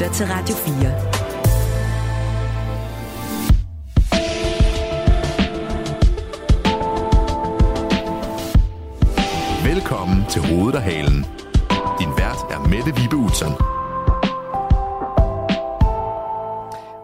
lytter til Radio 4. Velkommen til Hovedet og Halen. Din vært er Mette Vibe Utzon.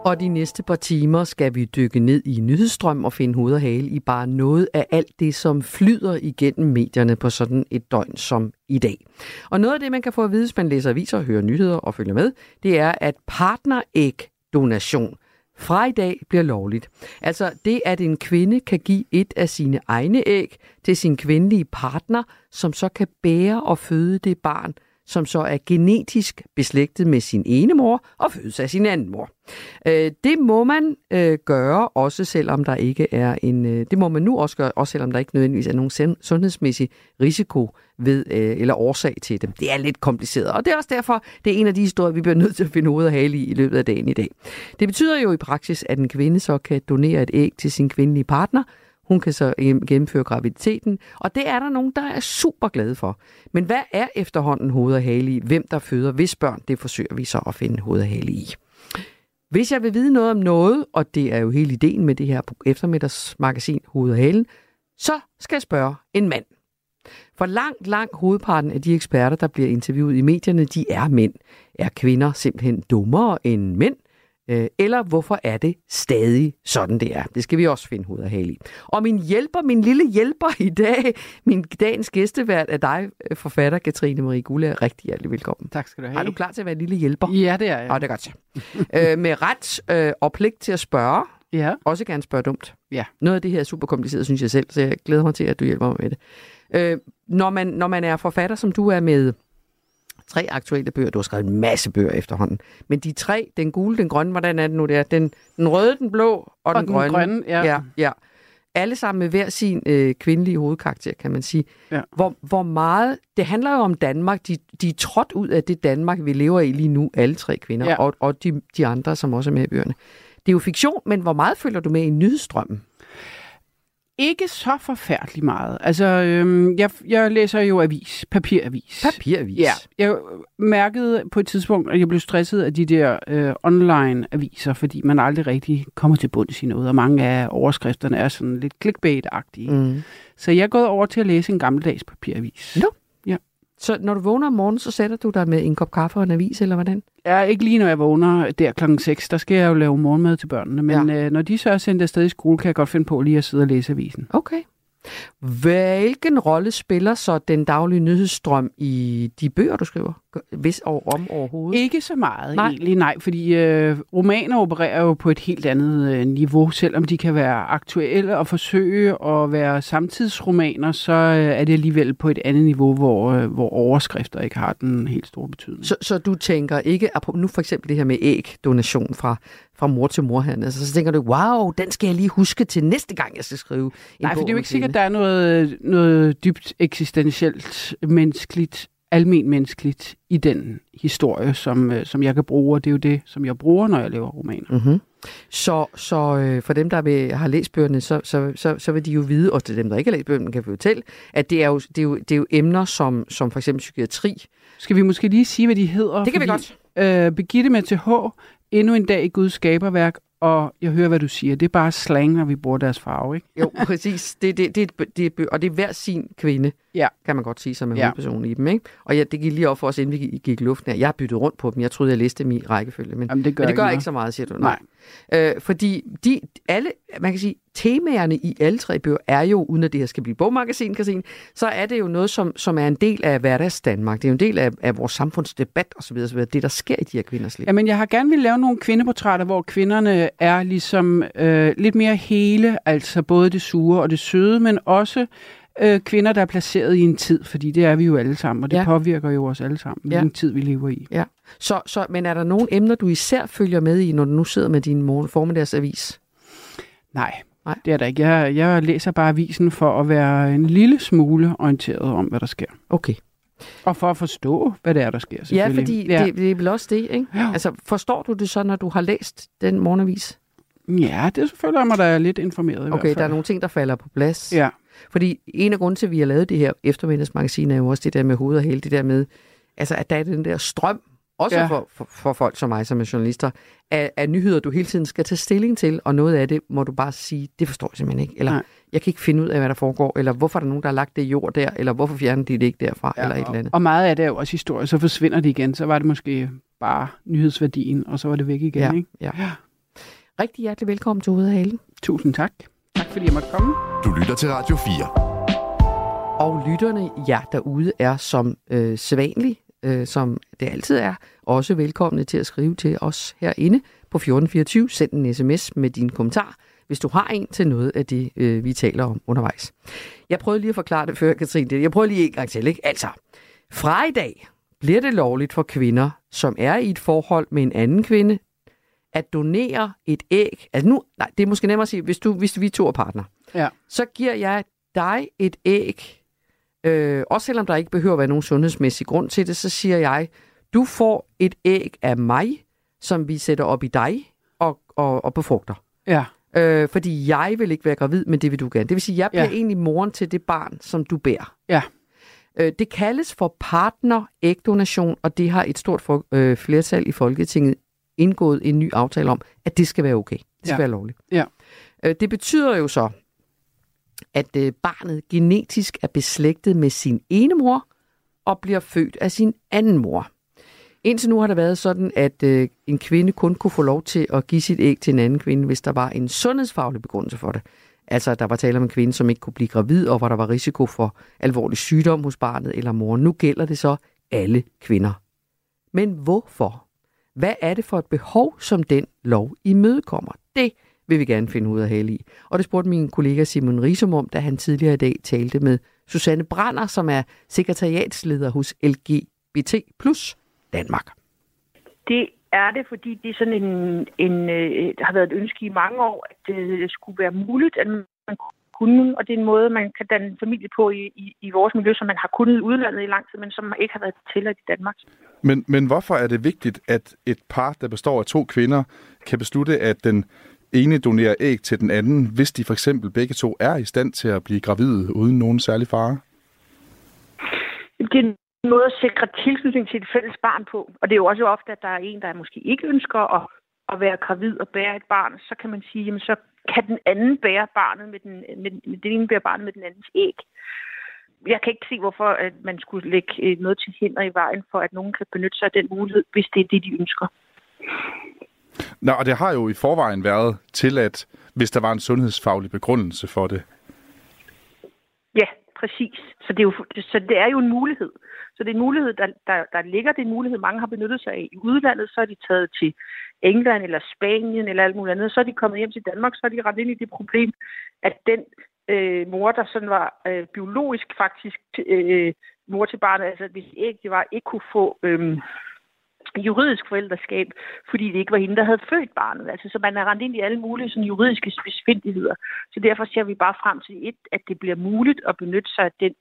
Og de næste par timer skal vi dykke ned i nyhedsstrøm og finde hoved og hale i bare noget af alt det, som flyder igennem medierne på sådan et døgn som i dag. Og noget af det, man kan få at vide, hvis man læser aviser, hører nyheder og følger med, det er, at partneræg-donation fra i dag bliver lovligt. Altså det, at en kvinde kan give et af sine egne æg til sin kvindelige partner, som så kan bære og føde det barn, som så er genetisk beslægtet med sin ene mor og fødes af sin anden mor. Øh, det må man øh, gøre, også selvom der ikke er en... Øh, det må man nu også gøre, også selvom der ikke nødvendigvis er nogen sundhedsmæssig risiko ved øh, eller årsag til dem. Det er lidt kompliceret, og det er også derfor, det er en af de historier, vi bliver nødt til at finde ud af hale i i løbet af dagen i dag. Det betyder jo i praksis, at en kvinde så kan donere et æg til sin kvindelige partner, hun kan så gennemføre graviditeten, og det er der nogen, der er super glade for. Men hvad er efterhånden hoved og hale i? Hvem der føder hvis børn? Det forsøger vi så at finde hoved og hale i. Hvis jeg vil vide noget om noget, og det er jo hele ideen med det her eftermiddagsmagasin Hoved og Halen, så skal jeg spørge en mand. For langt, langt hovedparten af de eksperter, der bliver interviewet i medierne, de er mænd. Er kvinder simpelthen dummere end mænd? Øh, eller hvorfor er det stadig sådan, det er? Det skal vi også finde ud af i. Og min hjælper, min lille hjælper i dag, min dagens gæstevært er dig, øh, forfatter Katrine Marie Gulle. Rigtig hjertelig velkommen. Tak skal du have. Er du klar til at være en lille hjælper? Ja, det er jeg. Ja, det er godt. øh, med ret øh, og pligt til at spørge. Ja. Også gerne spørge dumt. Ja. Noget af det her er super kompliceret, synes jeg selv, så jeg glæder mig til, at du hjælper mig med det. Øh, når, man, når man er forfatter, som du er med tre aktuelle bøger. Du har skrevet en masse bøger efterhånden. Men de tre, den gule, den grønne, hvordan er det nu der? Den, den røde, den blå og, og den, den grønne. grønne ja. ja. ja. Alle sammen med hver sin øh, kvindelige hovedkarakter, kan man sige. Ja. Hvor, hvor meget... Det handler jo om Danmark. De, de er trådt ud af det Danmark, vi lever i lige nu, alle tre kvinder, ja. og, og de, de andre, som også er med i bøgerne. Det er jo fiktion, men hvor meget følger du med i nyhedsstrømmen? Ikke så forfærdeligt meget. Altså, øhm, jeg, jeg læser jo avis, papiravis. Papiravis? Ja. Jeg mærkede på et tidspunkt, at jeg blev stresset af de der øh, online-aviser, fordi man aldrig rigtig kommer til bunds i noget, og mange af overskrifterne er sådan lidt clickbait-agtige. Mm. Så jeg er gået over til at læse en gammeldags papiravis. No. Så når du vågner om morgenen, så sætter du dig med en kop kaffe og en avis, eller hvordan? Ja, ikke lige når jeg vågner der klokken 6. Der skal jeg jo lave morgenmad til børnene. Men ja. øh, når de så er sendt afsted i skole, kan jeg godt finde på lige at sidde og læse avisen. Okay. Hvilken rolle spiller så den daglige nyhedsstrøm i de bøger, du skriver? Hvis og om overhovedet? Ikke så meget nej. egentlig, nej. Fordi øh, romaner opererer jo på et helt andet øh, niveau. Selvom de kan være aktuelle og forsøge at være samtidsromaner, så øh, er det alligevel på et andet niveau, hvor, øh, hvor overskrifter ikke har den helt store betydning. Så, så du tænker ikke, nu for eksempel det her med æg-donation fra, fra mor til mor her, altså, så tænker du, wow, den skal jeg lige huske til næste gang, jeg skal skrive Nej, for det er jo ikke sikkert, at der er noget, noget dybt eksistentielt menneskeligt almen menneskeligt i den historie, som, øh, som jeg kan bruge, og det er jo det, som jeg bruger, når jeg laver romaner. Mm-hmm. Så, så øh, for dem, der vil, har læst bøgerne, så, så, så, så vil de jo vide, og til dem, der ikke har læst bøgerne, kan vi fortælle, at det er jo, det er jo, det er jo emner som, som for eksempel psykiatri. Skal vi måske lige sige, hvad de hedder? Det kan fordi, vi godt. Øh, Begitte med TH, endnu en dag i Guds skaberværk, og jeg hører, hvad du siger. Det er bare slang, når vi bruger deres farve, ikke? Jo, præcis. Det, det, det, det, det, og det er hver sin kvinde, ja. kan man godt sige, som er ja. hovedpersonen i dem. Ikke? Og ja, det gik lige op for os, inden vi gik i luften her. Jeg har byttet rundt på dem. Jeg troede, jeg læste dem i rækkefølge. Men, Jamen, det gør, men det gør ikke, ikke så meget, siger du. Nej. Øh, fordi de, alle, man kan sige, temaerne i alle tre bøger er jo, uden at det her skal blive bogmagasin, Kasin, så er det jo noget, som, som er en del af hverdags Danmark. Det er jo en del af, af vores samfundsdebat osv. osv. Det, der sker i de her kvinders liv. Jamen, jeg har gerne vil lave nogle kvindeportrætter, hvor kvinderne er ligesom øh, lidt mere hele, altså både det sure og det søde, men også øh, kvinder, der er placeret i en tid, fordi det er vi jo alle sammen, og det ja. påvirker jo os alle sammen, ja. den tid, vi lever i. Ja. Så, så, men er der nogle emner, du især følger med i, når du nu sidder med din formiddagsavis? Nej, Nej, det er der ikke. Jeg, jeg læser bare avisen for at være en lille smule orienteret om, hvad der sker. Okay. Og for at forstå, hvad det er, der sker, Ja, fordi ja. Det, det er vel også det, ikke? Ja. Altså, forstår du det så, når du har læst den morgenavis? Ja, det føler jeg mig, der er lidt informeret i Okay, der er nogle ting, der falder på plads. Ja. Fordi en af grunden til, at vi har lavet det her eftermiddagsmagasin, er jo også det der med hoved og hele, det der med, altså, at der er den der strøm også Ja. for, for, for folk som mig, som er journalister, af, af nyheder, du hele tiden skal tage stilling til, og noget af det må du bare sige, det forstår jeg simpelthen ikke, eller Nej. jeg kan ikke finde ud af, hvad der foregår, eller hvorfor er der nogen, der har lagt det jord der, eller hvorfor fjerner de det ikke derfra, ja, eller et eller andet. Og meget af det er jo også historie, så forsvinder det igen. Så var det måske bare nyhedsværdien, og så var det væk igen. Ja, Ikke? ja. Ja. Rigtig hjertelig velkommen til Hovedet Halen. Tusind tak. Tak fordi jeg måtte komme. Du lytter til Radio 4. Og lytterne, jer derude, er som øh, sædvanligt, øh, som det altid er, også velkomne til at skrive til os herinde på 1424. Send en sms med din kommentar, hvis du har en til noget af det, øh, vi taler om undervejs. Jeg prøvede lige at forklare det før, Katrine. Det- Jeg prøver lige en gang til. Ikke? Altså, fra i dag bliver det lovligt for kvinder, som er i et forhold med en anden kvinde, at donere et æg. Altså nu, nej, det er måske nemmere at sige, hvis, du, hvis vi to er partner, Ja. så giver jeg dig et æg, øh, også selvom der ikke behøver at være nogen sundhedsmæssig grund til det, så siger jeg, du får et æg af mig, som vi sætter op i dig og, og, og befrugter. Ja. Øh, fordi jeg vil ikke være gravid, men det vil du gerne. Det vil sige, jeg bliver Ja. egentlig moren til det barn, som du bærer. Ja. Øh, det kaldes for partner-ægdonation, og det har et stort for, øh, flertal i Folketinget indgået en ny aftale om, at det skal være okay. Det skal Ja. være lovligt. Ja. Øh, det betyder jo så, at øh, barnet genetisk er beslægtet med sin ene mor og bliver født af sin anden mor. Indtil nu har det været sådan, at øh, en kvinde kun kunne få lov til at give sit æg til en anden kvinde, hvis der var en sundhedsfaglig begrundelse for det. Altså, at der var tale om en kvinde, som ikke kunne blive gravid, og hvor der var risiko for alvorlig sygdom hos barnet eller moren. Nu gælder det så alle kvinder. Men hvorfor? Hvad er det for et behov, som den lov imødekommer? Det vil vi gerne finde ud af hale i. Og det spurgte min kollega Simon Risum om, da han tidligere i dag talte med Susanne Brander, som er sekretariatsleder hos LGBT plus Danmark. Det er det, fordi det er sådan en, en øh, har været et ønske i mange år, at det skulle være muligt, at man kunne, og det er en måde, man kan danne familie på i, i, i vores miljø, som man har kunnet i udlandet i lang tid, men som ikke har været tilladt i Danmark. Men, men hvorfor er det vigtigt, at et par, der består af to kvinder, kan beslutte, at den ene donerer æg til den anden, hvis de for eksempel begge to er i stand til at blive gravide uden nogen særlig fare? Det er en måde at sikre tilknytning til et fælles barn på, og det er jo også ofte, at der er en, der måske ikke ønsker at, at være gravid og bære et barn, så kan man sige, jamen så kan den anden bære barnet med den, med, med den ene bære barnet med den andens æg. Jeg kan ikke se, hvorfor at man skulle lægge øh, noget til hinder i vejen for, at nogen kan benytte sig af den mulighed, hvis det er det, de ønsker. Nå, og det har jo i forvejen været tilladt, hvis der var en sundhedsfaglig begrundelse for det. Præcis. Så det er jo, så det er jo en mulighed. Så det er en mulighed, der, der, der ligger. Det er en mulighed, mange har benyttet sig af i udlandet. Så er de taget til England eller Spanien eller alt muligt andet. Så er de kommet hjem til Danmark, så er de ret ind i det problem, at den øh, mor, der sådan var øh, biologisk faktisk øh, øh mor til barnet, altså hvis ikke det var, ikke kunne få øh, juridisk forældreskab, fordi det ikke var hende, der havde født barnet. Altså, så man er rendt ind i alle mulige sådan, juridiske spidsfindigheder. Så derfor ser vi bare frem til et, at det bliver muligt at benytte sig af den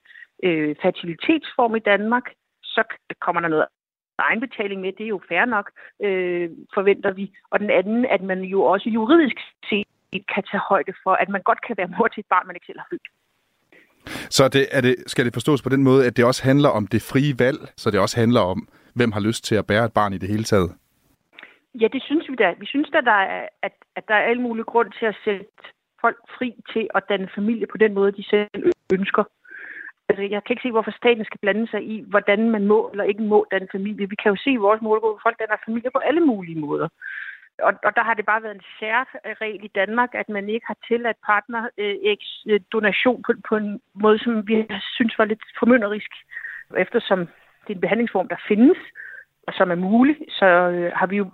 øh, fertilitetsform i Danmark. Så kommer der noget egenbetaling med, det er jo fair nok, øh, forventer vi. Og den anden, at man jo også juridisk set kan tage højde for, at man godt kan være mor til et barn, man ikke selv har født. Så det, er det, skal det forstås på den måde, at det også handler om det frie valg, så det også handler om, hvem har lyst til at bære et barn i det hele taget? Ja, det synes vi da. Vi synes da, der er, at, at der er alle mulige grund til at sætte folk fri til at danne familie på den måde, de selv ønsker. Altså, jeg kan ikke se, hvorfor staten skal blande sig i, hvordan man må eller ikke må danne familie. Vi kan jo se i vores målgruppe, folk danner familie på alle mulige måder. Og, og der har det bare været en særregel i Danmark, at man ikke har tilladt partner-donation øh, øh, på, på en måde, som vi synes var lidt formynderisk. Eftersom det er en behandlingsform, der findes, og som er mulig, så øh, har vi jo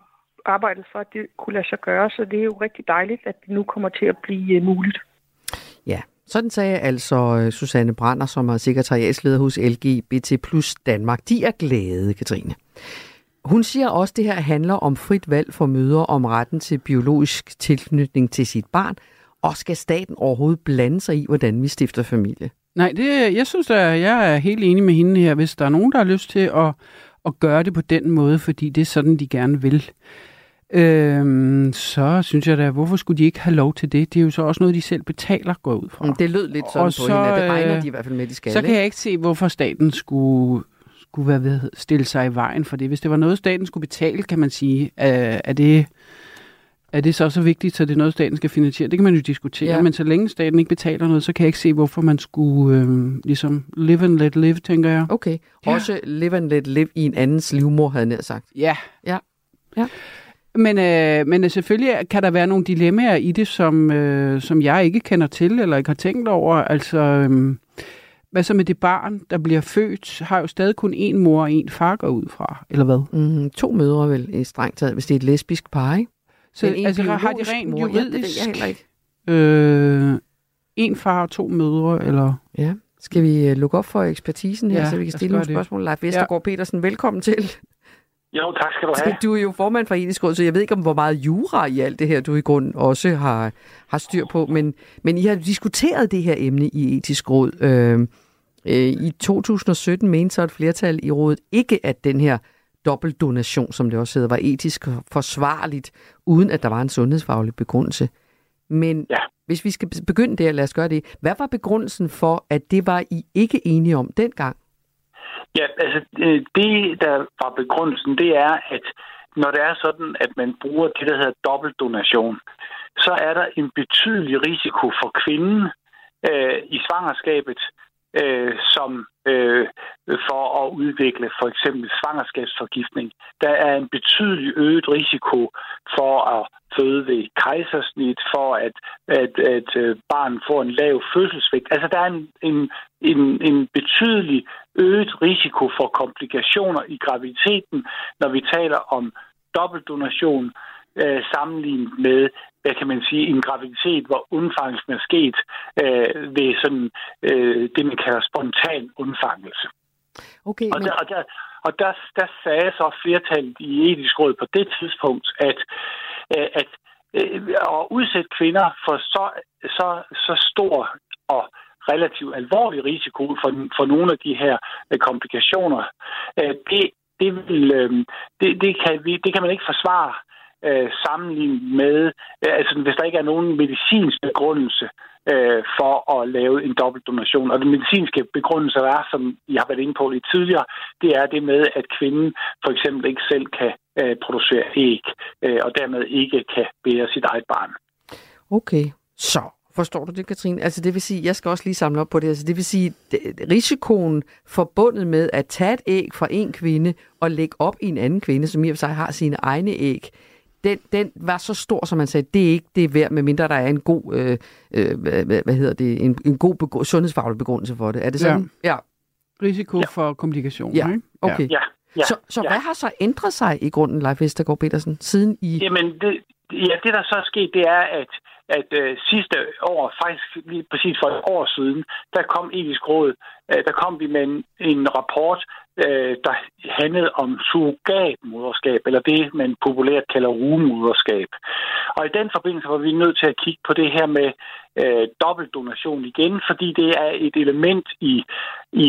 arbejdet for, at det kunne lade sig gøre. Så det er jo rigtig dejligt, at det nu kommer til at blive øh, muligt. Ja, sådan sagde altså øh, Susanne Brander, som er sekretariatsleder hos LGBT plus Danmark. De er glade, Katrine. Hun siger også, at det her handler om frit valg for mødre om retten til biologisk tilknytning til sit barn, og skal staten overhovedet blande sig i, hvordan vi stifter familie? Nej, det, jeg synes, at jeg er helt enig med hende her. Hvis der er nogen, der har lyst til at, at gøre det på den måde, fordi det er sådan, de gerne vil, øhm, så synes jeg da, hvorfor skulle de ikke have lov til det? Det er jo så også noget, de selv betaler, går ud fra. Det lød lidt sådan Og på så, hende, det regner øh, de i hvert fald med, de skal. Så kan jeg ikke se, hvorfor staten skulle, skulle være ved stille sig i vejen for det. Hvis det var noget, staten skulle betale, kan man sige, er, er det er det så så vigtigt, så det er noget, staten skal finansiere? Det kan man jo diskutere, ja. men så længe staten ikke betaler noget, så kan jeg ikke se, hvorfor man skulle øh, ligesom live and let live, tænker jeg. Okay, ja. også live and let live i en andens livmor, havde jeg sagt. Ja. Ja. ja. Men, øh, men selvfølgelig kan der være nogle dilemmaer i det, som, øh, som jeg ikke kender til, eller ikke har tænkt over. Altså, øh, hvad så med det barn, der bliver født, har jo stadig kun én mor og én far går ud fra, eller hvad? Mm, to mødre vel i strengt taget, hvis det er et lesbisk par, ikke? Så altså, har de rent mor? juridisk ja, det ikke. Øh, en far og to mødre, eller? Ja. Skal vi øh, lukke op for ekspertisen her, ja, så vi kan stille nogle spørgsmål? Leif Vestergaard ja. Petersen, velkommen til. Jo, tak skal du have. Du er jo formand for Etisk Råd, så jeg ved ikke, om hvor meget jura i alt det her, du i grund også har, har styr på. Men, men I har diskuteret det her emne i Etisk Råd. Øh, øh, I 2017 mente så et flertal i rådet ikke, at den her dobbeltdonation, som det også hedder, var etisk forsvarligt, uden at der var en sundhedsfaglig begrundelse. Men ja. hvis vi skal begynde der, lad os gøre det. Hvad var begrundelsen for, at det var I ikke enige om dengang? Ja, altså det, der var begrundelsen, det er, at når det er sådan, at man bruger det, der hedder dobbeltdonation, så er der en betydelig risiko for kvinden øh, i svangerskabet, øh, som øh, for at udvikle for eksempel svangerskabsforgiftning. Der er en betydelig øget risiko for at føde ved kejsersnit, for at, at, at øh, barnet får en lav fødselsvægt. Altså der er en, en, en, en betydelig øget risiko for komplikationer i graviditeten, når vi taler om dobbeltdonation øh, sammenlignet med hvad kan man sige, en graviditet, hvor undfangelsen er sket øh, ved sådan øh, det, man kalder spontan undfangelse. Okay, og der, og, der, og der, der sagde så flertallet i etisk råd på det tidspunkt, at, øh, at øh, at udsætte kvinder for så, så, så stor og relativt alvorlig risiko for, for nogle af de her øh, komplikationer, øh, det, det, vil, øh, det, det, kan vi, det kan man ikke forsvare øh, sammenlignet med, øh, altså hvis der ikke er nogen medicinsk begrundelse øh, for at lave en dobbeltdonation. Og den medicinske begrundelse er, som I har været inde på lidt tidligere, det er det med, at kvinden for eksempel ikke selv kan øh, producere æg, øh, og dermed ikke kan bære sit eget barn. Okay, så Forstår du det, Katrine? Altså det vil sige, jeg skal også lige samle op på det. Altså det vil sige, risikoen forbundet med at tage et æg fra en kvinde og lægge op i en anden kvinde, som i og for sig har sine egne æg, den, den var så stor, som man sagde, det er ikke det værd, medmindre der er en god, øh, øh, hvad, hvad hedder det, en, en god begru- sundhedsfaglig begrundelse for det. Er det sådan? Ja. ja. Risiko ja. for komplikationer, ja. ikke? Okay. Ja. Ja. Så, så ja. hvad har så ændret sig i grunden, Leif Vestergaard Petersen, siden I... Jamen, det, ja, det der så er sket, det er, at, at øh, sidste år, faktisk lige præcis for et år siden, der kom etisk råd, øh, der kom vi med en, en rapport, øh, der handlede om surrogatmoderskab, eller det, man populært kalder rugemoderskab. Og i den forbindelse var vi nødt til at kigge på det her med øh, dobbeltdonation igen, fordi det er et element i, i,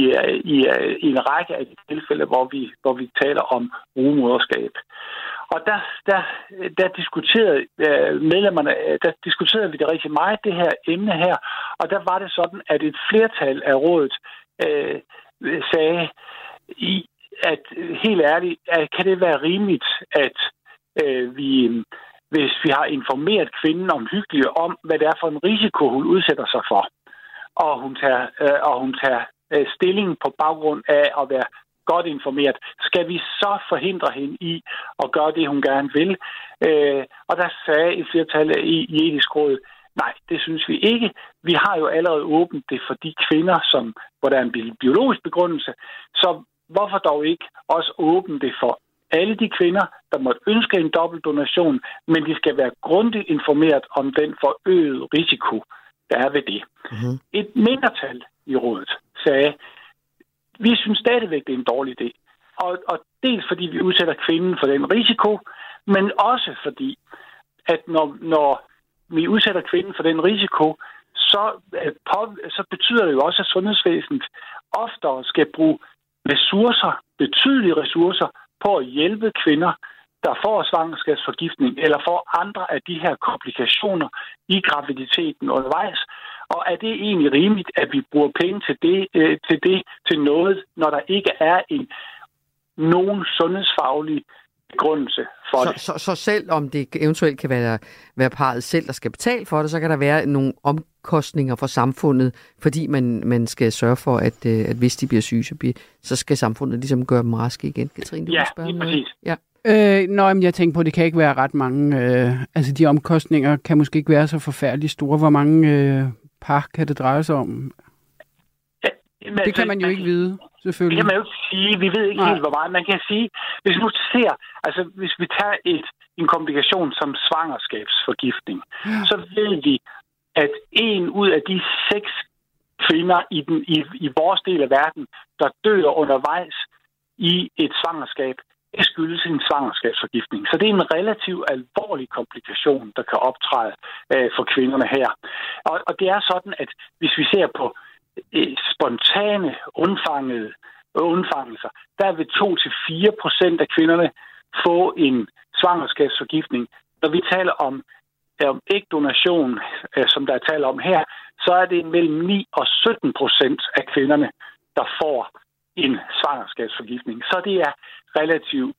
i, i en række af de tilfælde, hvor vi, hvor vi taler om rugemoderskab. Og der, der, der diskuterede øh, medlemmerne, øh, der diskuterede vi det rigtig meget, det her emne her, og der var det sådan, at et flertal af rådet øh, sagde, i, at helt ærligt, at kan det være rimeligt, at øh, vi, øh, hvis vi har informeret kvinden om hyggeligt om, hvad det er for en risiko, hun udsætter sig for, og hun tager, øh, og hun tager øh, stilling på baggrund af at være godt informeret, skal vi så forhindre hende i at gøre det, hun gerne vil? Øh, og der sagde et flertal i, i etisk råd, nej, det synes vi ikke. Vi har jo allerede åbent det for de kvinder, som, hvor der er en biologisk begrundelse. Så hvorfor dog ikke også åbne det for alle de kvinder, der måtte ønske en dobbeltdonation, men de skal være grundigt informeret om den forøgede risiko, der er ved det. Mm-hmm. Et mindretal i rådet sagde, vi synes stadigvæk, det er en dårlig idé. Og, og dels fordi vi udsætter kvinden for den risiko, men også fordi, at når, når vi udsætter kvinden for den risiko, så, øh, på, så betyder det jo også, at sundhedsvæsenet oftere skal bruge ressourcer, betydelige ressourcer, på at hjælpe kvinder, der får svangerskabsforgiftning, eller får andre af de her komplikationer i graviditeten undervejs. Og er det egentlig rimeligt, at vi bruger penge til det, øh, til det, til noget, når der ikke er en nogen sundhedsfaglig begrundelse for så, det. Så, så selv om det eventuelt kan være, være parret selv, der skal betale for det, så kan der være nogle omkostninger for samfundet, fordi man, man skal sørge for, at, øh, at hvis de bliver syge, så, bliver, så skal samfundet ligesom gøre dem raske igen. Katrine, du Ja, spørge lige præcis. Ja. Øh, nå, men jeg tænker på, at det kan ikke være ret mange... Øh, altså, de omkostninger kan måske ikke være så forfærdeligt store. Hvor mange øh, par kan det dreje sig om? Men Det altså, kan man jo ikke vide, Det selvfølgelig. kan man jo ikke sige. Vi ved ikke Nej. helt, hvor meget. Man kan sige, hvis nu ser, altså hvis vi tager et, en komplikation som svangerskabsforgiftning, så ved vi, at en ud af de seks kvinder i, den, i, i vores del af verden, der dør undervejs i et svangerskab, det skyldes en svangerskabsforgiftning. Så det er en relativt alvorlig komplikation, der kan optræde øh, for kvinderne her. Og, og det er sådan, at hvis vi ser på spontane undfangede undfangelser, der vil 2-4 procent af kvinderne få en svangerskabsforgiftning. Når vi taler om, om ægdonation, øh, som der er tale om her, så er det mellem 9 og 17 procent af kvinderne, der får en svangerskabsforgiftning. Så det er relativt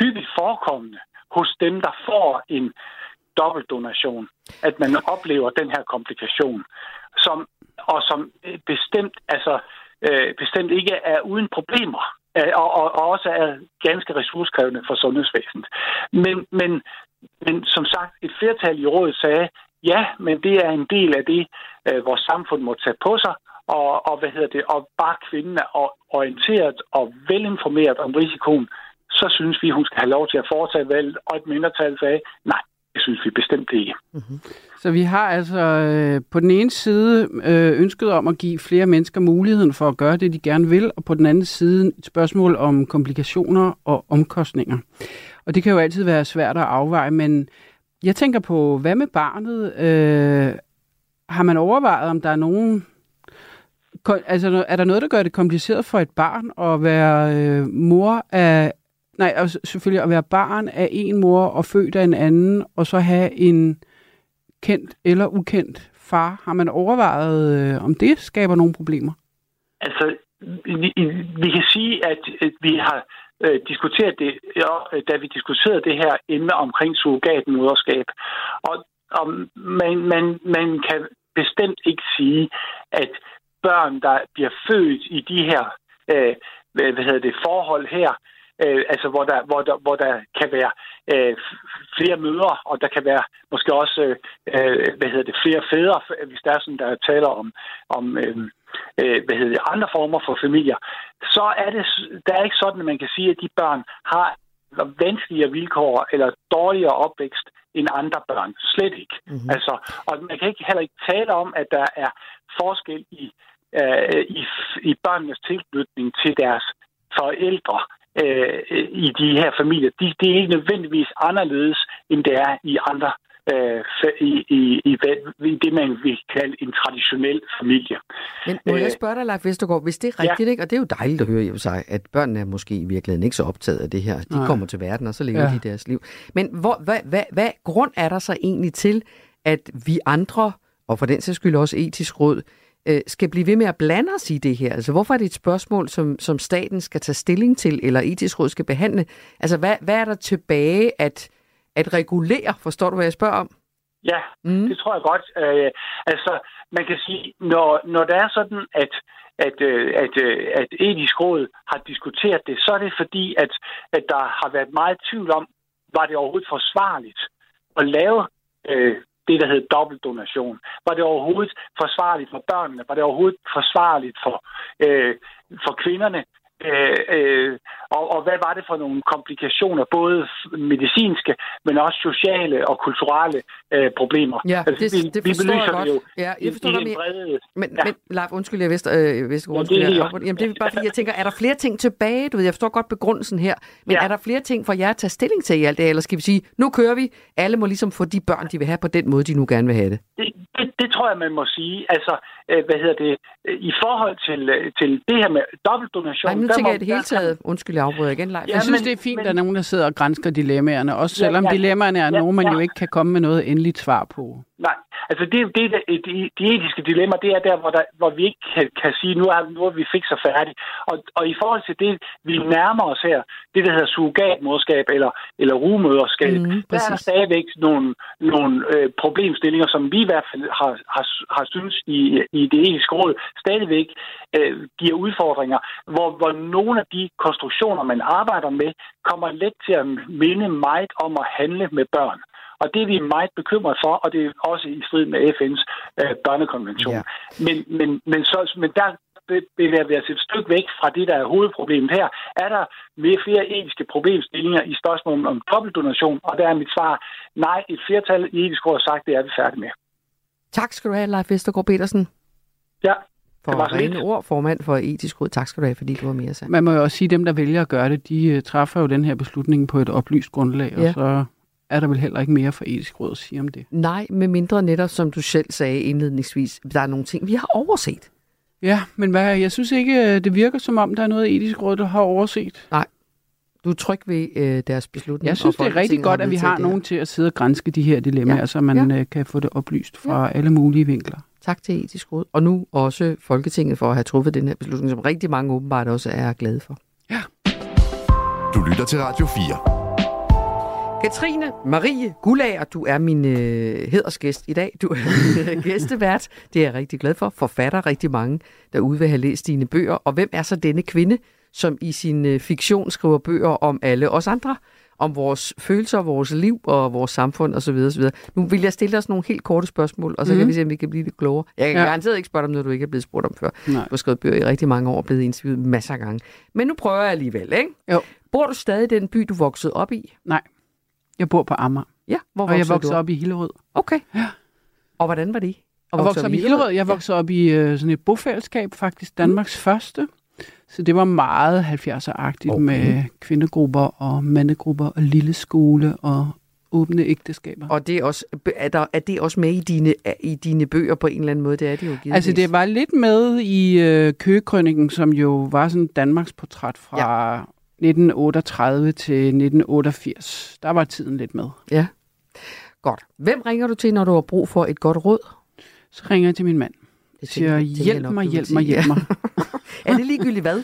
hyppigt forekommende hos dem, der får en dobbeltdonation, at man oplever den her komplikation, som, og som øh, bestemt, altså, øh, bestemt ikke er uden problemer, øh, og, og, og også er ganske ressourcekrævende for sundhedsvæsenet. Men, men, men som sagt, et flertal i rådet sagde, ja, men det er en del af det, øh, vores samfund må tage på sig, og, og hvad hedder det, og bare kvinden er orienteret og velinformeret om risikoen, så synes vi, hun skal have lov til at foretage valget, og et mindretal sagde, nej, det synes vi bestemt ikke. Mhm. Så vi har altså øh, på den ene side øh, ønsket om at give flere mennesker muligheden for at gøre det, de gerne vil, og på den anden side et spørgsmål om komplikationer og omkostninger. Og det kan jo altid være svært at afveje, men jeg tænker på, hvad med barnet? Øh, har man overvejet, om der er nogen... Altså, er der noget, der gør det kompliceret for et barn at være øh, mor af... Nej, og selvfølgelig at være barn af en mor og født af en anden, og så have en kendt eller ukendt far. Har man overvejet, øh, om det skaber nogle problemer? Altså, vi, vi kan sige, at, vi har øh, diskuteret det, ja, da vi diskuterede det her emne omkring surrogatmoderskab. Og, og man, man, man kan bestemt ikke sige, at børn, der bliver født i de her øh, hvad, hvad hedder det, forhold her, øh, altså hvor der, hvor, der, hvor der kan være øh, flere mødre, og der kan være måske også øh, hvad hedder det, flere fædre, hvis der er sådan, der taler om, om øh, hvad hedder det, andre former for familier, så er det der er ikke sådan, at man kan sige, at de børn har vanskeligere vilkår eller dårligere opvækst end andre børn. Slet ikke. Mm-hmm. Altså, og man kan ikke heller ikke tale om, at der er forskel i, øh, i, i børnenes tilknytning til deres forældre øh, i de her familier. De, det er ikke nødvendigvis anderledes, end det er i andre øh, i, i, i, i det, man vil kalde en traditionel familie. Men må jeg spørge dig, Leif Vestergaard, hvis det er rigtigt, ja. ikke? og det er jo dejligt at høre i sig, at børnene er måske i virkeligheden ikke så optaget af det her. De Nej. kommer til verden, og så lever ja. de deres liv. Men hvor, hvad, hvad, hvad grund er der så egentlig til, at vi andre, og for den sags skyld også etisk råd, skal blive ved med at blande os i det her? Altså, hvorfor er det et spørgsmål, som, som staten skal tage stilling til, eller etisk råd skal behandle? Altså, hvad, hvad er der tilbage at, at regulere? Forstår du, hvad jeg spørger om? Ja, mm. det tror jeg godt. Øh, altså, man kan sige, når, når det er sådan, at, at, at, at etisk råd har diskuteret det, så er det fordi, at, at der har været meget tvivl om, var det overhovedet forsvarligt at lave øh, det, der hedder dobbeltdonation. Var det overhovedet forsvarligt for børnene? Var det overhovedet forsvarligt for, øh, for kvinderne? Øh, øh, og, og hvad var det for nogle komplikationer, både medicinske, men også sociale og kulturelle øh, problemer? Ja, det, altså, vi, det vi forstår jeg det godt. jo ja, jeg forstår i, i brede... Men, ja. men Leif, undskyld, jeg Vester, øh, Vestergaard, ja, det, er, Jamen, det er bare fordi, jeg tænker, er der flere ting tilbage? Du ved, jeg forstår godt begrundelsen her, men ja. er der flere ting for jer at tage stilling til i alt det, eller skal vi sige, nu kører vi, alle må ligesom få de børn, de vil have på den måde, de nu gerne vil have det? Det, det, det tror jeg, man må sige. Altså, øh, hvad hedder det, i forhold til, til det her med dobbeltdonation... Nej, nu tænker jeg det hele taget, undskyld, jeg afbryder igen, Leif. Jeg synes, men, det er fint, men, at der er nogen, der sidder og grænsker dilemmaerne, også selvom ja, ja, dilemmaerne er ja, nogen, man ja. jo ikke kan komme med noget endeligt svar på. Nej, altså det, det, det, de, etiske dilemmaer, det er der, hvor, der, hvor vi ikke kan, kan sige, nu er, nu er vi fikset færdigt. Og, og i forhold til det, vi nærmer os her, det der hedder surrogatmorskab eller, eller rumøderskab, mm, der er der stadigvæk nogle, nogle øh, problemstillinger, som vi i hvert fald har, har, har synes i, i det etiske råd, stadigvæk øh, giver udfordringer, hvor, hvor nogle af de konstruktioner, man arbejder med, kommer let til at minde meget om at handle med børn. Og det er vi meget bekymret for, og det er også i strid med FN's øh, børnekonvention. Ja. Men, men, men, så, men der bevæger vi os et stykke væk fra det, der er hovedproblemet her. Er der mere flere etiske problemstillinger i spørgsmålet om dobbeltdonation? Og der er mit svar, nej, et flertal i etisk råd har sagt, det er vi færdige med. Tak skal du have, Leif Vestergaard Petersen. Ja. For det var rene ord, formand for etisk råd. Tak skal du have, fordi du var mere sand. Man må jo også sige, at dem, der vælger at gøre det, de uh, træffer jo den her beslutning på et oplyst grundlag, ja. og så er der vel heller ikke mere for etisk råd at sige om det. Nej, med mindre netop, som du selv sagde indledningsvis, der er nogle ting, vi har overset. Ja, men hvad, jeg synes ikke, øh, det virker som om, der er noget etisk råd, der har overset. Nej, du er tryg ved øh, deres beslutning. Jeg synes, det er rigtig godt, at vi har nogen til at sidde og grænske de her dilemmaer, ja. så man ja. øh, kan få det oplyst fra ja. alle mulige vinkler. Tak til etisk råd. Og nu også Folketinget for at have truffet den her beslutning, som rigtig mange åbenbart også er glade for. Ja. Du lytter til Radio 4. Katrine Marie Gullager, du er min øh, hedersgæst i dag. Du er min øh, gæstevært. Det er jeg rigtig glad for. Forfatter rigtig mange derude vil have læst dine bøger. Og hvem er så denne kvinde, som i sin øh, fiktion skriver bøger om alle os andre? Om vores følelser, vores liv og vores samfund osv. osv. Nu vil jeg stille os nogle helt korte spørgsmål, og så mm. kan mhm. vi se, om vi kan blive lidt klogere. Jeg kan ja. garanteret ikke spørge dig om noget, du ikke er blevet spurgt om før. Nej. Du har skrevet bøger i rigtig mange år og blevet interviewet masser af gange. Men nu prøver jeg alligevel, ikke? Jo. Bor du stadig i den by, du voksede op i? Nej. Jeg bor på Amager. Ja, hvor og jeg voksede op i Hillerød. Okay. Ja. Og hvordan var det? Og jeg voksede op i Hillerød. Jeg voksede ja. op i uh, sådan et bofællesskab, faktisk Danmarks mm. første. Så det var meget 70'er-agtigt okay. med kvindegrupper og mandegrupper og lille skole og åbne ægteskaber. Og det er, også, er, der, er det også med i dine, i dine bøger på en eller anden måde? Det er det jo givet. Altså det var lidt med i øh, Køgekrønningen, som jo var sådan Danmarks portræt fra ja. 1938 til 1988. Der var tiden lidt med. Ja. Godt. Hvem ringer du til, når du har brug for et godt råd? Så ringer jeg til min mand. Det siger, hjælp nok, mig, hjælp mig, hjælp mig. er det ligegyldigt hvad?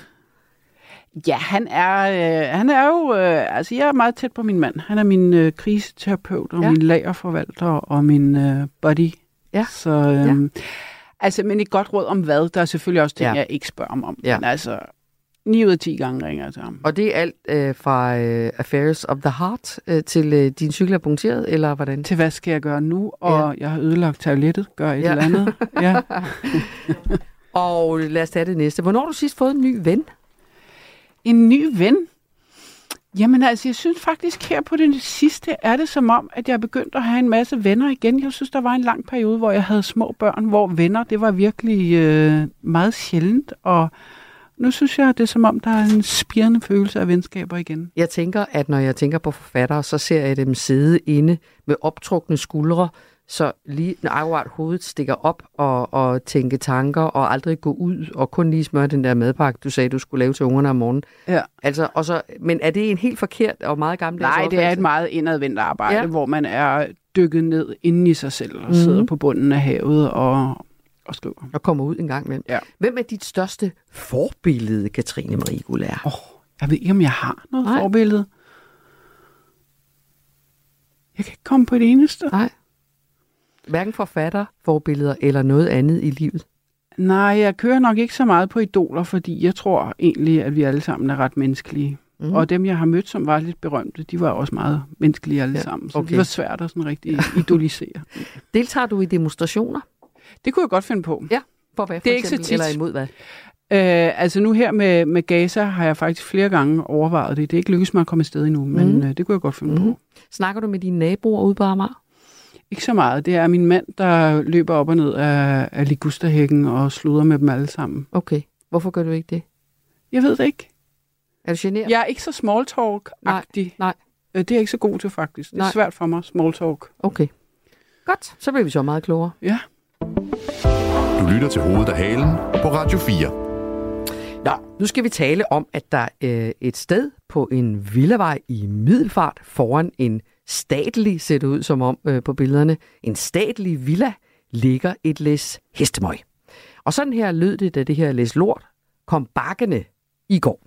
Ja, han er, øh, han er jo, øh, altså jeg er meget tæt på min mand. Han er min øh, kriseterapeut og ja. min lagerforvalter og min øh, buddy. Ja. Så, øh, ja. Altså, men et godt råd om hvad? Der er selvfølgelig også ting, ja. jeg ikke spørger om. Ja. Men altså, 9 ud af 10 gange ringer jeg til ham. Og det er alt øh, fra øh, Affairs of the Heart øh, til øh, din cykel er punkteret, eller hvordan? Til hvad skal jeg gøre nu? Og ja. jeg har ødelagt toilettet. Gør et ja. eller andet. Ja. og lad os tage det næste. Hvornår har du sidst fået en ny ven? En ny ven? Jamen altså, jeg synes faktisk her på det sidste er det som om, at jeg er begyndt at have en masse venner igen. Jeg synes, der var en lang periode, hvor jeg havde små børn, hvor venner, det var virkelig øh, meget sjældent, og nu synes jeg, det er som om, der er en spirende følelse af venskaber igen. Jeg tænker, at når jeg tænker på forfattere, så ser jeg dem sidde inde med optrukne skuldre, så lige når akkurat hovedet stikker op og, og tænke tanker og aldrig gå ud og kun lige smøre den der madpakke, du sagde, du skulle lave til ungerne om morgenen. Ja. Altså, og så, men er det en helt forkert og meget gammel Nej, det er et meget indadvendt arbejde, ja. hvor man er dykket ned inde i sig selv og mm. sidder på bunden af havet og, og skriver. Og kommer ud en gang med. Ja. Hvem er dit største forbillede, Katrine Marie Gullær? Oh, jeg ved ikke, om jeg har noget Nej. forbillede. Jeg kan ikke komme på det eneste. Nej. Hverken forfatter, forbilleder eller noget andet i livet? Nej, jeg kører nok ikke så meget på idoler, fordi jeg tror egentlig, at vi alle sammen er ret menneskelige. Mm. Og dem, jeg har mødt, som var lidt berømte, de var også meget menneskelige alle ja, sammen. Så okay. det var svært at sådan rigtig idolisere. Deltager du i demonstrationer? Det kunne jeg godt finde på. Ja, for hvad? For det er eksempel, ikke så tit. Eller imod hvad? Øh, altså nu her med, med Gaza har jeg faktisk flere gange overvejet det. Det er ikke lykkedes mig at komme afsted endnu, men mm. øh, det kunne jeg godt finde mm. på. Snakker du med dine naboer ude på Amager? Ikke så meget. Det er min mand, der løber op og ned af, af Ligusterhækken og sluder med dem alle sammen. Okay. Hvorfor gør du ikke det? Jeg ved det ikke. Er du generet? Jeg er ikke så small talk-agtig. Nej, nej. Øh, det er jeg ikke så god til, faktisk. Det er nej. svært for mig, small talk. Okay. Godt. Så bliver vi så meget klogere. Ja. Du lytter til Hovedet af Halen på Radio 4. Nå, nu skal vi tale om, at der er øh, et sted på en villavej i Middelfart foran en statlig, ser det ud som om øh, på billederne. En statlig villa ligger et læs hestemøg. Og sådan her lød det, da det her læs lort kom bakkende i går.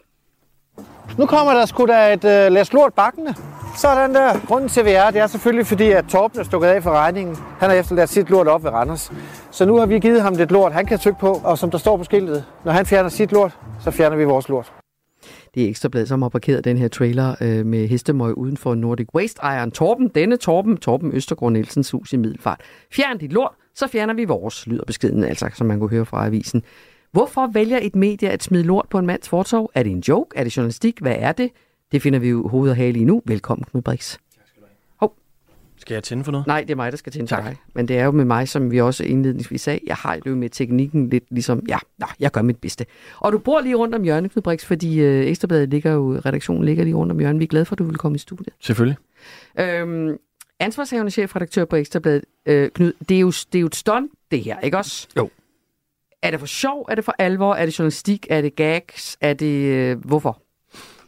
Nu kommer der sgu da et øh, læs lort bakkende. Sådan der. Grunden til, at vi er, det er selvfølgelig fordi, at Torben er stukket af for regningen. Han har efterladt sit lort op ved Randers. Så nu har vi givet ham lidt lort, han kan trykke på. Og som der står på skiltet, når han fjerner sit lort, så fjerner vi vores lort. Det er Ekstrabladet, som har parkeret den her trailer øh, med hestemøg uden for Nordic Waste-ejeren Torben. Denne Torben, Torben Østergaard Nielsens hus i Middelfart. Fjern dit lort, så fjerner vi vores, lyder beskeden, altså, som man kunne høre fra avisen. Hvorfor vælger et medie at smide lort på en mands fortov? Er det en joke? Er det journalistik? Hvad er det? Det finder vi jo hoved og hale i nu. Velkommen, Knud Brix. Skal jeg tænde for noget? Nej, det er mig, der skal tænde for Tak. dig. Men det er jo med mig, som vi også indledningsvis sagde, jeg har jo med teknikken lidt ligesom, ja, nå, jeg gør mit bedste. Og du bor lige rundt om hjørnet, Knud Brix, fordi øh, Ekstrabladet ligger jo, redaktionen ligger lige rundt om hjørnet. Vi er glade for, at du vil komme i studiet. Selvfølgelig. Øhm, ansvarshavende chefredaktør på Ekstrabladet, øh, Knud, det er, jo, det er jo et stunt, det her, ikke også? Jo. Er det for sjov? Er det for alvor? Er det journalistik? Er det gags? Er det... Øh, hvorfor?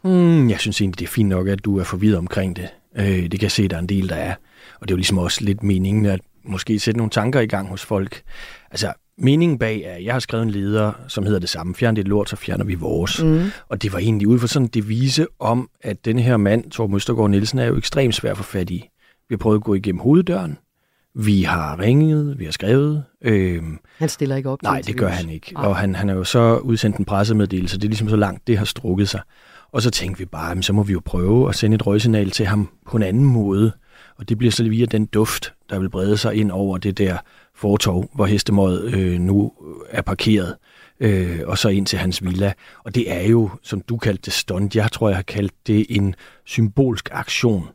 Mm, jeg synes egentlig, det er fint nok, at du er forvirret omkring det. Øh, det kan jeg se, der er en del, der er. Og det er jo ligesom også lidt meningen at måske sætte nogle tanker i gang hos folk. Altså, meningen bag er, at jeg har skrevet en leder, som hedder det samme. Fjern dit lort, så fjerner vi vores. Mm. Og det var egentlig ud fra sådan en devise om, at den her mand, Torben Østergaard Nielsen, er jo ekstremt svær at få fat i. Vi har prøvet at gå igennem hoveddøren. Vi har ringet, vi har skrevet. Øh, Han stiller ikke op til Nej, det gør han ikke. Nej. Og han, han har jo så udsendt en pressemeddelelse. Det er ligesom så langt, det har strukket sig. Og så tænkte vi bare, jamen, så må vi jo prøve at sende et røgsignal til ham på en anden måde. Og det bliver så via den duft, der vil brede sig ind over det der fortov, hvor hestemøjet øh, nu er parkeret, øh, og så ind til hans villa. Og det er jo, som du kaldte det, stunt. Jeg tror, jeg har kaldt det en symbolsk aktion.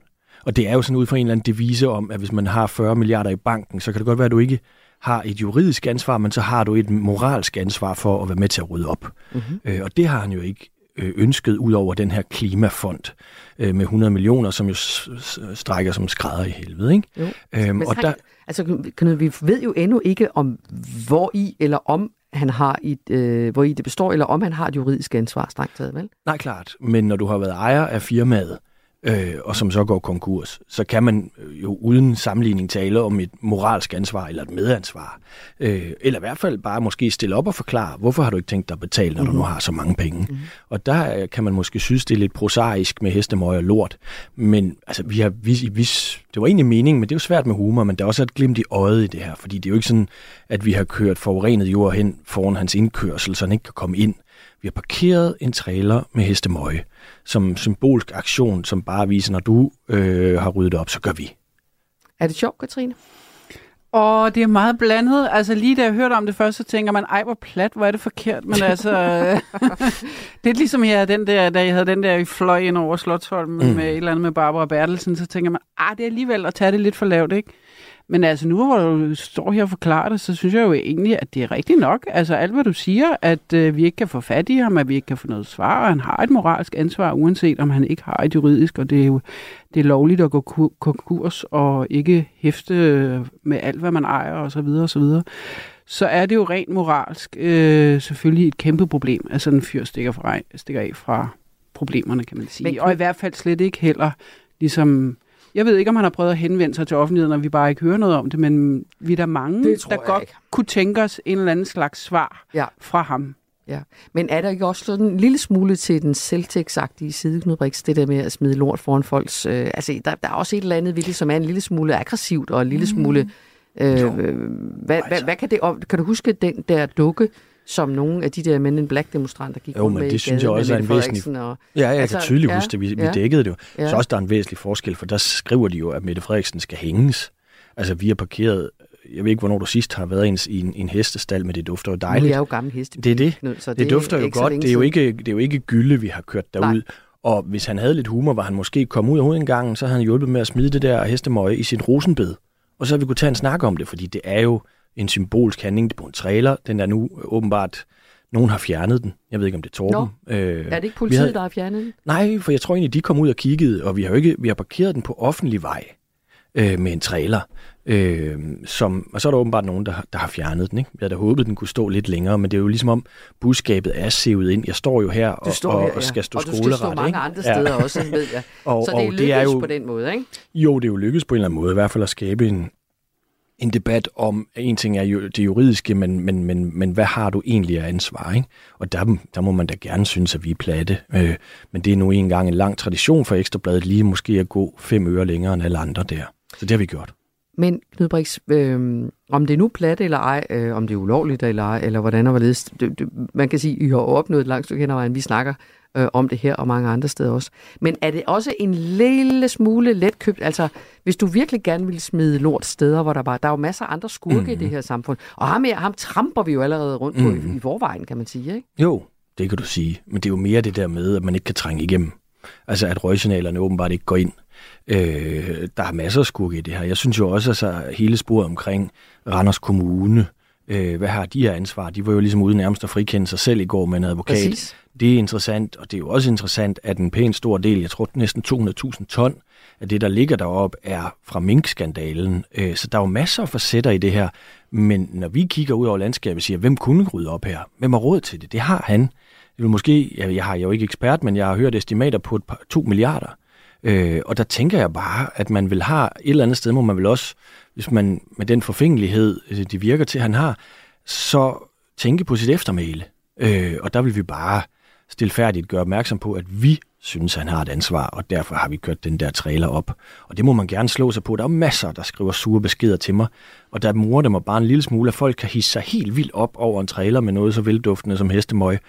Og det er jo sådan ud fra en eller anden devise om, at hvis man har 40 milliarder i banken, så kan det godt være, at du ikke har et juridisk ansvar, men så har du et moralsk ansvar for at være med til at rydde op. Mm-hmm. Øh, og det har han jo ikke ønsket ud over den her klimafond øh, med 100 millioner, som jo strækker som skrædder i helvede. Ikke? Jo. Øhm, Men og så, der, altså, Knud, vi ved jo endnu ikke om, hvor i eller om han har et, øh, hvor i det består, eller om han har et juridisk ansvar, strengt taget, vel? nej, klart. Men når du har været ejer af firmaet, øh, og som så går konkurs, så kan man øh, jo uden sammenligning tale om et moralsk ansvar eller et medansvar. Øh, eller i hvert fald bare måske stille op og forklare, hvorfor har du ikke tænkt dig at betale, når mm. du nu har så mange penge. Mm. Og der øh, kan man måske synes, det er lidt prosaisk med hestemøg og lort. Men altså, vi har, vi, vi, det var egentlig meningen, men det er jo svært med humor, men der er også et glimt i øjet i det her, fordi det er jo ikke sådan, at vi har kørt forurenet jord hen foran hans indkørsel, så han ikke kan komme ind. Vi har parkeret en trailer med hestemøg som symbolsk aktion, som bare viser, når du øh, har ryddet op, så gør vi. Er det sjovt, Katrine? Og det er meget blandet. Altså lige da jeg hørte om det først, så tænker man, ej hvor plat, hvor er det forkert. Men altså, det er ligesom her, den der, da jeg havde den der, I fløj ind over Slottholmen mm. med et eller andet med Barbara Bertelsen, så tænker man, ah, det er alligevel at tage det lidt for lavt, ikke? Men altså nu, hvor du står her og forklarer det, så synes jeg jo egentlig, at det er rigtigt nok. Altså alt, hvad du siger, at øh, vi ikke kan få fat i ham, at vi ikke kan få noget svar, og han har et moralsk ansvar, uanset om han ikke har et juridisk, og det er jo det er lovligt at gå ku- konkurs og ikke hæfte med alt, hvad man ejer og så videre og så videre. Så er det jo rent moralsk øh, selvfølgelig et kæmpe problem, at sådan en fyr stikker, fra, stikker af fra problemerne, kan man sige. Men, og i hvert fald slet ikke heller ligesom... Jeg ved ikke, om han har prøvet at henvende sig til offentligheden, og vi bare ikke hører noget om det, men vi er der mange, der godt ikke. kunne tænke os en eller anden slags svar Ja. fra ham. Ja. Men er der ikke også sådan en lille smule til den selvtægtsagtige side, Knud Brix, det der med at smide lort foran folks... Øh, altså, der, der er også et eller andet ved det, som er en lille smule aggressivt og en lille smule... Øh, øh, hvad, hvad, Altså. hvad kan det... Kan du huske den der dukke, som nogle af de der Men in Black-demonstranter gik Jo, men med det i synes jeg også er en væsentlig- Og, Ja, jeg Altså, kan tydeligt ja, huske det. Vi, vi ja. dækkede det jo. Ja. Så også der er en væsentlig forskel, for der skriver de jo, at Mette Frederiksen skal hænges. Altså, vi har parkeret... Jeg ved ikke, hvornår du sidst har været i en, i en, en hestestal, men det dufter jo nu er dejligt. jeg jo gammel heste. Det er det. Så Det, det dufter jo godt. Det er jo, ikke, det er jo ikke gylde, vi har kørt derud. Nej. Og hvis han havde lidt humor, var han måske kommet ud af hovedet en gang, så havde han hjulpet med at smide det der hestemøje i sit rosenbed. Og så havde vi kunne tage en snak om det, fordi det er jo en symbolsk handling. På en trailer. Den er nu øh, åbenbart... Nogen har fjernet den. Jeg ved ikke, om det er Torben. Øh, Er det ikke politiet, havde- der har fjernet den? Nej, for jeg tror egentlig, de kom ud og kiggede, og vi har jo ikke vi har parkeret den på offentlig vej. øh, med en trailer. Øh, som, og så er der åbenbart nogen, der, der har fjernet den. Ikke? Jeg havde da håbet, den kunne stå lidt længere, men det er jo ligesom om budskabet er sevet ind. Jeg står jo her og, står og, her, ja. og skal stå og skoleret. Og du skal stå mange ikke? andre steder ja. også, ved jeg. og, så det er og lykkedes det er jo, på den måde, ikke? Jo, det er jo lykkedes på en eller anden måde, i hvert fald at skabe en, en debat om, en ting er jo det juridiske, men, men, men, men hvad har du egentlig af ansvar? Ikke? Og der, der må man da gerne synes, at vi er platte. Øh, men det er nu engang en lang tradition for Ekstrabladet lige måske at gå fem øre længere end alle andre der. Så det har vi gjort. Men Knud Brix, øh, om det er nu platte eller ej, øh, om det er ulovligt eller ej, eller hvordan og hvorledes, det, det, man kan sige, at I har opnået et langt stykke hen ad vejen. Vi snakker øh, om det her og mange andre steder også. Men er det også en lille smule letkøbt? Altså, hvis du virkelig gerne vil smide lort steder, hvor der bare... Der er jo masser af andre skurke mm-hmm. i det her samfund. Og ham, her, ham tramper vi jo allerede rundt på mm-hmm. i, i forvejen, kan man sige, ikke? Jo, det kan du sige. Men det er jo mere det der med, at man ikke kan trænge igennem. Altså, at røgsignalerne åbenbart ikke går ind. Øh, der er masser af skurke i det her. Jeg synes jo også, at altså, hele sporet omkring Randers Kommune, øh, hvad har de her ansvar? De var jo ligesom ude nærmest at frikende sig selv i går med en advokat. Præcis. Det er interessant, og det er jo også interessant, at en pæn stor del, jeg tror næsten 200.000 ton, af det, der ligger deroppe, er fra minkskandalen. Øh, så der er jo masser af facetter i det her. Men når vi kigger ud over landskabet og siger, hvem kunne rydde op her? Hvem har råd til det? Det har han. Det vil måske, jeg, jeg har jo ikke ekspert, men jeg har hørt estimater på et par, 2 milliarder. Øh, og der tænker jeg bare, at man vil have et eller andet sted, hvor man vil også, hvis man med den forfængelighed, øh, de det virker til, at han har, så tænke på sit eftermæle. Øh, og der vil vi bare stilfærdigt gøre opmærksom på, at vi synes, han har et ansvar, og derfor har vi kørt den der trailer op. Og det må man gerne slå sig på. Der er masser, der skriver sure beskeder til mig, og der morer det mig bare en lille smule, at folk kan hisse sig helt vildt op over en trailer med noget så velduftende som hestemøg,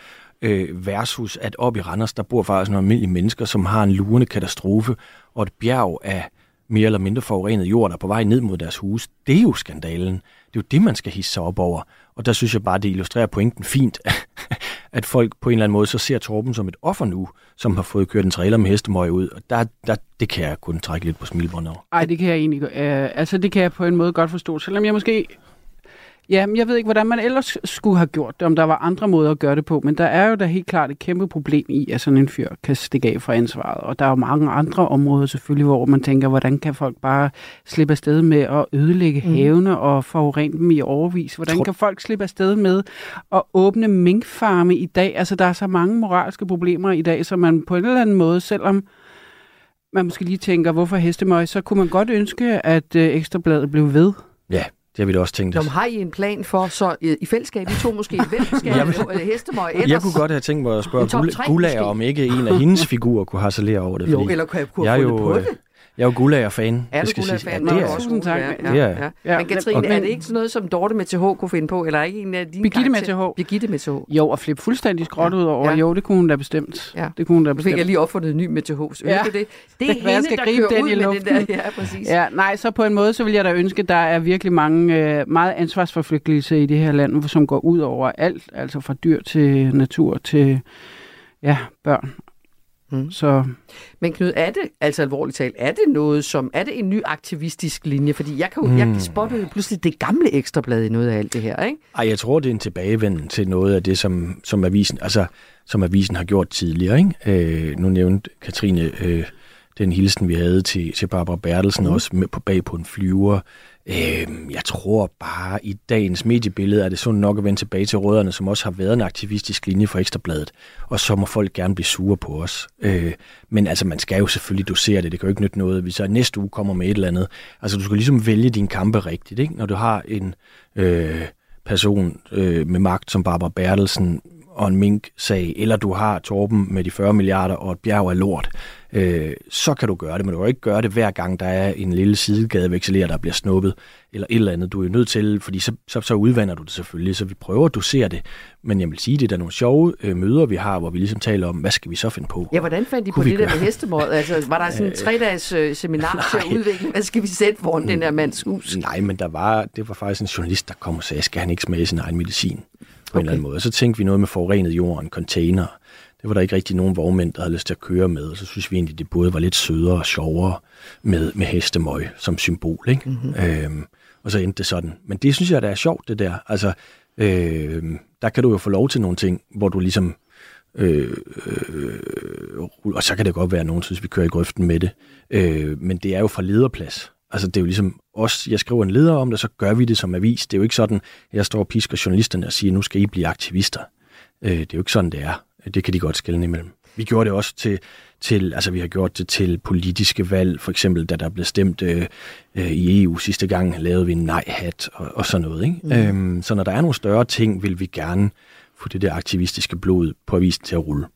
øh, versus at op i Randers, der bor faktisk nogle almindelige mennesker, som har en lurende katastrofe, og et bjerg af mere eller mindre forurenet jord, der er på vej ned mod deres hus. Det er jo skandalen. Det er jo det, man skal hisse sig op over. Og der synes jeg bare, det illustrerer pointen fint, at folk på en eller anden måde så ser Torben som et offer nu, som har fået kørt en trailer med hestemøg ud. Og der, der, det kan jeg kun trække lidt på smilbåndet over. Ej, det kan jeg egentlig øh, altså det kan jeg på en måde godt forstå, selvom jeg måske Ja, men jeg ved ikke, hvordan man ellers skulle have gjort det, om der var andre måder at gøre det på, men der er jo da helt klart et kæmpe problem i, at sådan en fyr kan stikke af fra ansvaret. Og der er jo mange andre områder selvfølgelig, hvor man tænker, hvordan kan folk bare slippe afsted med at ødelægge mm. havene og forurene dem i overvis? Hvordan Tror... kan folk slippe afsted med at åbne minkfarme i dag? Altså, der er så mange moralske problemer i dag, så man på en eller anden måde, selvom man måske lige tænker, hvorfor hestemøg, så kunne man godt ønske, at øh, Ekstrabladet blev ved. Ja, det har vi da også tænkt os. har I en plan for, så i, i fællesskab, I to måske, hvem skal jeg, hestemøg ellers? Jeg kunne godt have tænkt mig at spørge Gulager, om ikke en af hendes figurer kunne harcelere over det. Jo, eller kunne jeg kunne have på det? Jeg er jo Gulager-fan. Er du Gulager-fan? Ja, det er også tusind tak. Ja, ja, ja. ja. Men Katrine, okay. er det ikke sådan noget, som Dorte med TH kunne finde på, eller er ikke en af dine Birgitte med TH. Birgitte med TH. Jo, og flip fuldstændig skråt ud over. Ja. Jo, det kunne hun da bestemt. Ja. Det kunne hun da bestemt. fik jeg lige opfundet en ny med TH. Så ja. det, det er hende, skal der gribe kører den ud i luften. med det der. Ja, præcis. Ja, nej, så på en måde, så vil jeg da ønske, at der er virkelig mange, øh, meget ansvarsforflygtelse i det her land, som går ud over alt, altså fra dyr til natur til ja, børn Mm. Så... Men Knud, er det, altså alvorligt talt, er det noget som, er det en ny aktivistisk linje? Fordi jeg kan jo, mm. jeg spotte pludselig det gamle ekstrablad i noget af alt det her, ikke? Ej, jeg tror, det er en tilbagevend til noget af det, som, som avisen, altså, som avisen har gjort tidligere, ikke? Øh, nu nævnte Katrine øh, den hilsen, vi havde til, til Barbara Bertelsen, mm. også med på bag på en flyver, Øh, jeg tror bare, i dagens mediebillede er det sådan nok at vende tilbage til rødderne, som også har været en aktivistisk linje for Ekstrabladet, og så må folk gerne blive sure på os. Øh, men altså, man skal jo selvfølgelig dosere det. Det kan jo ikke nytte noget, hvis så næste uge kommer med et eller andet. Altså, du skal ligesom vælge din kampe rigtigt, ikke? Når du har en øh, person øh, med magt som Barbara Bertelsen og en mink-sag, eller du har Torben med de 40 milliarder og et bjerg af lort, øh, så kan du gøre det, men du kan ikke gøre det hver gang, der er en lille sidegadevekselerer, der bliver snuppet, eller et eller andet. Du er nødt til, fordi så, så, så udvander du det selvfølgelig, så vi prøver at dosere det. Men jeg vil sige, det er der nogle sjove øh, møder, vi har, hvor vi ligesom taler om, hvad skal vi så finde på? Ja, hvordan fandt de på det gøre? der med hestemål? Altså, var der sådan en tre-dages øh, seminar nej. til at udvikle, hvad skal vi sætte foran den her mands hus? Nej, men der var, det var faktisk en journalist, der kom og sagde, skal han ikke smage sin egen medicin? På okay. en eller anden måde. Og så tænkte vi noget med forurenet jord, en container, det var der ikke rigtig nogen vognmænd, der havde lyst til at køre med, og så synes vi egentlig, det både var lidt sødere og sjovere med, med hestemøg som symbol. Ikke? Mm-hmm. Øhm, og så endte det sådan. Men det synes jeg, der er sjovt, det der. Altså, øh, der kan du jo få lov til nogle ting, hvor du ligesom... Øh, øh, og så kan det godt være, at nogen synes, vi kører i grøften med det. Øh, men det er jo fra lederplads. Altså, det er jo ligesom os, jeg skriver en leder om det, så gør vi det som avis. Det er jo ikke sådan, at jeg står og pisker journalisterne og siger, nu skal I blive aktivister. Øh, det er jo ikke sådan, det er. Det kan de godt skille imellem. Vi gjorde det også til, til, altså vi har gjort det til politiske valg, for eksempel da der blev stemt øh, øh, i EU sidste gang, lavede vi en nej-hat og, og sådan noget. Ikke? Mm. Øhm, så når der er nogle større ting, vil vi gerne få det der aktivistiske blod på avisen til at rulle.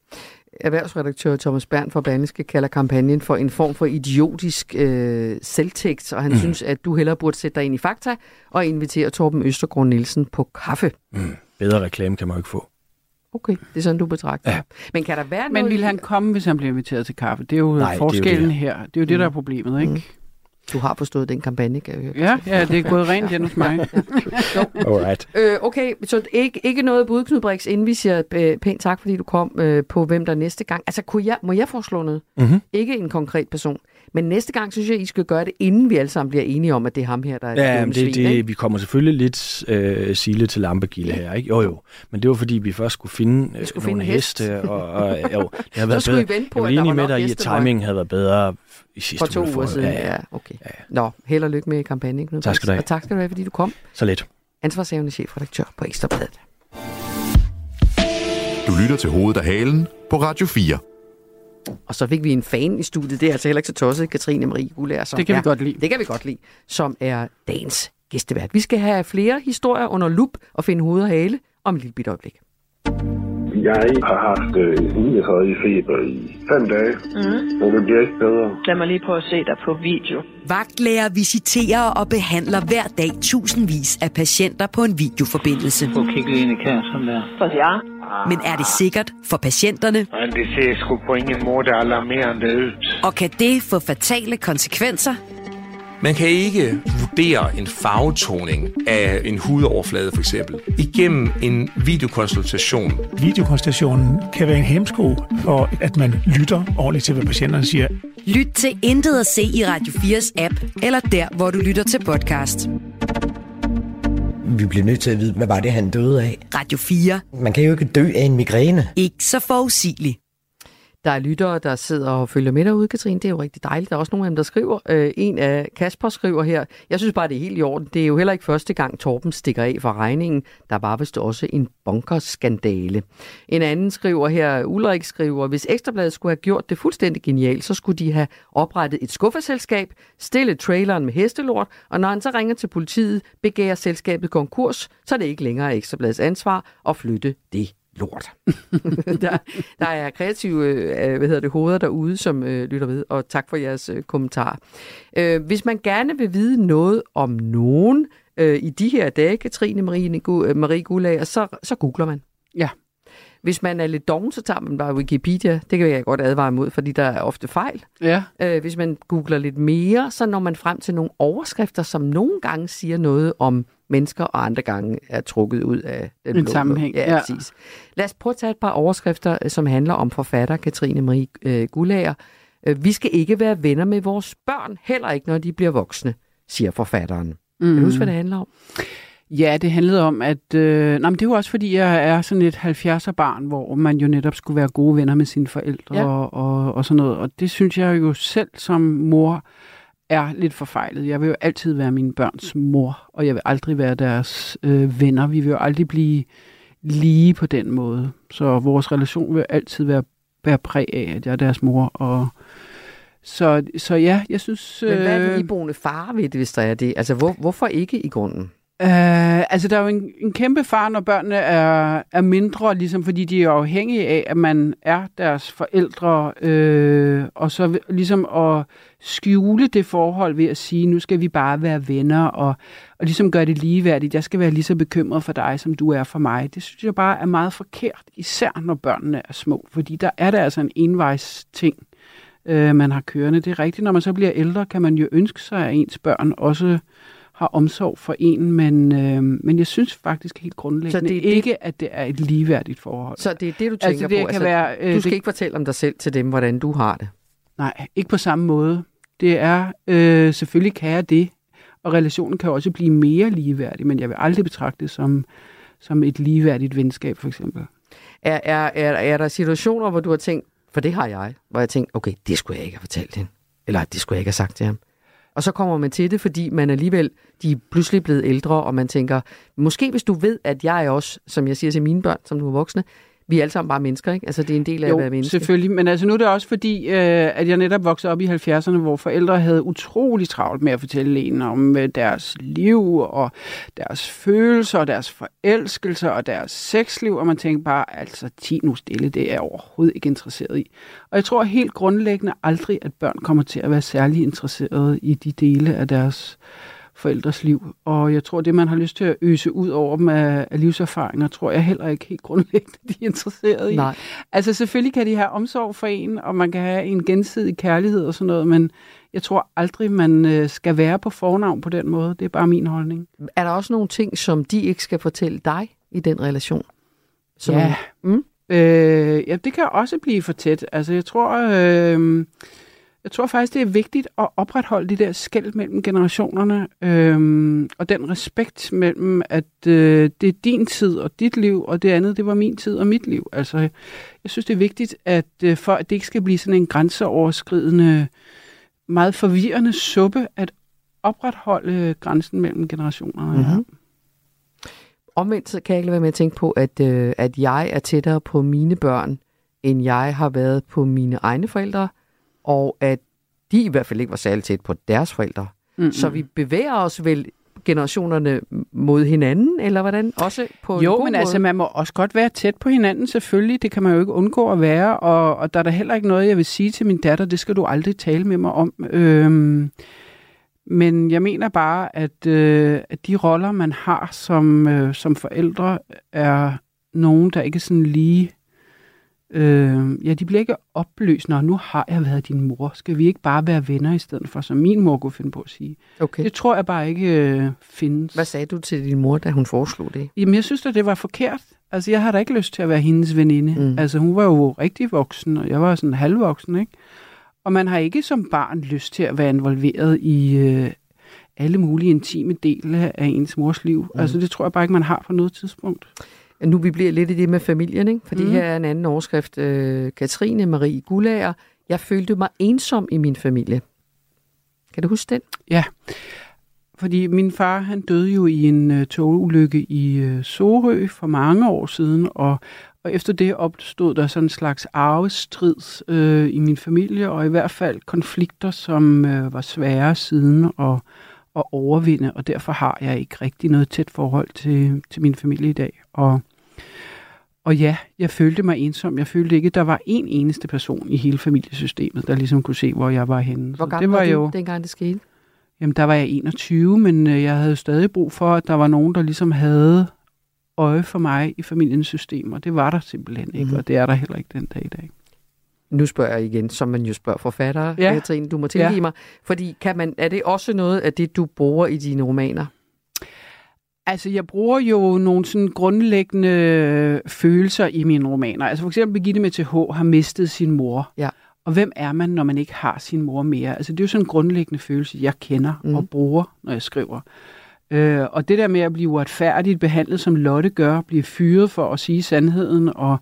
Erhvervsredaktør Thomas Bern fra Berlingske kalder kampagnen for en form for idiotisk øh, selvtægt, og han mm. synes, at du hellere burde sætte dig ind i fakta og invitere Torben Østergaard Nielsen på kaffe. Mm. Bedre reklame kan man jo ikke få. Okay, det er sådan, du betragter ja. Men kan der være Men vil han komme, hvis han bliver inviteret til kaffe? Det er jo Nej, forskellen det er jo det. her. Det er jo det, der er problemet, ikke? Mm. Du har forstået den kampagne, kan jeg høre. Ja, ja det er gået rent hos mig. Alright. Øh, okay, så ikke, ikke noget bud, Knud Brix, inden vi siger øh, pænt tak, fordi du kom øh, på, hvem der næste gang. Altså, kunne jeg, må jeg foreslå noget? Mm-hmm. Ikke en konkret person. Men næste gang synes jeg, I skal gøre det, inden vi alle sammen bliver enige om, at det er ham her, der er ja, det, svin, det, vi kommer selvfølgelig lidt øh, sile til lampegilde ja. her, ikke? Jo, jo. Men det var, fordi vi først skulle finde, øh, skulle nogle finde heste. Hest. Og, og, jo, det havde været bedre. vente på, jeg var enig med dig i, at timingen havde været bedre i sidste For to uger siden, ja, ja. okay. Ja, ja. Nå, held og lykke med kampagnen. Knud tak skal du have. Og tak skal du have, fordi du kom. Så lidt. Ansvarshavende chefredaktør på Ekstrabladet. Du lytter til Hovedet af Halen på Radio 4. Og så fik vi en fan i studiet, det er altså heller ikke så tosset, Katrine Marie Gullær. Som det kan er, vi godt lide. Det kan vi godt lide, som er dagens gæstevært. Vi skal have flere historier under lup og finde hoved og hale om et lille bit øjeblik. Jeg har haft øh, i feber i fem dage, mm. og det bliver ikke bedre. Lad mig lige prøve at se dig på video. Vagtlæger visiterer og behandler hver dag tusindvis af patienter på en videoforbindelse. Prøv at kigge lige ind i kassen der. For ja. Men er det sikkert for patienterne? Men det ser sgu på ingen måde alarmerende ud. Og kan det få fatale konsekvenser? Man kan ikke vurdere en farvetoning af en hudoverflade for eksempel igennem en videokonsultation. Videokonsultationen kan være en hemsko for, at man lytter ordentligt til, hvad patienterne siger. Lyt til Intet at se i Radio 4's app, eller der, hvor du lytter til podcast. Vi bliver nødt til at vide, hvad var det, han døde af? Radio 4. Man kan jo ikke dø af en migræne. Ikke så forudsigeligt. Der er lyttere, der sidder og følger med derude, Katrine. Det er jo rigtig dejligt. Der er også nogle af dem, der skriver. Øh, en af Kasper skriver her, jeg synes bare, det er helt i orden. Det er jo heller ikke første gang, Torben stikker af for regningen. Der var vist også en bunkerskandale. En anden skriver her, Ulrik skriver, hvis Ekstrabladet skulle have gjort det fuldstændig genialt, så skulle de have oprettet et skuffeselskab, stille traileren med hestelort, og når han så ringer til politiet, begærer selskabet konkurs, så er det ikke længere Ekstrabladets ansvar at flytte det lort. der, der er kreative øh, hvad hedder det, hoveder derude, som øh, lytter ved, og tak for jeres øh, kommentar. Øh, hvis man gerne vil vide noget om nogen øh, i de her dage, Katrine Marie, øh, Marie Gulager, så, så googler man. Ja. Hvis man er lidt doven, så tager man bare Wikipedia. Det kan jeg godt advare imod, fordi der er ofte fejl. Ja. Øh, hvis man googler lidt mere, så når man frem til nogle overskrifter, som nogle gange siger noget om mennesker, og andre gange er trukket ud af den en blå sammenhæng. Ja, ja, præcis. Lad os prøve at tage et par overskrifter, øh, som handler om forfatter Katrine Marie øh, Gullager. Øh, vi skal ikke være venner med vores børn, heller ikke når de bliver voksne, siger forfatteren. Mm. Kan du huske, hvad det handler om? Ja, det handlede om, at... Øh, nej, men det er jo også, fordi jeg er sådan et 70'er barn, hvor man jo netop skulle være gode venner med sine forældre ja. og, og, og sådan noget. Og det synes jeg jo selv som mor er lidt forfejlet. Jeg vil jo altid være min børns mor, og jeg vil aldrig være deres øh, venner. Vi vil jo aldrig blive lige på den måde. Så vores relation vil altid være, være præg af, at jeg er deres mor. Og så, så ja, jeg synes... Men hvad er den øh, iboende far ved det, hvis der er det? Altså, hvor, hvorfor ikke i grunden? Uh, altså, der er jo en, en kæmpe far, når børnene er, er mindre, ligesom fordi de er afhængige af, at man er deres forældre, øh, og så ligesom at skjule det forhold ved at sige, nu skal vi bare være venner, og, og ligesom gøre det ligeværdigt. Jeg skal være lige så bekymret for dig, som du er for mig. Det synes jeg bare er meget forkert, især når børnene er små, fordi der er der altså en envejs ting, øh, man har kørende. Det er rigtigt, når man så bliver ældre, kan man jo ønske sig, at ens børn også har omsorg for en, men, øh, men jeg synes faktisk helt grundlæggende så det er ikke, det, at det er et ligeværdigt forhold. Så det er det, du altså, tænker altså, det på? Kan altså, være, øh, du skal det, ikke fortælle om dig selv til dem, hvordan du har det? Nej, ikke på samme måde. Det er, øh, selvfølgelig kan jeg det, og relationen kan også blive mere ligeværdig, men jeg vil aldrig betragte det som, som et ligeværdigt venskab, for eksempel. Er, er, er, er der situationer, hvor du har tænkt, for det har jeg, hvor jeg tænkt, okay, det skulle jeg ikke have fortalt hende, eller det skulle jeg ikke have sagt til ham? Og så kommer man til det, fordi man alligevel, de er pludselig blevet ældre, og man tænker, måske hvis du ved, at jeg er også, som jeg siger til mine børn, som nu er voksne, vi er alle sammen bare mennesker, ikke? Altså, det er en del af jo, at være menneske. selvfølgelig. Men altså, nu er det også fordi, øh, at jeg netop voksede op i 70'erne, hvor forældre havde utrolig travlt med at fortælle en om øh, deres liv, og deres følelser, og deres forelskelser, og deres sexliv, og man tænkte bare, altså, 10 nu stille, det er jeg overhovedet ikke interesseret i. Og jeg tror helt grundlæggende aldrig, at børn kommer til at være særlig interesserede i de dele af deres forældres liv. Og jeg tror, det man har lyst til at øse ud over dem af, af livserfaringer, tror jeg heller ikke helt grundlæggende, de er interesseret i. Nej. Altså selvfølgelig kan de have omsorg for en, og man kan have en gensidig kærlighed og sådan noget, men jeg tror aldrig, man øh, skal være på fornavn på den måde. Det er bare min holdning. Er der også nogle ting, som de ikke skal fortælle dig i den relation? Som ja. Mm? Øh, ja, det kan også blive for tæt. Altså jeg tror... Øh, jeg tror faktisk, det er vigtigt at opretholde det der skæld mellem generationerne, øhm, og den respekt mellem, at øh, det er din tid og dit liv, og det andet, det var min tid og mit liv. Altså, jeg synes, det er vigtigt, at øh, for at det ikke skal blive sådan en grænseoverskridende, meget forvirrende suppe, at opretholde grænsen mellem generationerne. Mm-hmm. Ja. Omvendt kan jeg ikke være med at tænke på, at, øh, at jeg er tættere på mine børn, end jeg har været på mine egne forældre, og at de i hvert fald ikke var særlig tæt på deres forældre. Mm-hmm. Så vi bevæger os vel generationerne mod hinanden, eller hvordan? Også på jo, men måde? altså, man må også godt være tæt på hinanden, selvfølgelig. Det kan man jo ikke undgå at være, og, og der er der heller ikke noget, jeg vil sige til min datter, det skal du aldrig tale med mig om. Øhm, men jeg mener bare, at, øh, at de roller, man har som, øh, som forældre, er nogen, der ikke sådan lige Øh, ja, de bliver ikke opløst, når nu har jeg været din mor. Skal vi ikke bare være venner i stedet for, som min mor kunne finde på at sige. Okay. Det tror jeg bare ikke øh, findes. Hvad sagde du til din mor, da hun foreslog det? Jamen, jeg synes at det var forkert. Altså, jeg har da ikke lyst til at være hendes veninde. Mm. Altså, hun var jo rigtig voksen, og jeg var sådan halvvoksen, ikke? Og man har ikke som barn lyst til at være involveret i øh, alle mulige intime dele af ens mors liv. Mm. Altså, det tror jeg bare ikke, man har på noget tidspunkt. Nu vi bliver lidt i det med familien, ikke? fordi mm. her er en anden overskrift. Øh, Katrine Marie Gullager. Jeg følte mig ensom i min familie. Kan du huske den? Ja, fordi min far han døde jo i en uh, togulykke i uh, Sorø for mange år siden, og, og efter det opstod der sådan en slags arvestrid uh, i min familie, og i hvert fald konflikter, som uh, var svære siden at, at overvinde, og derfor har jeg ikke rigtig noget tæt forhold til, til min familie i dag. Og, og ja, jeg følte mig ensom. Jeg følte ikke, at der var en eneste person i hele familiesystemet, der ligesom kunne se, hvor jeg var henne. Hvor gammel det var, var du, jo, dengang det skete? Jamen, der var jeg 21, men øh, jeg havde stadig brug for, at der var nogen, der ligesom havde øje for mig i familiens system, og det var der simpelthen ikke, mm. og det er der heller ikke den dag i dag. Nu spørger jeg igen, som man jo spørger forfattere, ja. Katrine, du må tilgive ja. mig. Fordi kan man, er det også noget af det, du bruger i dine romaner? Altså, jeg bruger jo nogle sådan grundlæggende følelser i mine romaner. Altså for eksempel Birgitte med TH har mistet sin mor. Ja. Og hvem er man, når man ikke har sin mor mere? Altså, det er jo sådan en grundlæggende følelse, jeg kender mm. og bruger, når jeg skriver. Øh, og det der med at blive uretfærdigt behandlet, som Lotte gør, blive fyret for at sige sandheden, og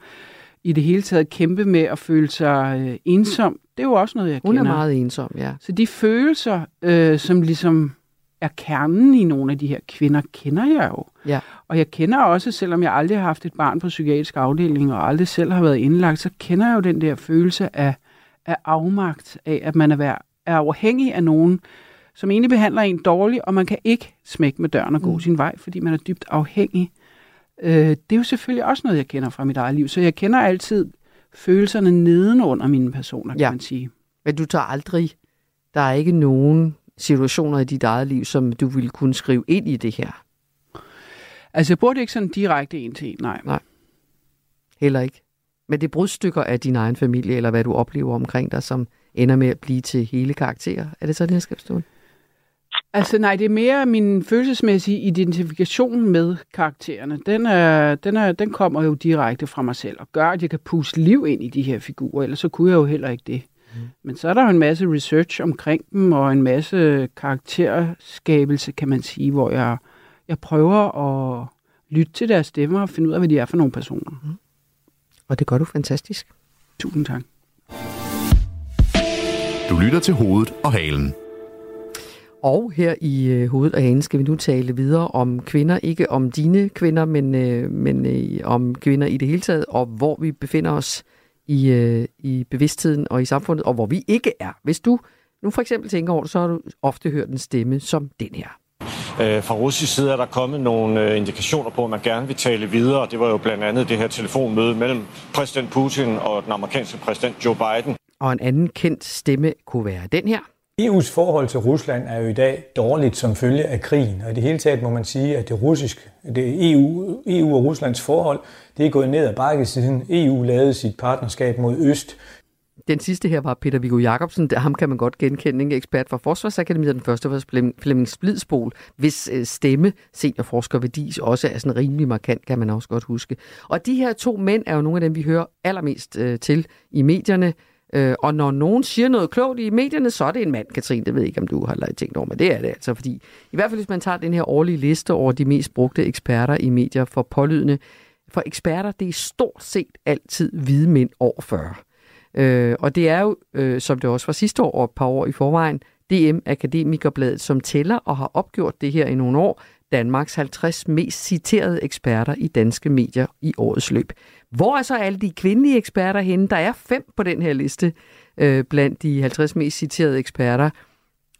i det hele taget kæmpe med at føle sig øh, ensom, det er jo også noget, jeg Hun kender. Hun er meget ensom, ja. Så de følelser, øh, som ligesom er kernen i nogle af de her kvinder, kender jeg jo. Ja. Og jeg kender også, selvom jeg aldrig har haft et barn på psykiatrisk afdeling, og aldrig selv har været indlagt, så kender jeg jo den der følelse af, af afmagt, af at man er, vær, er afhængig af nogen, som egentlig behandler en dårligt, og man kan ikke smække med døren og gå mm. sin vej, fordi man er dybt afhængig. Øh, det er jo selvfølgelig også noget, jeg kender fra mit eget liv, så jeg kender altid følelserne nedenunder mine personer, ja. kan man sige. Men du tager aldrig, der er ikke nogen situationer i dit eget liv, som du ville kunne skrive ind i det her? Altså, jeg bruger det ikke sådan direkte en til en, nej. Nej, heller ikke. Men det er brudstykker af din egen familie, eller hvad du oplever omkring dig, som ender med at blive til hele karakterer. Er det sådan, jeg skal forstå Altså nej, det er mere min følelsesmæssige identifikation med karaktererne. Den, er, den, er, den kommer jo direkte fra mig selv og gør, at jeg kan puste liv ind i de her figurer, ellers så kunne jeg jo heller ikke det. Mm. Men så er der jo en masse research omkring dem, og en masse karakterskabelse, kan man sige, hvor jeg, jeg prøver at lytte til deres stemmer og finde ud af, hvad de er for nogle personer. Mm. Og det gør du fantastisk. Tusind tak. Du lytter til hovedet og halen. Og her i øh, hovedet af hende skal vi nu tale videre om kvinder, ikke om dine kvinder, men, øh, men øh, om kvinder i det hele taget, og hvor vi befinder os i, øh, i bevidstheden og i samfundet, og hvor vi ikke er. Hvis du nu for eksempel tænker over det, så har du ofte hørt en stemme som den her. Øh, fra russisk side er der kommet nogle øh, indikationer på, at man gerne vil tale videre. Det var jo blandt andet det her telefonmøde mellem præsident Putin og den amerikanske præsident Joe Biden. Og en anden kendt stemme kunne være den her. EU's forhold til Rusland er jo i dag dårligt som følge af krigen, og i det hele taget må man sige, at det russiske, det EU, EU og Ruslands forhold, det er gået ned ad bakke siden EU lavede sit partnerskab mod Øst. Den sidste her var Peter Viggo Jacobsen. Der, ham kan man godt genkende, ikke? ekspert fra Forsvarsakademiet. Den første var Flemming Splidsbol, hvis øh, stemme, seniorforsker ved DIS, også er sådan rimelig markant, kan man også godt huske. Og de her to mænd er jo nogle af dem, vi hører allermest øh, til i medierne. Øh, og når nogen siger noget klogt i medierne, så er det en mand, Katrine. Det ved jeg ikke, om du har tænkt over, men det er det altså. Fordi i hvert fald, hvis man tager den her årlige liste over de mest brugte eksperter i medier for pålydende, for eksperter, det er stort set altid hvide mænd over 40. Øh, og det er jo, øh, som det også var sidste år og et par år i forvejen, DM Akademikerbladet, som tæller og har opgjort det her i nogle år, Danmarks 50 mest citerede eksperter i danske medier i årets løb. Hvor er så alle de kvindelige eksperter henne? Der er fem på den her liste øh, blandt de 50 mest citerede eksperter.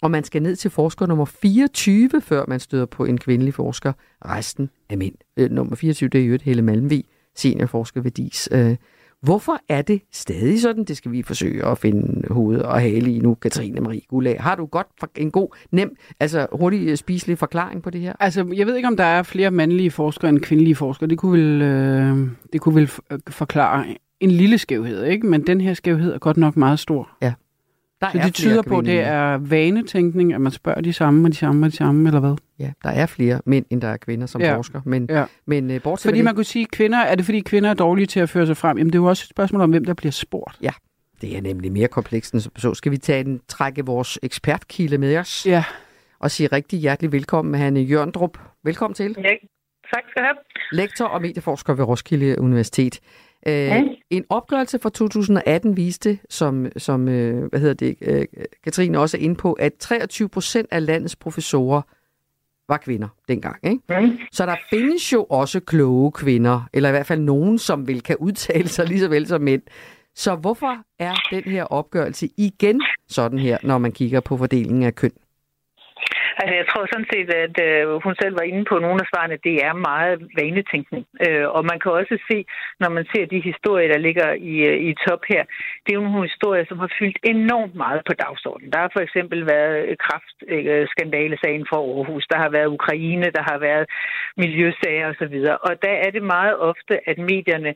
Og man skal ned til forsker nummer 24, før man støder på en kvindelig forsker. Resten er mænd. Øh, nummer 24, det er jo et Helle Malmvig, seniorforsker ved DIS. Øh, Hvorfor er det stadig sådan? Det skal vi forsøge at finde hoved og hale i nu, Katrine Marie Gullag. Har du godt en god, nem, altså hurtig øh, spiselig forklaring på det her? Altså, jeg ved ikke, om der er flere mandlige forskere end kvindelige forskere. Det kunne vel, øh, det kunne vel øh, forklare en lille skævhed, ikke? Men den her skævhed er godt nok meget stor. Ja. Der så det tyder på, at det er vanetænkning, at man spørger de samme og de samme og de samme, eller hvad? Ja, der er flere mænd, end der er kvinder som ja. forsker. Men, ja. men uh, bortset Fordi det... man kunne sige, kvinder, er det fordi kvinder er dårlige til at føre sig frem? Jamen det er jo også et spørgsmål om, hvem der bliver spurgt. Ja, det er nemlig mere komplekst end så. Skal vi tage en trække vores ekspertkilde med os? Ja. Og sige rigtig hjertelig velkommen med Hanne Jørndrup. Velkommen til. Ja, tak skal du have. Lektor og medieforsker ved Roskilde Universitet. Øh, ja. En opgørelse fra 2018 viste, som, som øh, hvad hedder det, øh, Katrine også er inde på, at 23 procent af landets professorer var kvinder dengang. Ikke? Ja. Så der findes jo også kloge kvinder, eller i hvert fald nogen, som vil kan udtale sig lige så vel som mænd. Så hvorfor er den her opgørelse igen sådan her, når man kigger på fordelingen af køn? Altså, jeg tror sådan set, at øh, hun selv var inde på nogle af svarene, det er meget vanetænkning. Øh, og man kan også se, når man ser de historier, der ligger i, øh, i top her, det er jo nogle historier, som har fyldt enormt meget på dagsordenen. Der har for eksempel været kraftskandalesagen for Aarhus, der har været Ukraine, der har været miljøsager osv. Og der er det meget ofte, at medierne,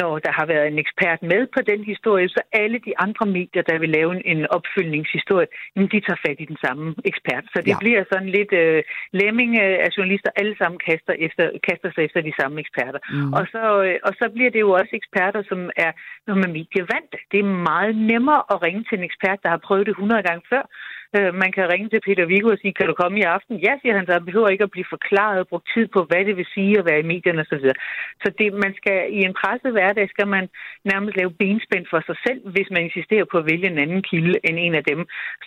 når der har været en ekspert med på den historie, så alle de andre medier, der vil lave en opfølgningshistorie, de tager fat i den samme ekspert. Så det ja. bliver sådan lidt øh, lemming øh, af journalister, alle sammen kaster, efter, kaster sig efter de samme eksperter. Mm. Og, så, øh, og så bliver det jo også eksperter, som er, som er medievante. Det er meget nemmere at ringe til en ekspert, der har prøvet det 100 gange før, Øh, man kan ringe til Peter Viggo og sige, kan du komme i aften? Ja, siger han, så han behøver ikke at blive forklaret og brugt tid på, hvad det vil sige at være i medierne osv. Så, så det, man skal, i en presset hverdag skal man nærmest lave benspænd for sig selv, hvis man insisterer på at vælge en anden kilde end en af dem,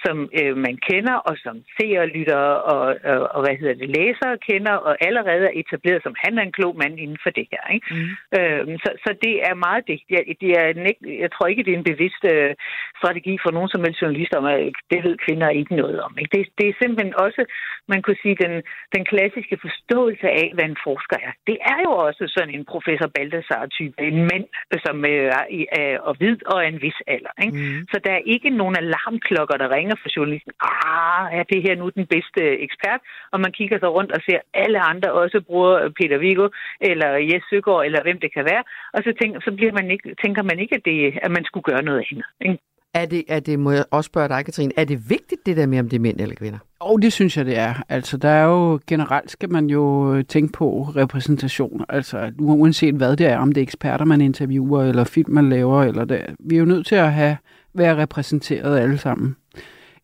som øh, man kender, og som ser, lytter og, og, og hvad hedder det, læser og kender, og allerede er etableret som han er en klog mand inden for det her. Ikke? Mm. Øh, så, så det er meget det. Er, det er en, jeg tror ikke, det er en bevidst øh, strategi for nogen som helst journalister om, at det ved kvinder ikke noget om. Ikke? Det, det er simpelthen også, man kunne sige, den, den klassiske forståelse af, hvad en forsker er. Det er jo også sådan en professor Baldassar-type, en mand, som er, er og hvid og en vis alder. Ikke? Mm. Så der er ikke nogen alarmklokker, der ringer for journalisten. Ah, er det her nu den bedste ekspert? Og man kigger sig rundt og ser, alle andre også bruger Peter Vigo, eller Jes Søgaard, eller hvem det kan være. Og så, tænker, så bliver man ikke, tænker man ikke, at, det, at man skulle gøre noget andet. Ikke? Er det, er det, må jeg også spørge dig, Katrine, er det vigtigt det der med, om det er mænd eller kvinder? Og oh, det synes jeg, det er. Altså, der er jo generelt skal man jo øh, tænke på repræsentation. Altså, uanset hvad det er, om det er eksperter, man interviewer, eller film, man laver, eller det. Vi er jo nødt til at have, være repræsenteret alle sammen.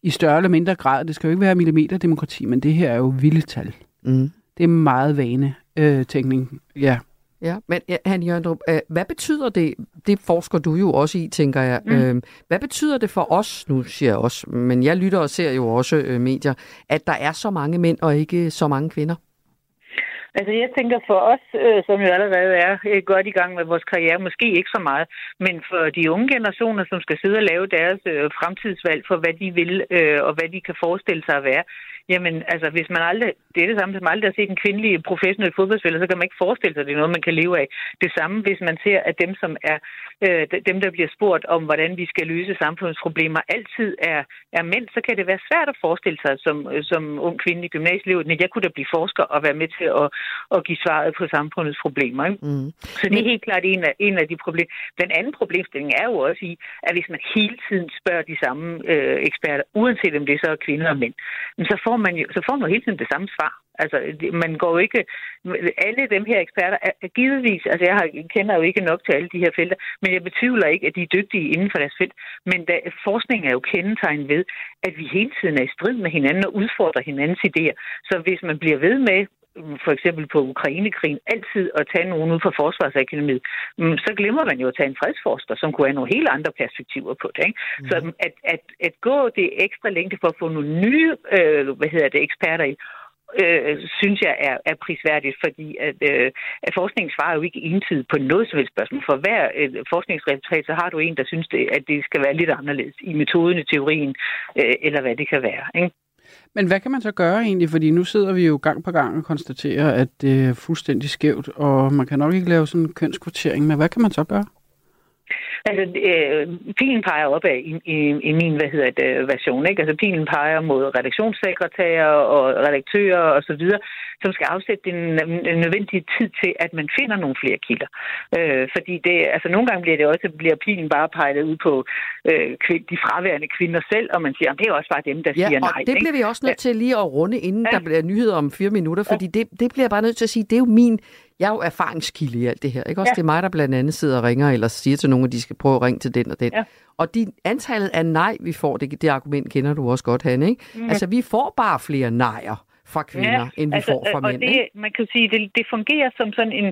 I større eller mindre grad. Det skal jo ikke være millimeterdemokrati, men det her er jo vildt tal. Mm. Det er meget vane øh, tænkning. Ja. Ja, men ja, Han Jørgendrup, øh, hvad betyder det, det forsker du jo også i, tænker jeg, mm. øh, hvad betyder det for os, nu siger jeg også, men jeg lytter og ser jo også øh, medier, at der er så mange mænd og ikke så mange kvinder? Altså jeg tænker for os, øh, som jo allerede er øh, godt i gang med vores karriere, måske ikke så meget, men for de unge generationer, som skal sidde og lave deres øh, fremtidsvalg for, hvad de vil øh, og hvad de kan forestille sig at være, Jamen, altså, hvis man aldrig, det er det samme, som aldrig har set en kvindelig professionel fodboldspiller, så kan man ikke forestille sig, at det er noget, man kan leve af. Det samme, hvis man ser, at dem, som er, øh, dem, der bliver spurgt om, hvordan vi skal løse samfundsproblemer, altid er, er mænd, så kan det være svært at forestille sig som, som ung kvinde i gymnasielivet, at jeg kunne da blive forsker og være med til at, at give svaret på samfundets problemer. Ikke? Mm. Så det er helt klart en af, en af de problemer. Den anden problemstilling er jo også i, at hvis man hele tiden spørger de samme øh, eksperter, uanset om det så er kvinder og mænd, så får man jo så får man jo hele tiden det samme svar. Altså, man går jo ikke... Alle dem her eksperter er, givetvis... Altså, jeg har, kender jo ikke nok til alle de her felter, men jeg betvivler ikke, at de er dygtige inden for deres felt. Men da, forskning er jo kendetegnet ved, at vi hele tiden er i strid med hinanden og udfordrer hinandens idéer. Så hvis man bliver ved med for eksempel på Ukrainekrigen, altid at tage nogen ud fra Forsvarsakademiet, mm, så glemmer man jo at tage en fredsforsker, som kunne have nogle helt andre perspektiver på det. Ikke? Mm. Så at, at, at gå det ekstra længde for at få nogle nye øh, hvad hedder det, eksperter ind, øh, synes jeg er, er prisværdigt, fordi at, øh, at forskningen svarer jo ikke entydigt på noget som helst spørgsmål. For hver øh, forskningsresultat, så har du en, der synes, det, at det skal være lidt anderledes i metoden, i teorien, øh, eller hvad det kan være. Ikke? Men hvad kan man så gøre egentlig? Fordi nu sidder vi jo gang på gang og konstaterer, at det er fuldstændig skævt, og man kan nok ikke lave sådan en kønskvotering, men hvad kan man så gøre? Altså, øh, pilen peger opad i, i, i min hvad hedder det, version. Ikke? Altså, pilen peger mod redaktionssekretærer og redaktører og så videre, som skal afsætte den, nødvendige tid til, at man finder nogle flere kilder. Øh, fordi det, altså, nogle gange bliver det også, bliver pilen bare peget ud på øh, de fraværende kvinder selv, og man siger, at det er også bare dem, der ja, siger og nej. det ikke? bliver vi også nødt Ja. til lige at runde, inden Ja. der bliver nyheder om fire minutter, fordi det, det bliver jeg bare nødt til at sige, det er jo min, jeg er jo erfaringskilde i alt det her. Ikke også? Ja. Det er mig, der blandt andet sidder og ringer, eller siger til nogen, at de skal prøve at ringe til den og den. Ja. Og de, antallet af nej, vi får, det, det argument kender du også godt, Hanne, ikke? Mhm. Altså, vi får bare flere nejer fra kvinder, end vi får fra og mænd, det, ikke? man kan sige, det, det fungerer som sådan en,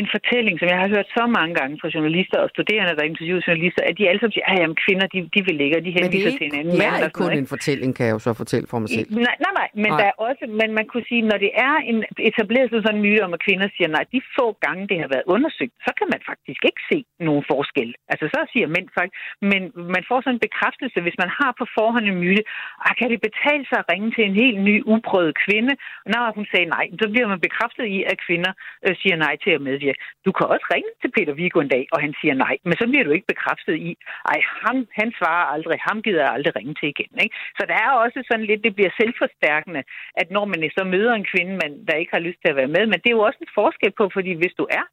en fortælling, som jeg har hørt så mange gange fra journalister og studerende, der interviewer journalister, at de alle sammen siger, at kvinder, de, de vil ikke, og de Men det henviser er til ikke, hinanden. det mænd er ikke sådan kun noget, en fortælling, kan jeg jo så fortælle for mig selv. Nej, nej, nej, men Nej. der er også, men man kunne sige, når det er en etableret sådan en myte om, at kvinder siger nej, de få gange, det har været undersøgt, så kan man faktisk ikke se nogen forskel. Altså så siger mænd faktisk, men man får sådan en bekræftelse, hvis man har på forhånd en myte, ah, kan det betale sig at ringe til en helt ny, uprøvet kvinde? Og når hun sagde nej, så bliver man bekræftet i, at kvinder øh, siger nej til at medvirke. Du kan også ringe til Peter Viggo en dag, og han siger nej, men så bliver du ikke bekræftet i, ej, ham, han svarer aldrig, ham gider jeg aldrig ringe til igen. Ikke? Så der er også sådan lidt, det bliver selvforstærkende, at når man så møder en kvinde, man, der ikke har lyst til at være med, men det er jo også en forskel på, fordi hvis du er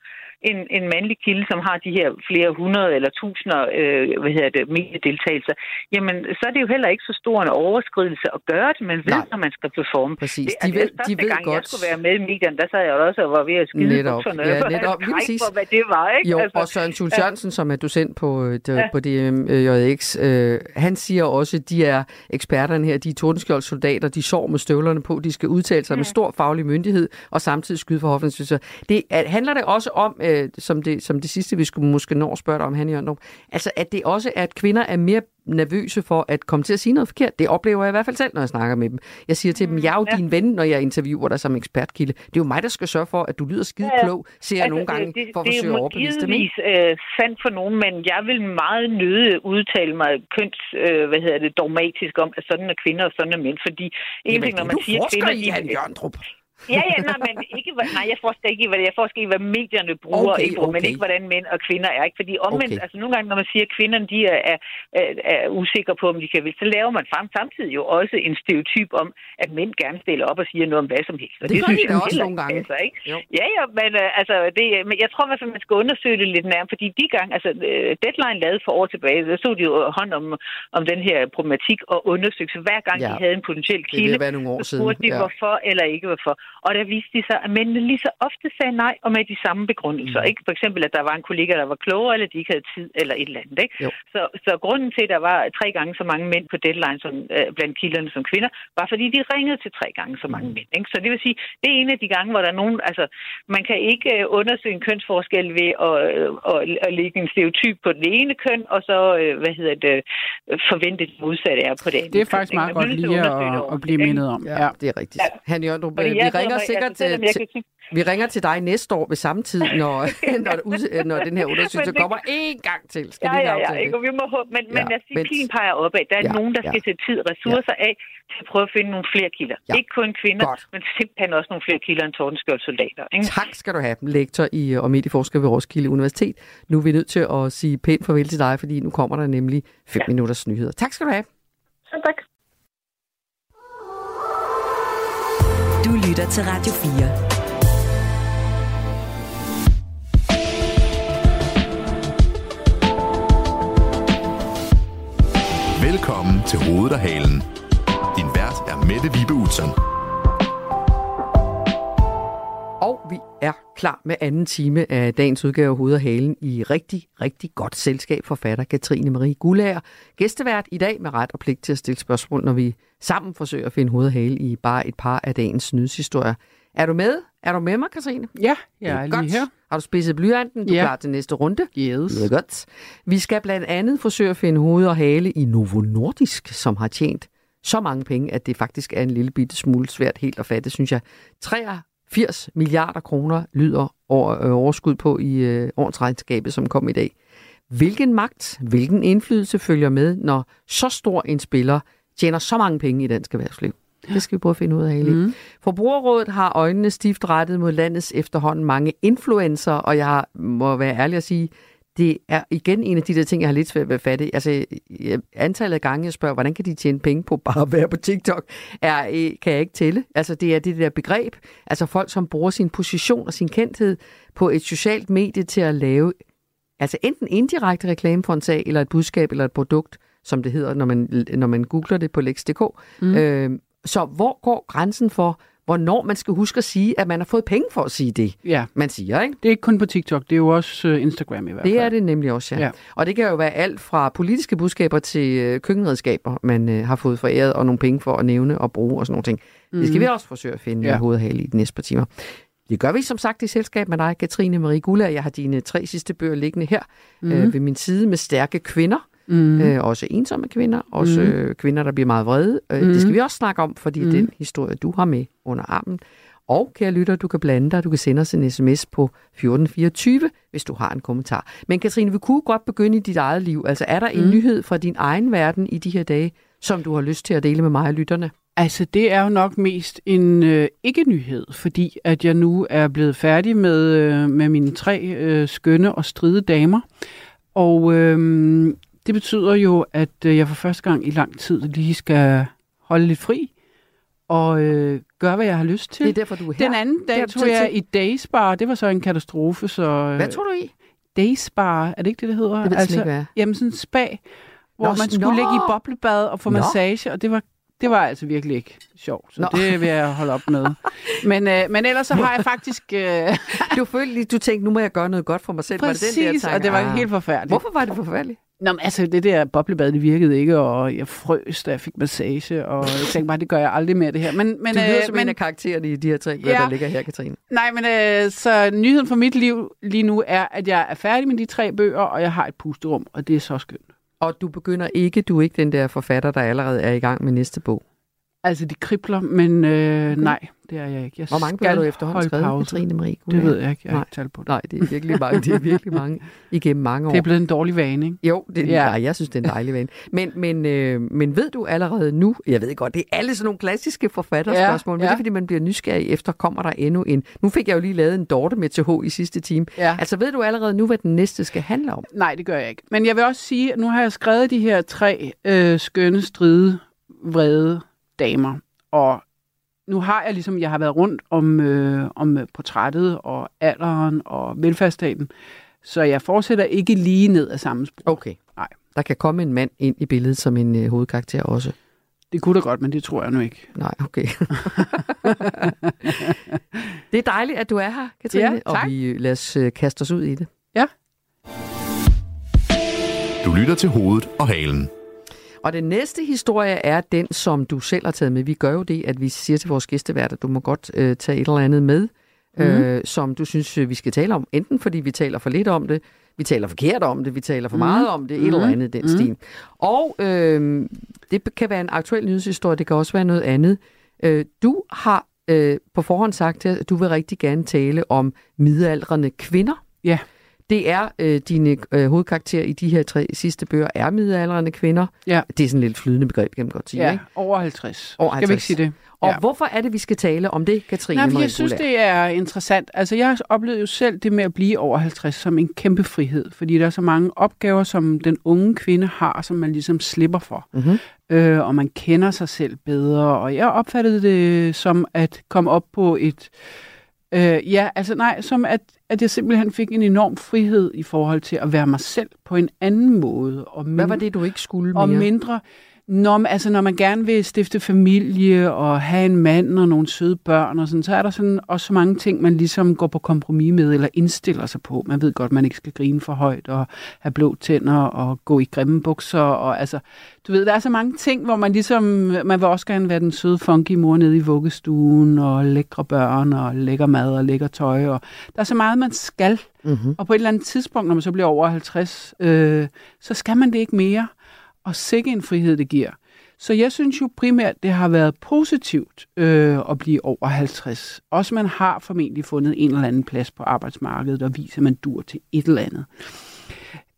en, en mandlig kilde, som har de her flere hundrede eller tusinder øh, hvad hedder det, mediedeltagelser, jamen så er det jo heller ikke så stor en overskridelse at gøre det. Man ved, Nej. når man skal performe. Præcis. Det, De altså, ved- de ved gang, jeg godt. skulle være med i medierne, der sad jeg også og var ved at skide Netop. bukserne. Ja, netop. Lige at præcis. for, hvad det var, ikke? Jo, altså, og Søren Schultz ja. Jørgensen, som er docent på, øh, d- Ja. på DMJX, øh, han siger også, at de er eksperterne her, de er tordenskjoldsoldater, de sår med støvlerne på, de skal udtale sig med stor faglig myndighed, og samtidig skyde for hoffens. Det er, handler det også om, øh, som, det, som det sidste, vi skulle måske nå at spørge dig om, Hanne Jørgendrup, altså at det også er, at kvinder er mere nervøse for at komme til at sige noget forkert. Det oplever jeg i hvert fald selv, når jeg snakker med dem. Jeg siger til dem, jeg er jo ja. din ven, når jeg interviewer dig som ekspertkilde. Det er jo mig, der skal sørge for, at du lyder skide klog, ser jeg nogle gange, for at forsøge at overbevise dem. Det er jo øh, sandt for nogen, men jeg vil meget nøde udtale mig køns, øh, hvad hedder det, dogmatisk om, at sådan er kvinder og sådan er mænd, fordi en Jamen, ting, når det man siger kvinder... i, Jørgendrup. Ja, ja, nej, men ikke, nej, jeg forsker ikke hvad, jeg forsker i, hvad medierne bruger, Okay, ikke bruger, men okay. ikke, hvordan mænd og kvinder er. Ikke? Fordi omvendt, Okay. altså nogle gange, når man siger, at kvinderne de er, er, er, er usikre på, om de kan vil, så laver man frem samtidig jo også en stereotyp om, at mænd gerne stiller op og siger noget om hvad som helst. Og Det gør de synes jeg også nogle ikke gange. passer, ikke? Jo. Ja, ja, men, øh, altså, det, men jeg tror i hvert fald, man skal undersøge det lidt nærmere, fordi de gange, altså øh, Deadline lavede for år tilbage, der stod de jo hånd om, om den her problematik og undersøgte, så hver gang Ja. de havde en potentiel Det kilde, nogle år så spurgte de, ja. hvorfor eller ikke hvorfor. Og der viste de sig, at mændene lige så ofte sagde nej, og med de samme begrundelser. Mm. Ikke? For eksempel, at der var en kollega, der var klogere, eller de ikke havde tid, eller et eller andet. Ikke? Jo. Så, så grunden til, at der var tre gange så mange mænd på deadline som, øh, blandt kilderne som kvinder, var fordi de ringede til tre gange så mange mænd. Ikke? Så det vil sige, det er en af de gange, hvor der er nogen... Altså, man kan ikke øh, undersøge en kønsforskel ved at, øh, at, at lægge en stereotyp på det ene køn, og så, øh, hvad hedder det, forvente det modsatte er på det andet Det er faktisk meget godt lige at, at blive mindet om. Ja, det er rigtigt. Ja. Fordi vi jeg ringer sidder- sikkert altså, til, til, kan vi ringer til dig næste år ved samme tid, når, når, ud- når den her undersøgelse det- kommer én gang til. Skal Ja, ja, ja, ikke? Og vi må håbe, men, Ja, men jeg siger, men- pilen peger opad. Der er Ja, nogen, der ja. skal til tid ressourcer af til at prøve at finde nogle flere kilder. Ja. Ikke kun kvinder, Godt. men simpelthen også nogle flere kilder end Tordenskjold soldater. Ikke? Tak skal du have, lektor i og medieforsker ved Roskilde Universitet. Nu er vi nødt til at sige pænt farvel til dig, fordi nu kommer der nemlig 5 ja. minutters nyheder. Tak skal du have. Så tak. Du lytter til Radio 4. Velkommen til Hovedet og Halen. Din vært er Mette Vibe Utzon. Klar med anden time af dagens udgave Hoved og Halen i rigtig, rigtig godt selskab forfatter Katrine Marie Gullager. Gæstevært i dag med ret og pligt til at stille spørgsmål, når vi sammen forsøger at finde hoved og hale i bare et par af dagens nyhedshistorier. Er du med? Er du med mig, Katrine? Ja, jeg er godt. lige her. Har du spidset blyanten? Du er Ja. klar til næste runde? Yes. Det er godt. Vi skal blandt andet forsøge at finde hoved og hale i Novo Nordisk, som har tjent så mange penge, at det faktisk er en lille bitte smule svært helt at fatte, synes jeg. 83 milliarder kroner lyder over, øh, overskud på i øh, årsregnskabet, som kom i dag. Hvilken magt, hvilken indflydelse følger med, når så stor en spiller tjener så mange penge i dansk erhvervsliv? Det skal vi prøve at finde ud af, Ali. Mm. Forbrugerrådet har øjnene stift rettet mod landets efterhånden mange influencer, og jeg må være ærlig at sige, det er igen en af de der ting, jeg har lidt svært ved at fatte. Altså, antallet af gange, jeg spørger, hvordan kan de tjene penge på bare at være på TikTok, er, øh, kan jeg ikke tælle. Altså, det er det der begreb. Altså, folk, som bruger sin position og sin kendthed på et socialt medie til at lave altså enten indirekte reklame for en sag, eller et budskab, eller et produkt, som det hedder, når man, når man googler det på lex.dk. Mm. Øh, så hvor går grænsen for, hvornår man skal huske at sige, at man har fået penge for at sige det, Ja. man siger, ikke? Det er ikke kun på TikTok, det er jo også øh, Instagram i hvert fald. Det er det nemlig også, ja. Ja. Og det kan jo være alt fra politiske budskaber til øh, køkkenredskaber, man øh, har fået foræret, og nogle penge for at nævne og bruge og sådan nogle ting. Mm. Det skal Mhm. vi også forsøge at finde Ja. hovedhale i de næste par timer. Det gør vi som sagt i selskab med dig, Katrine Marie Gulla. Jeg har dine tre sidste bøger liggende her mm. øh, ved min side med stærke kvinder. Mhm. Øh, også ensomme kvinder, også Mhm. øh, kvinder, der bliver meget vrede. Øh, Mhm. Det skal vi også snakke om, fordi mm. den historie, du har med under armen. Og kære lytter, du kan blande dig, du kan sende os en sms på 1424, hvis du har en kommentar. Men Katrine, vi kunne godt begynde i dit eget liv. Altså er der en Mm. nyhed fra din egen verden i de her dage, som du har lyst til at dele med mig og lytterne? Altså, det er jo nok mest en øh, ikke-nyhed, fordi at jeg nu er blevet færdig med, øh, med mine tre øh, skønne og stride damer. Og øh, det betyder jo, at øh, jeg for første gang i lang tid lige skal holde lidt fri og øh, gøre, hvad jeg har lyst til. Det er derfor, du er her. Den anden dag tog jeg til. i Daysbar. Det var så en katastrofe. Så, øh, Hvad tror du i? Daysbar, er det ikke det, det hedder? Det ved slet ikke, hvad. Jamen sådan en spa, hvor Nå, man skulle nå! ligge i boblebad og få Nå. massage, og det var det var altså virkelig ikke sjovt, så Nå. det vil jeg holde op med. Men, øh, men ellers så har jeg faktisk... Øh, Du følte lige, du tænkte, nu må jeg gøre noget godt for mig selv. præcis, var det den der tanke? og det var Ah. helt forfærdeligt. Hvorfor var det forfærdeligt? Nå, men altså, det der boblebad, det virkede ikke, og jeg frøs, da jeg fik massage, og jeg tænkte bare, det gør jeg aldrig mere, det her. Men, men, du lyder øh, som men, en af karaktererne i de her tre bøger, Ja. der ligger her, Katrine. Nej, men øh, så nyheden for mit liv lige nu er, at jeg er færdig med de tre bøger, og jeg har et pusterum, og det er så skønt. Og du begynder ikke, du er ikke den der forfatter, der allerede er i gang med næste bog. Altså, de kribler, men øh, nej, det er jeg ikke. Jeg Hvor mange skal du efterhånden skrevet. Katrine Marie? Det ved jeg ikke. Jeg har Nej. ikke talt på det. Nej, det er virkelig mange. Det er virkelig mange igennem mange år. Det er blevet en dårlig vane, ikke? Jo, det, Ja. nej, jeg synes, det er en dejlig vane. Men, men, øh, men ved du allerede nu, jeg ved godt, det er alle sådan nogle klassiske forfatterspørgsmål, ja, men Ja, det er, fordi man bliver nysgerrig efter, kommer der endnu en. Nu fik jeg jo lige lavet en Dorte med TH i sidste time. Ja. Altså ved du allerede nu, hvad den næste skal handle om? Nej, det gør jeg ikke. Men jeg vil også sige, at nu har jeg skrevet de her tre øh, skønne, stride, vrede damer. Og nu har jeg ligesom, jeg har været rundt om, øh, om portrættet og alderen og velfærdsstaten. Så jeg fortsætter ikke lige ned af samme spor. Okay. Nej. Der kan komme en mand ind i billedet som en øh, hovedkarakter også. Det kunne da godt, men det tror jeg nu ikke. Nej, okay. det er dejligt, at du er her, Katrine, Ja, og tak. vi øh, lad os øh, kaste os ud i det. Ja. Du lytter til hovedet og halen. Og den næste historie er den, som du selv har taget med. Vi gør jo det, at vi siger til vores gæsteværter, at du må godt øh, tage et eller andet med, mm. øh, som du synes, øh, vi skal tale om. Enten fordi vi taler for lidt om det, vi taler forkert om det, vi taler for Mhm. meget om det, et eller Mhm. andet den Mhm. stil. Og øh, det kan være en aktuel nyhedshistorie, det kan også være noget andet. Øh, du har øh, på forhånd sagt, at du vil rigtig gerne tale om midaldrende kvinder. Ja. Det er øh, dine øh, hovedkarakterer i de her tre sidste bøger er midaldrende kvinder. Ja. Det er sådan et lidt flydende begreb, kan man godt sige. Ja, Ikke? over 50. Over Skal vi ikke sige det? Og Ja. hvorfor er det, vi skal tale om det, Katrine? Nej, jeg synes, det er interessant. Altså, jeg har oplevet jo selv det med at blive over 50 som en kæmpe frihed, fordi der er så mange opgaver, som den unge kvinde har, som man ligesom slipper for. Mm-hmm. Øh, og man kender sig selv bedre, og jeg opfattede det som at komme op på et... Øh, ja, altså nej, som at, at jeg simpelthen fik en enorm frihed i forhold til at være mig selv på en anden måde. Og Hvad var det, du ikke skulle og mere? mindre. Når, man- altså, når man gerne vil stifte familie og have en mand og nogle søde børn, og sådan, så er der sådan også så mange ting, man ligesom går på kompromis med eller indstiller sig på. Man ved godt, man ikke skal grine for højt og have blå tænder og gå i grimme bukser. Og, altså, du ved, der er så mange ting, hvor man ligesom, man vil også gerne være den søde funky mor nede i vuggestuen og lækre børn og lækker mad og lækker tøj. Og der er så meget, man skal. Mm-hmm. Og på et eller andet tidspunkt, når man så bliver over 50, øh, så skal man det ikke mere. Og sikke en frihed, det giver. Så jeg synes jo primært, det har været positivt øh, at blive over 50. Også man har formentlig fundet en eller anden plads på arbejdsmarkedet, der viser, at man dur til et eller andet.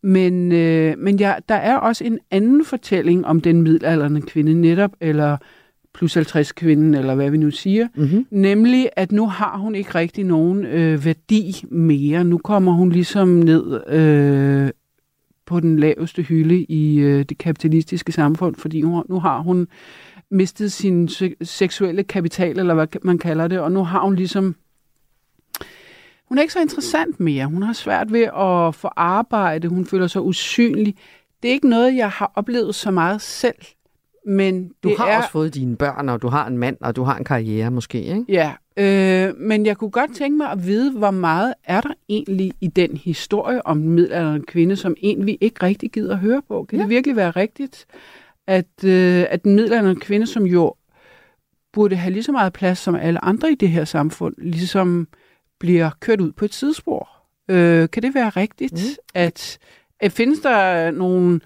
Men, øh, men ja, der er også en anden fortælling om den middelalderne kvinde netop, eller plus 50 kvinden, eller hvad vi nu siger. Mm-hmm. Nemlig, at nu har hun ikke rigtig nogen øh, værdi mere. Nu kommer hun ligesom ned øh, på den laveste hylde i øh, det kapitalistiske samfund, fordi hun, nu har hun mistet sin se- seksuelle kapital, eller hvad man kalder det, og nu har hun ligesom hun er ikke så interessant mere. Hun har svært ved at få arbejde. Hun føler sig usynlig. Det er ikke noget, jeg har oplevet så meget selv. Men Du har er... også fået dine børn, og du har en mand, og du har en karriere måske, ikke? Ja, øh, men jeg kunne godt tænke mig at vide, hvor meget er der egentlig i den historie om den middelalderne kvinde, som en vi ikke rigtig gider at høre på. Kan ja. det virkelig være rigtigt, at, øh, at den middelalderne kvinde, som jo burde have lige så meget plads som alle andre i det her samfund, ligesom bliver kørt ud på et sidespor? Øh, kan det være rigtigt, mm. at, at findes der nogle...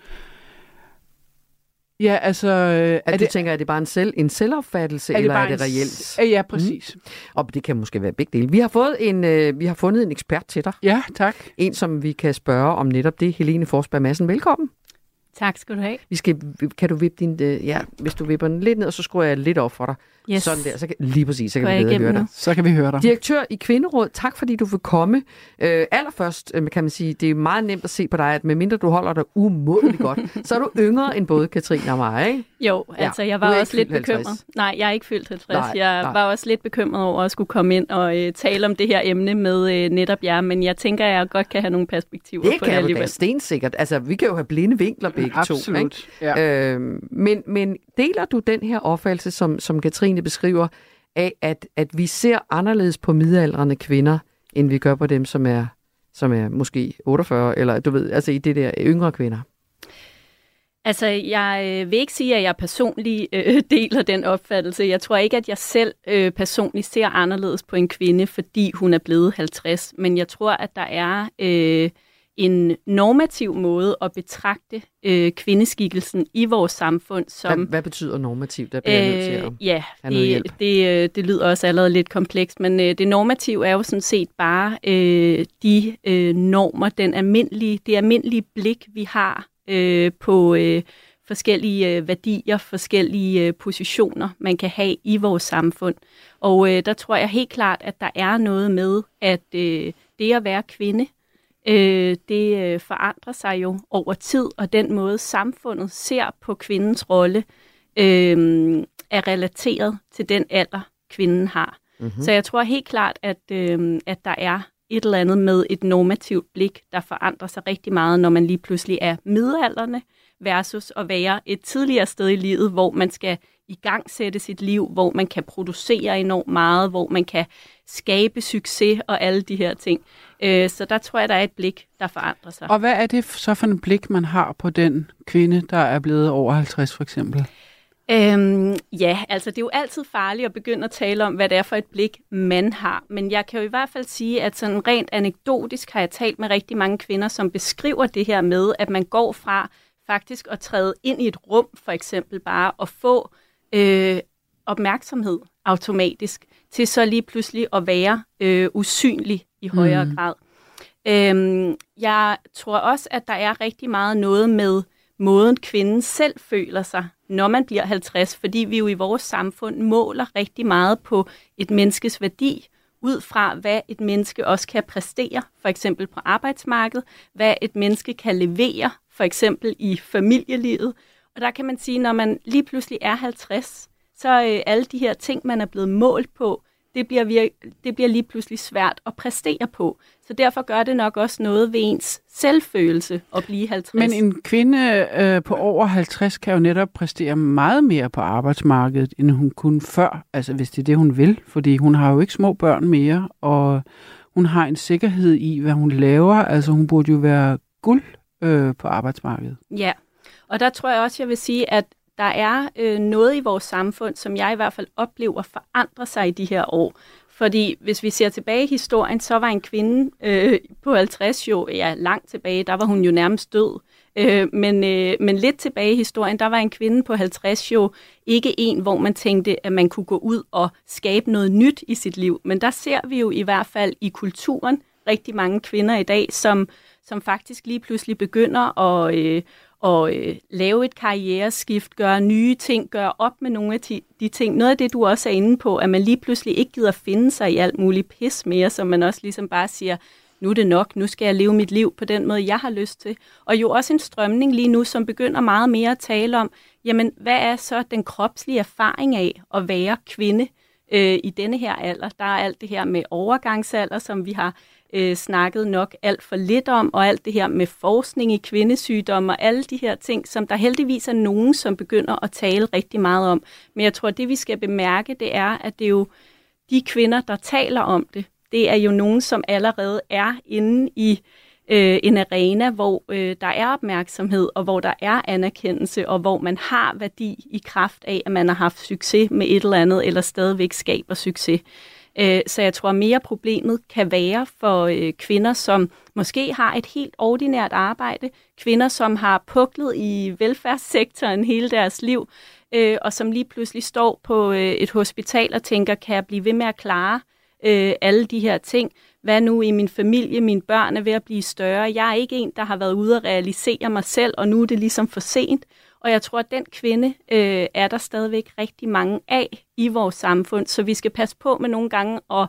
Ja, altså... øh, At du tænker, er det bare en, selv, en selvopfattelse, Er det eller bare er det en reelt? s- Ja, ja, præcis. Mm. Og det kan måske være begge dele. Vi har, fået en, øh, vi har fundet en ekspert til dig. Ja, tak. En, som vi kan spørge om netop det. Helene Forsberg Madsen, velkommen. Tak skal du have. Vi skal, kan du vippe din, øh, ja, hvis du vipper den lidt ned, og så skruer jeg lidt op for dig. Yes. Sådan der, så kan, lige præcis, så kan vi jeg bedre høre dig. nu? Så kan vi høre dig. Direktør i Kvinderåd, tak fordi du vil komme. Øh, allerførst øh, kan man sige, det er meget nemt at se på dig, at medmindre du holder dig umådeligt godt, så er du yngre end både Katrine og mig, ikke? Jo, Ja, altså jeg var også lidt fyldt 50. bekymret. Nej, jeg er ikke fyldt 50. Nej, jeg nej. var også lidt bekymret over at skulle komme ind og øh, tale om det her emne med øh, netop jer, men jeg tænker, at jeg godt kan have nogle perspektiver Det på det kan du da alligevel. stensikkert. Altså, vi kan jo have blinde vinkler begge Absolut, to. Ikke? ja. Øhm, men, men deler du den her opfattelse, som, som Katrine beskriver, af at, at vi ser anderledes på midaldrende kvinder, end vi gør på dem, som er, som er måske 48, eller du ved, altså i det der øh, yngre kvinder? Altså, jeg øh, vil ikke sige, at jeg personligt øh, deler den opfattelse. Jeg tror ikke, at jeg selv øh, personligt ser anderledes på en kvinde, fordi hun er blevet 50. Men jeg tror, at der er øh, en normativ måde at betragte øh, kvindeskikkelsen i vores samfund som... Hvad, hvad betyder normativt? Der bliver jeg nødt til at Øh, ja, have noget hjælp. det, det, øh, det lyder også allerede lidt komplekst, men øh, det normative er jo sådan set bare øh, de øh, normer, den almindelige, det almindelige blik, vi har øh, på øh, forskellige øh, værdier, forskellige øh, positioner, man kan have i vores samfund. Og øh, der tror jeg helt klart, at der er noget med, at øh, det at være kvinde, øh, det øh, forandrer sig jo over tid, og den måde samfundet ser på kvindens rolle, øh, er relateret til den alder, kvinden har. Mhm. Mm-hmm. Så jeg tror helt klart, at, øh, at der er et eller andet med et normativt blik, der forandrer sig rigtig meget, når man lige pludselig er midalderne, versus at være et tidligere sted i livet, hvor man skal i gang sætte sit liv, hvor man kan producere enormt meget, hvor man kan skabe succes og alle de her ting. Øh, så der tror jeg, der er et blik, der forandrer sig. Og hvad er det så for en blik, man har på den kvinde, der er blevet over 50 for eksempel? Øhm, ja, altså det er jo altid farligt at begynde at tale om, hvad det er for et blik, man har. Men jeg kan jo i hvert fald sige, at sådan rent anekdotisk har jeg talt med rigtig mange kvinder, som beskriver det her med, at man går fra faktisk at træde ind i et rum, for eksempel bare, og få øh, opmærksomhed automatisk, til så lige pludselig at være øh, usynlig i højere mm. grad. Øhm, jeg tror også, at der er rigtig meget noget med måden, kvinden selv føler sig, når man bliver 50, fordi vi jo i vores samfund måler rigtig meget på et menneskes værdi, ud fra hvad et menneske også kan præstere, for eksempel på arbejdsmarkedet, hvad et menneske kan levere, for eksempel i familielivet. Og der kan man sige, når man lige pludselig er 50, så øh, alle de her ting, man er blevet målt på, det bliver, vir- det bliver lige pludselig svært at præstere på. Så derfor gør det nok også noget ved ens selvfølelse at blive 50. Men en kvinde øh, på over 50 kan jo netop præstere meget mere på arbejdsmarkedet, end hun kunne før, altså hvis det er det, hun vil, fordi hun har jo ikke små børn mere, og hun har en sikkerhed i, hvad hun laver, altså hun burde jo være guld øh, på arbejdsmarkedet. Ja, og der tror jeg også, jeg vil sige, at der er øh, noget i vores samfund, som jeg i hvert fald oplever forandrer sig i de her år. Fordi hvis vi ser tilbage i historien, så var en kvinde øh, på 50 jo, ja langt tilbage, der var hun jo nærmest død. Øh, men, øh, men lidt tilbage i historien, der var en kvinde på 50 jo ikke en, hvor man tænkte, at man kunne gå ud og skabe noget nyt i sit liv. Men der ser vi jo i hvert fald i kulturen rigtig mange kvinder i dag, som, som faktisk lige pludselig begynder at, øh, og øh, lave et karriereskift, gøre nye ting, gøre op med nogle af de, de ting. Noget af det, du også er inde på, at man lige pludselig ikke gider finde sig i alt muligt pis mere, som man også ligesom bare siger, nu er det nok, nu skal jeg leve mit liv på den måde, jeg har lyst til. Og jo også en strømning lige nu, som begynder meget mere at tale om, jamen hvad er så den kropslige erfaring af at være kvinde øh, i denne her alder? Der er alt det her med overgangsalder, som vi har øh, snakket nok alt for lidt om, og alt det her med forskning i kvindesygdomme og alle de her ting, som der heldigvis er nogen, som begynder at tale rigtig meget om. Men jeg tror, at det vi skal bemærke, det er, at det er jo de kvinder, der taler om det, det er jo nogen, som allerede er inde i øh, en arena, hvor øh, der er opmærksomhed, og hvor der er anerkendelse, og hvor man har værdi i kraft af, at man har haft succes med et eller andet, eller stadigvæk skaber succes. Øh, så jeg tror mere problemet kan være for øh, kvinder, som måske har et helt ordinært arbejde, kvinder, som har puklet i velfærdssektoren hele deres liv, øh, og som lige pludselig står på øh, et hospital og tænker, kan jeg blive ved med at klare øh, alle de her ting? Hvad nu i min familie? Mine børn er ved at blive større. Jeg er ikke en, der har været ude at realisere mig selv, og nu er det ligesom for sent. Og jeg tror, at den kvinde øh, er der stadigvæk rigtig mange af i vores samfund, så vi skal passe på med nogle gange at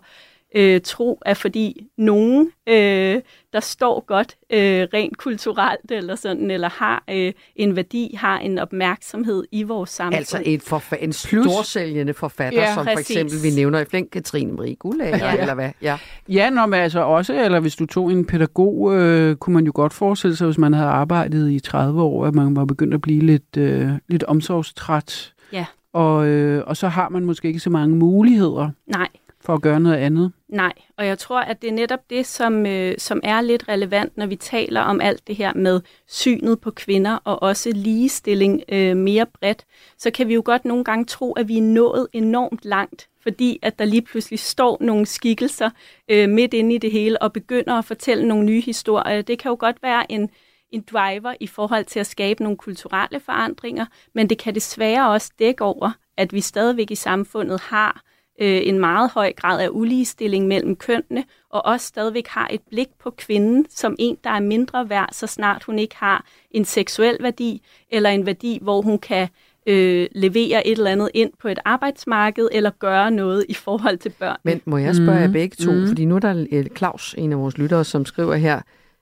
øh, tro, at fordi nogen, øh, der står godt øh, rent kulturelt eller sådan, eller har øh, en værdi, har en opmærksomhed i vores samfund. Altså et forfa- en storsælgende forfatter, ja, som præcis. for eksempel vi nævner i flink Katrine Marie Gullager, ja. eller hvad? Ja, ja når man altså også, eller hvis du tog en pædagog, øh, kunne man jo godt forestille sig, hvis man havde arbejdet i 30 år, at man var begyndt at blive lidt, øh, lidt omsorgstræt. Ja. Og, øh, og så har man måske ikke så mange muligheder. Nej for at gøre noget andet? Nej, og jeg tror, at det er netop det, som, øh, som er lidt relevant, når vi taler om alt det her med synet på kvinder og også ligestilling øh, mere bredt. Så kan vi jo godt nogle gange tro, at vi er nået enormt langt, fordi at der lige pludselig står nogle skikkelser øh, midt inde i det hele og begynder at fortælle nogle nye historier. Det kan jo godt være en, en driver i forhold til at skabe nogle kulturelle forandringer, men det kan desværre også dække over, at vi stadigvæk i samfundet har øh, en meget høj grad af uligestilling mellem kønnene, og også stadigvæk har et blik på kvinden som en, der er mindre værd, så snart hun ikke har en seksuel værdi, eller en værdi, hvor hun kan øh, levere et eller andet ind på et arbejdsmarked, eller gøre noget i forhold til børn. Men må jeg spørge mm. jer begge to, mm. fordi nu er der Claus, en af vores lyttere, som skriver her,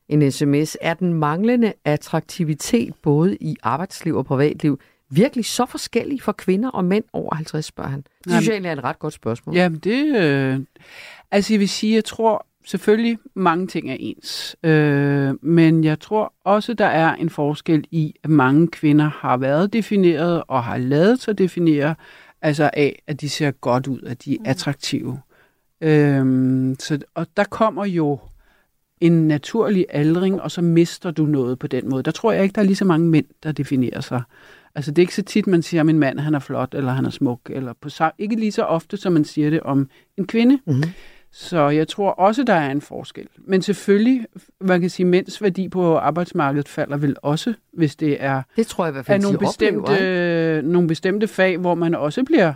en sms, er den manglende attraktivitet både i arbejdsliv og privatliv virkelig så forskellige for kvinder og mænd over 50, spørger han? Det synes jeg egentlig er et ret godt spørgsmål. Jamen, det... Øh, altså, jeg vil sige, jeg tror, selvfølgelig mange ting er ens, øh, men jeg tror også, der er en forskel i, at mange kvinder har været defineret og har lavet sig definere, altså af, at de ser godt ud, at de er attraktive. Øh, så, og der kommer jo en naturlig aldring, og så mister du noget på den måde. Der tror jeg ikke, der er lige så mange mænd, der definerer sig. Altså det er ikke så tit, man siger om en mand, han er flot, eller han er smuk, eller på ikke lige så ofte, som man siger det om en kvinde. Mm-hmm. Så jeg tror også, der er en forskel. Men selvfølgelig, man kan sige, mænds værdi på arbejdsmarkedet falder vel også, hvis det er, det tror jeg i hvert fald, er nogle, bestemte, oplever, nogle bestemte fag, hvor man også bliver,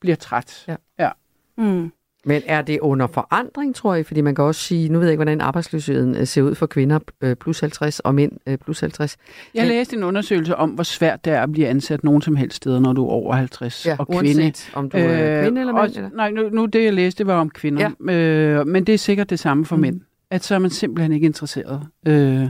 bliver træt. Ja. ja. Mm. Men er det under forandring, tror jeg? Fordi man kan også sige, nu ved jeg ikke, hvordan arbejdsløsheden øh, ser ud for kvinder øh, plus 50 og mænd øh, plus 50. Jeg læste en undersøgelse om, hvor svært det er at blive ansat nogen som helst steder, når du er over 50 ja, og kvinde. Uanset, om du er kvinde eller mand? Også, eller? Nej, nu, nu det jeg læste, var om kvinder. Ja. Øh, men det er sikkert det samme for mm. mænd. At så er man simpelthen ikke interesseret. Øh,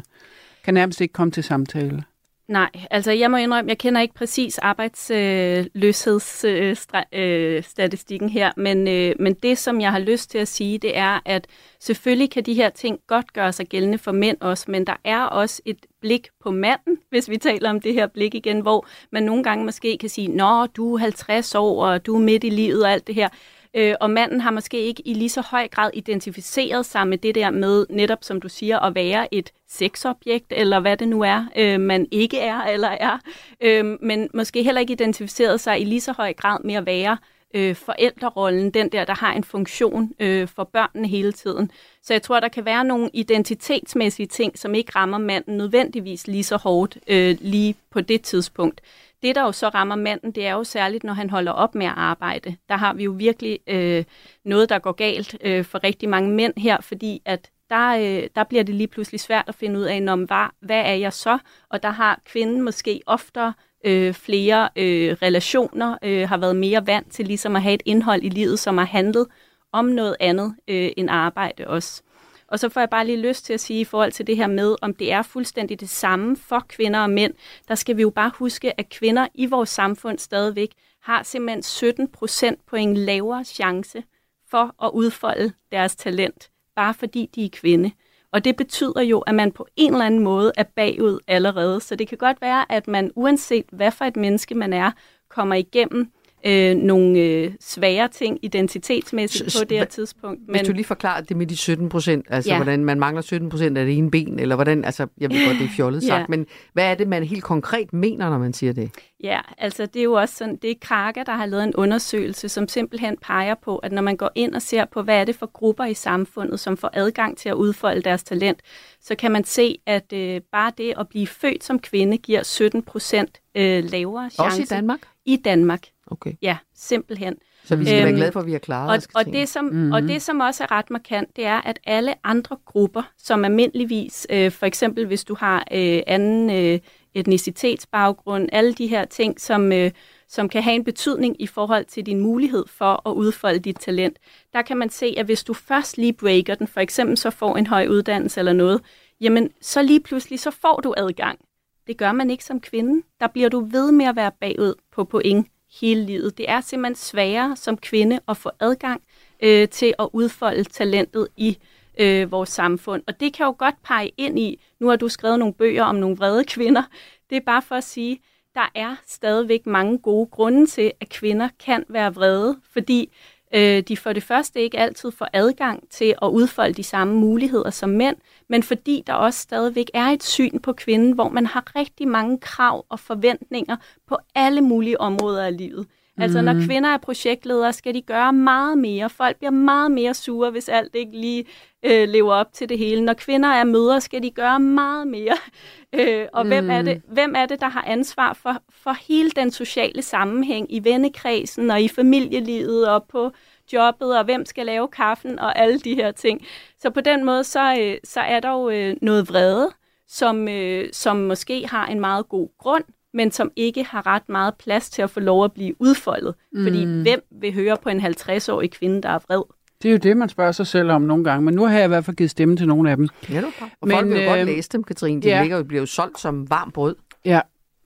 kan nærmest ikke komme til samtale. Nej, altså jeg må indrømme, jeg kender ikke præcis arbejdsløshedsstatistikken øh, her, men, øh, men det, som jeg har lyst til at sige, det er, at selvfølgelig kan de her ting godt gøre sig gældende for mænd også, men der er også et blik på manden, hvis vi taler om det her blik igen, hvor man nogle gange måske kan sige, nå, du er 50 år, og du er midt i livet og alt det her. Øh, og manden har måske ikke i lige så høj grad identificeret sig med det der med, netop som du siger, at være et sexobjekt, eller hvad det nu er, øh, man ikke er eller er. Øh, men måske heller ikke identificeret sig i lige så høj grad med at være øh, forældrerollen, den der, der har en funktion øh, for børnene hele tiden. Så jeg tror, der kan være nogle identitetsmæssige ting, som ikke rammer manden nødvendigvis lige så hårdt øh, lige på det tidspunkt. Det, der jo så rammer manden, det er jo særligt, når han holder op med at arbejde. Der har vi jo virkelig øh, noget, der går galt øh, for rigtig mange mænd her, fordi at der, øh, der bliver det lige pludselig svært at finde ud af, når, hvad, hvad er jeg så? Og der har kvinden måske oftere øh, flere øh, relationer, øh, har været mere vant til ligesom at have et indhold i livet, som har handlet om noget andet øh, end arbejde også. Og så får jeg bare lige lyst til at sige i forhold til det her med, om det er fuldstændig det samme for kvinder og mænd, der skal vi jo bare huske, at kvinder i vores samfund stadigvæk har simpelthen 17 procent på en lavere chance for at udfolde deres talent, bare fordi de er kvinde. Og det betyder jo, at man på en eller anden måde er bagud allerede. Så det kan godt være, at man uanset hvad for et menneske man er, kommer igennem øh, nogle øh, svære ting identitetsmæssigt på det her tidspunkt. Men... Hvis du lige forklarer det med de 17 procent, altså ja. hvordan man mangler 17 procent af det ene ben, eller hvordan, altså jeg ved godt, det er fjollet sagt, ja. men hvad er det, man helt konkret mener, når man siger det? Ja, altså det er jo også sådan, det er Kraka, der har lavet en undersøgelse, som simpelthen peger på, at når man går ind og ser på, hvad er det for grupper i samfundet, som får adgang til at udfolde deres talent, så kan man se, at øh, bare det at blive født som kvinde giver 17 procent øh, lavere chance. Også i Danmark? I Danmark. Okay. Ja, simpelthen. Så vi skal øhm, være glade for, at vi har klaret og, os. Og det, som, mm-hmm. og det, som også er ret markant, det er, at alle andre grupper, som almindeligvis, øh, for eksempel hvis du har øh, anden øh, etnicitetsbaggrund, alle de her ting, som, øh, som kan have en betydning i forhold til din mulighed for at udfolde dit talent, der kan man se, at hvis du først lige breaker den, for eksempel så får en høj uddannelse eller noget, jamen så lige pludselig så får du adgang. Det gør man ikke som kvinde. Der bliver du ved med at være bagud på point hele livet. Det er simpelthen sværere som kvinde at få adgang øh, til at udfolde talentet i øh, vores samfund. Og det kan jo godt pege ind i, nu har du skrevet nogle bøger om nogle vrede kvinder. Det er bare for at sige, der er stadigvæk mange gode grunde til, at kvinder kan være vrede, fordi øh, de for det første ikke altid får adgang til at udfolde de samme muligheder som mænd, men fordi der også stadigvæk er et syn på kvinden, hvor man har rigtig mange krav og forventninger på alle mulige områder af livet. Altså, når mhm. kvinder er projektledere, skal de gøre meget mere. Folk bliver meget mere sure, hvis alt ikke lige øh, lever op til det hele. Når kvinder er mødre, skal de gøre meget mere. Øh, og mm. hvem, er det, hvem er det, der har ansvar for, for hele den sociale sammenhæng i vennekredsen og i familielivet og på jobbet, og hvem skal lave kaffen og alle de her ting. Så på den måde, så, øh, så er der jo øh, noget vrede, som, øh, som måske har en meget god grund, men som ikke har ret meget plads til at få lov at blive udfoldet. Mm. Fordi hvem vil høre på en 50-årig kvinde, der er vred? Det er jo det, man spørger sig selv om nogle gange, men nu har jeg i hvert fald givet stemme til nogle af dem. Ja, du Og men, folk vil jo øh, godt læse dem, Katrine. De ja. ligger jo, bliver jo solgt som varmt brød. Ja,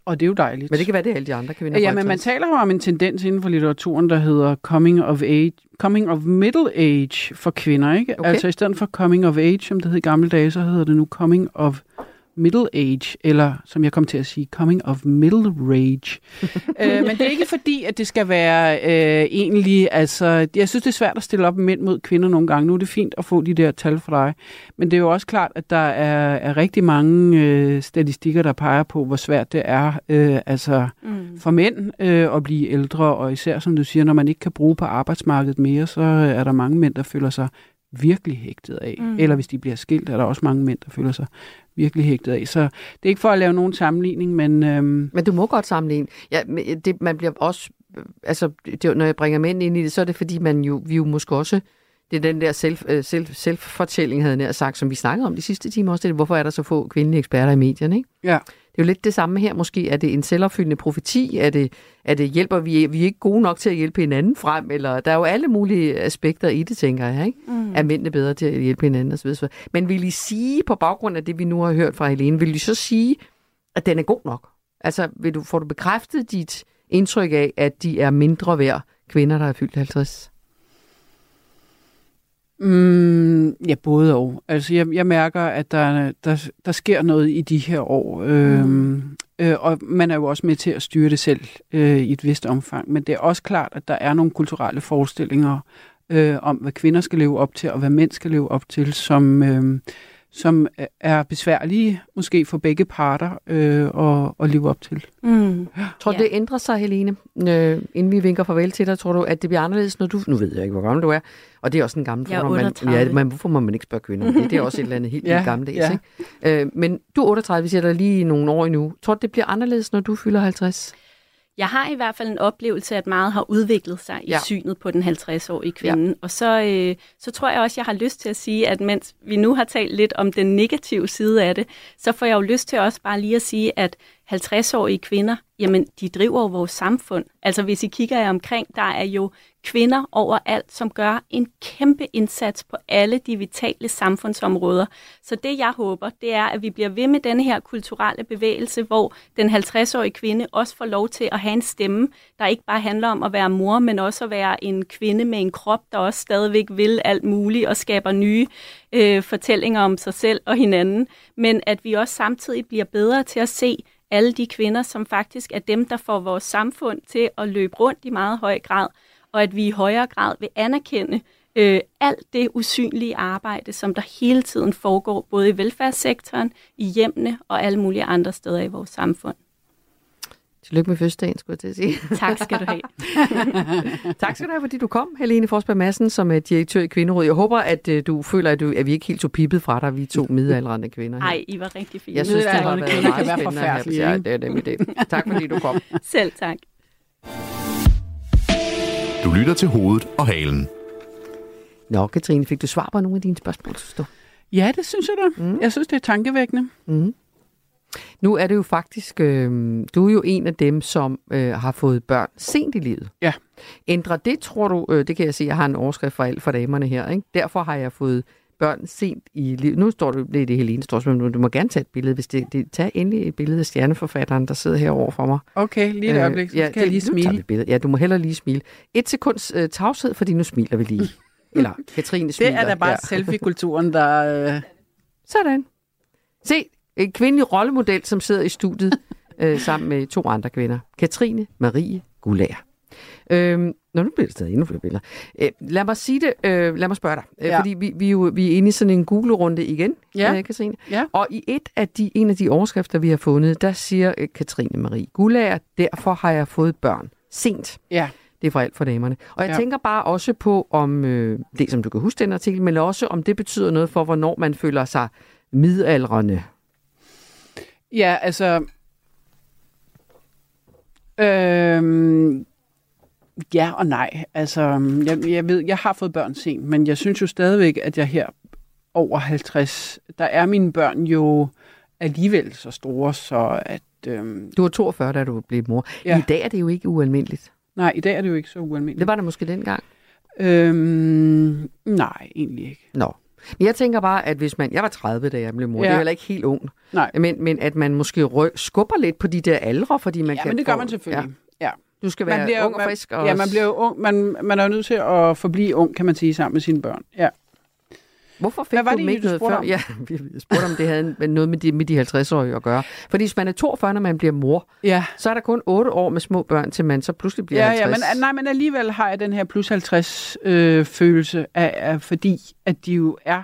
Og det er jo dejligt. Men det kan være, det er alle de andre kvinder. Ja, men man 50. taler jo om en tendens inden for litteraturen, der hedder coming of age, coming of middle age for kvinder, ikke? Okay. Altså i stedet for coming of age, som det hed i gamle dage, så hedder det nu coming of middle age, eller som jeg kom til at sige, coming of middle rage. øh, men det er ikke fordi, at det skal være øh, egentlig, altså, jeg synes, det er svært at stille op mænd mod kvinder nogle gange. Nu er det fint at få de der tal fra dig. Men det er jo også klart, at der er, er rigtig mange øh, statistikker, der peger på, hvor svært det er øh, altså, mm. for mænd øh, at blive ældre, og især, som du siger, når man ikke kan bruge på arbejdsmarkedet mere, så er der mange mænd, der føler sig virkelig hægtet af. Mm. Eller hvis de bliver skilt, er der også mange mænd, der føler sig virkelig hægtet af. Så det er ikke for at lave nogen sammenligning, men... Øhm, Men du må godt sammenligne. Ja, det, man bliver også... Altså, det, når jeg bringer mænd ind i det, så er det fordi, man jo, vi jo måske også... Det er den der selv, øh, selv, selvfortælling, havde jeg sagt, som vi snakkede om de sidste timer også. Det er, hvorfor er der så få kvindelige eksperter i medierne, ikke? Ja. Det er jo lidt det samme her måske. Er det en selvopfyldende profeti? Er det, er det hjælper vi, vi er ikke gode nok til at hjælpe hinanden frem? Eller der er jo alle mulige aspekter i det, tænker jeg. Ikke? Mm. Er mændene bedre til at hjælpe hinanden? Osv. Men vil I sige, på baggrund af det, vi nu har hørt fra Helene, vil I så sige, at den er god nok? Altså, vil du, får du bekræftet dit indtryk af, at de er mindre værd, kvinder, der er fyldt 50? Mm, ja, både og. Altså, jeg, jeg mærker, at der, der, der sker noget i de her år. Øhm, øh, og man er jo også med til at styre det selv øh, i et vist omfang. Men det er også klart, at der er nogle kulturelle forestillinger øh, om, hvad kvinder skal leve op til, og hvad mænd skal leve op til, som, øh, som er besværlige, måske for begge parter, øh, at, at leve op til. Mm. Tror du, det ændrer sig, Helene, øh, inden vi vinker farvel til dig? Tror du, at det bliver anderledes, når du... Nu ved jeg ikke, hvor gammel du er, og det er også en gammel fordom, man, 38. ja, man, hvorfor må man ikke spørge kvinder? Det, det er også et eller andet helt, Ja, helt gammeldags, ja. ikke? Øh, men du er 38, vi sætter lige nogle år endnu. Tror du, det bliver anderledes, når du fylder 50? Jeg har i hvert fald en oplevelse, at meget har udviklet sig i Ja. synet på den 50-årige kvinde. Ja. Og så, øh, så tror jeg også, jeg har lyst til at sige, at mens vi nu har talt lidt om den negative side af det, så får jeg jo lyst til også bare lige at sige, at 50-årige kvinder, jamen de driver jo vores samfund. Altså hvis I kigger jer omkring, der er jo kvinder overalt, som gør en kæmpe indsats på alle de vitale samfundsområder. Så det jeg håber, det er, at vi bliver ved med denne her kulturelle bevægelse, hvor den 50-årige kvinde også får lov til at have en stemme, der ikke bare handler om at være mor, men også at være en kvinde med en krop, der også stadigvæk vil alt muligt og skaber nye øh, fortællinger om sig selv og hinanden. Men at vi også samtidig bliver bedre til at se alle de kvinder, som faktisk er dem, der får vores samfund til at løbe rundt i meget høj grad, og at vi i højere grad vil anerkende øh, alt det usynlige arbejde, som der hele tiden foregår, både i velfærdssektoren, i hjemmene og alle mulige andre steder i vores samfund. Tillykke med fødselsdagen, skulle jeg til at sige. Tak skal du have. tak skal du have, fordi du kom, Helene Forsberg Madsen, som er direktør i Kvinderådet. Jeg håber, at øh, du føler, at, du, at vi ikke helt tog pippet fra dig, vi to midaldrende kvinder. her. Ej, I var rigtig fine. Jeg synes, det har Midaldrende været meget kan være spændende. forfærdelige, Ja, det er nemlig det. Tak fordi du kom. Selv tak. Du lytter til hovedet og halen. Nå, Katrine, fik du svar på nogle af dine spørgsmål, synes du? Ja, det synes jeg da. Mm. Jeg synes, det er tankevækkende. Mm. Nu er det jo faktisk, øh, du er jo en af dem, som øh, har fået børn sent i livet. Ja. Ændrer det, tror du, øh, det kan jeg sige, jeg har en overskrift for alt for damerne her, ikke? derfor har jeg fået børn sent i livet. Nu står du, det er det Helene står, men du må gerne tage et billede, hvis det, det tag endelig et billede af stjerneforfatteren, der sidder herovre for mig. Okay, lige et øjeblik, så skal jeg lige det- tager vi smile. et billede. Ja, du må heller lige smile. Et sekunds øh, tavshed, fordi nu smiler vi lige. Eller Katrine smiler. Det er da bare ja. selfie-kulturen, der... Øh... Sådan. Se, en kvindelig rollemodel, som sidder i studiet øh, sammen med to andre kvinder. Katrine Marie Gulær. Øhm, nå, nu bliver det stadig endnu flere billeder. Øh, lad mig sige det, øh, lad mig spørge dig. Øh, Ja. Fordi vi, vi, er jo, vi er inde i sådan en Google-runde igen, Ja. øh, Katrine. Ja. Og i et af de, en af de overskrifter, vi har fundet, der siger øh, Katrine Marie Gulær, derfor har jeg fået børn sent. Ja. Det er for alt for damerne. Og jeg ja. tænker bare også på, om øh, det, som du kan huske den artikel, men også om det betyder noget for, hvornår man føler sig midaldrende. Ja, altså... Øhm, ja og nej. Altså, jeg, jeg ved, jeg har fået børn sent, men jeg synes jo stadigvæk, at jeg her over 50, der er mine børn jo alligevel så store, så at... Øhm, Du var 42, da du blev mor. Ja. I dag er det jo ikke ualmindeligt. nej, i dag er det jo ikke så ualmindeligt. Det var det måske dengang. Øhm, nej, egentlig ikke. Nå. Men jeg tænker bare, at hvis man... Jeg var 30, da jeg blev mor. Ja. Det er Ja. heller ikke helt ung. Nej. Men, men at man måske rø- skubber lidt på de der aldre, fordi man Ja, kan men det gør få- man selvfølgelig. Ja. ja. Du skal være bliver jo- ung og frisk. Og Ja, man bliver jo ung. Man, man er jo nødt til at forblive ung, kan man sige, sammen med sine børn. Ja. Hvorfor fik Hvad var du det ikke noget før? om? Ja, vi spurgte om det havde noget med de, med de 50-årige at gøre. Fordi hvis man er 42, når man bliver mor, ja. så er der kun 8 år med små børn, til man så pludselig bliver Ja, 50. ja, men, nej, men alligevel har jeg den her plus 50 øh, følelse af, af, fordi at de jo er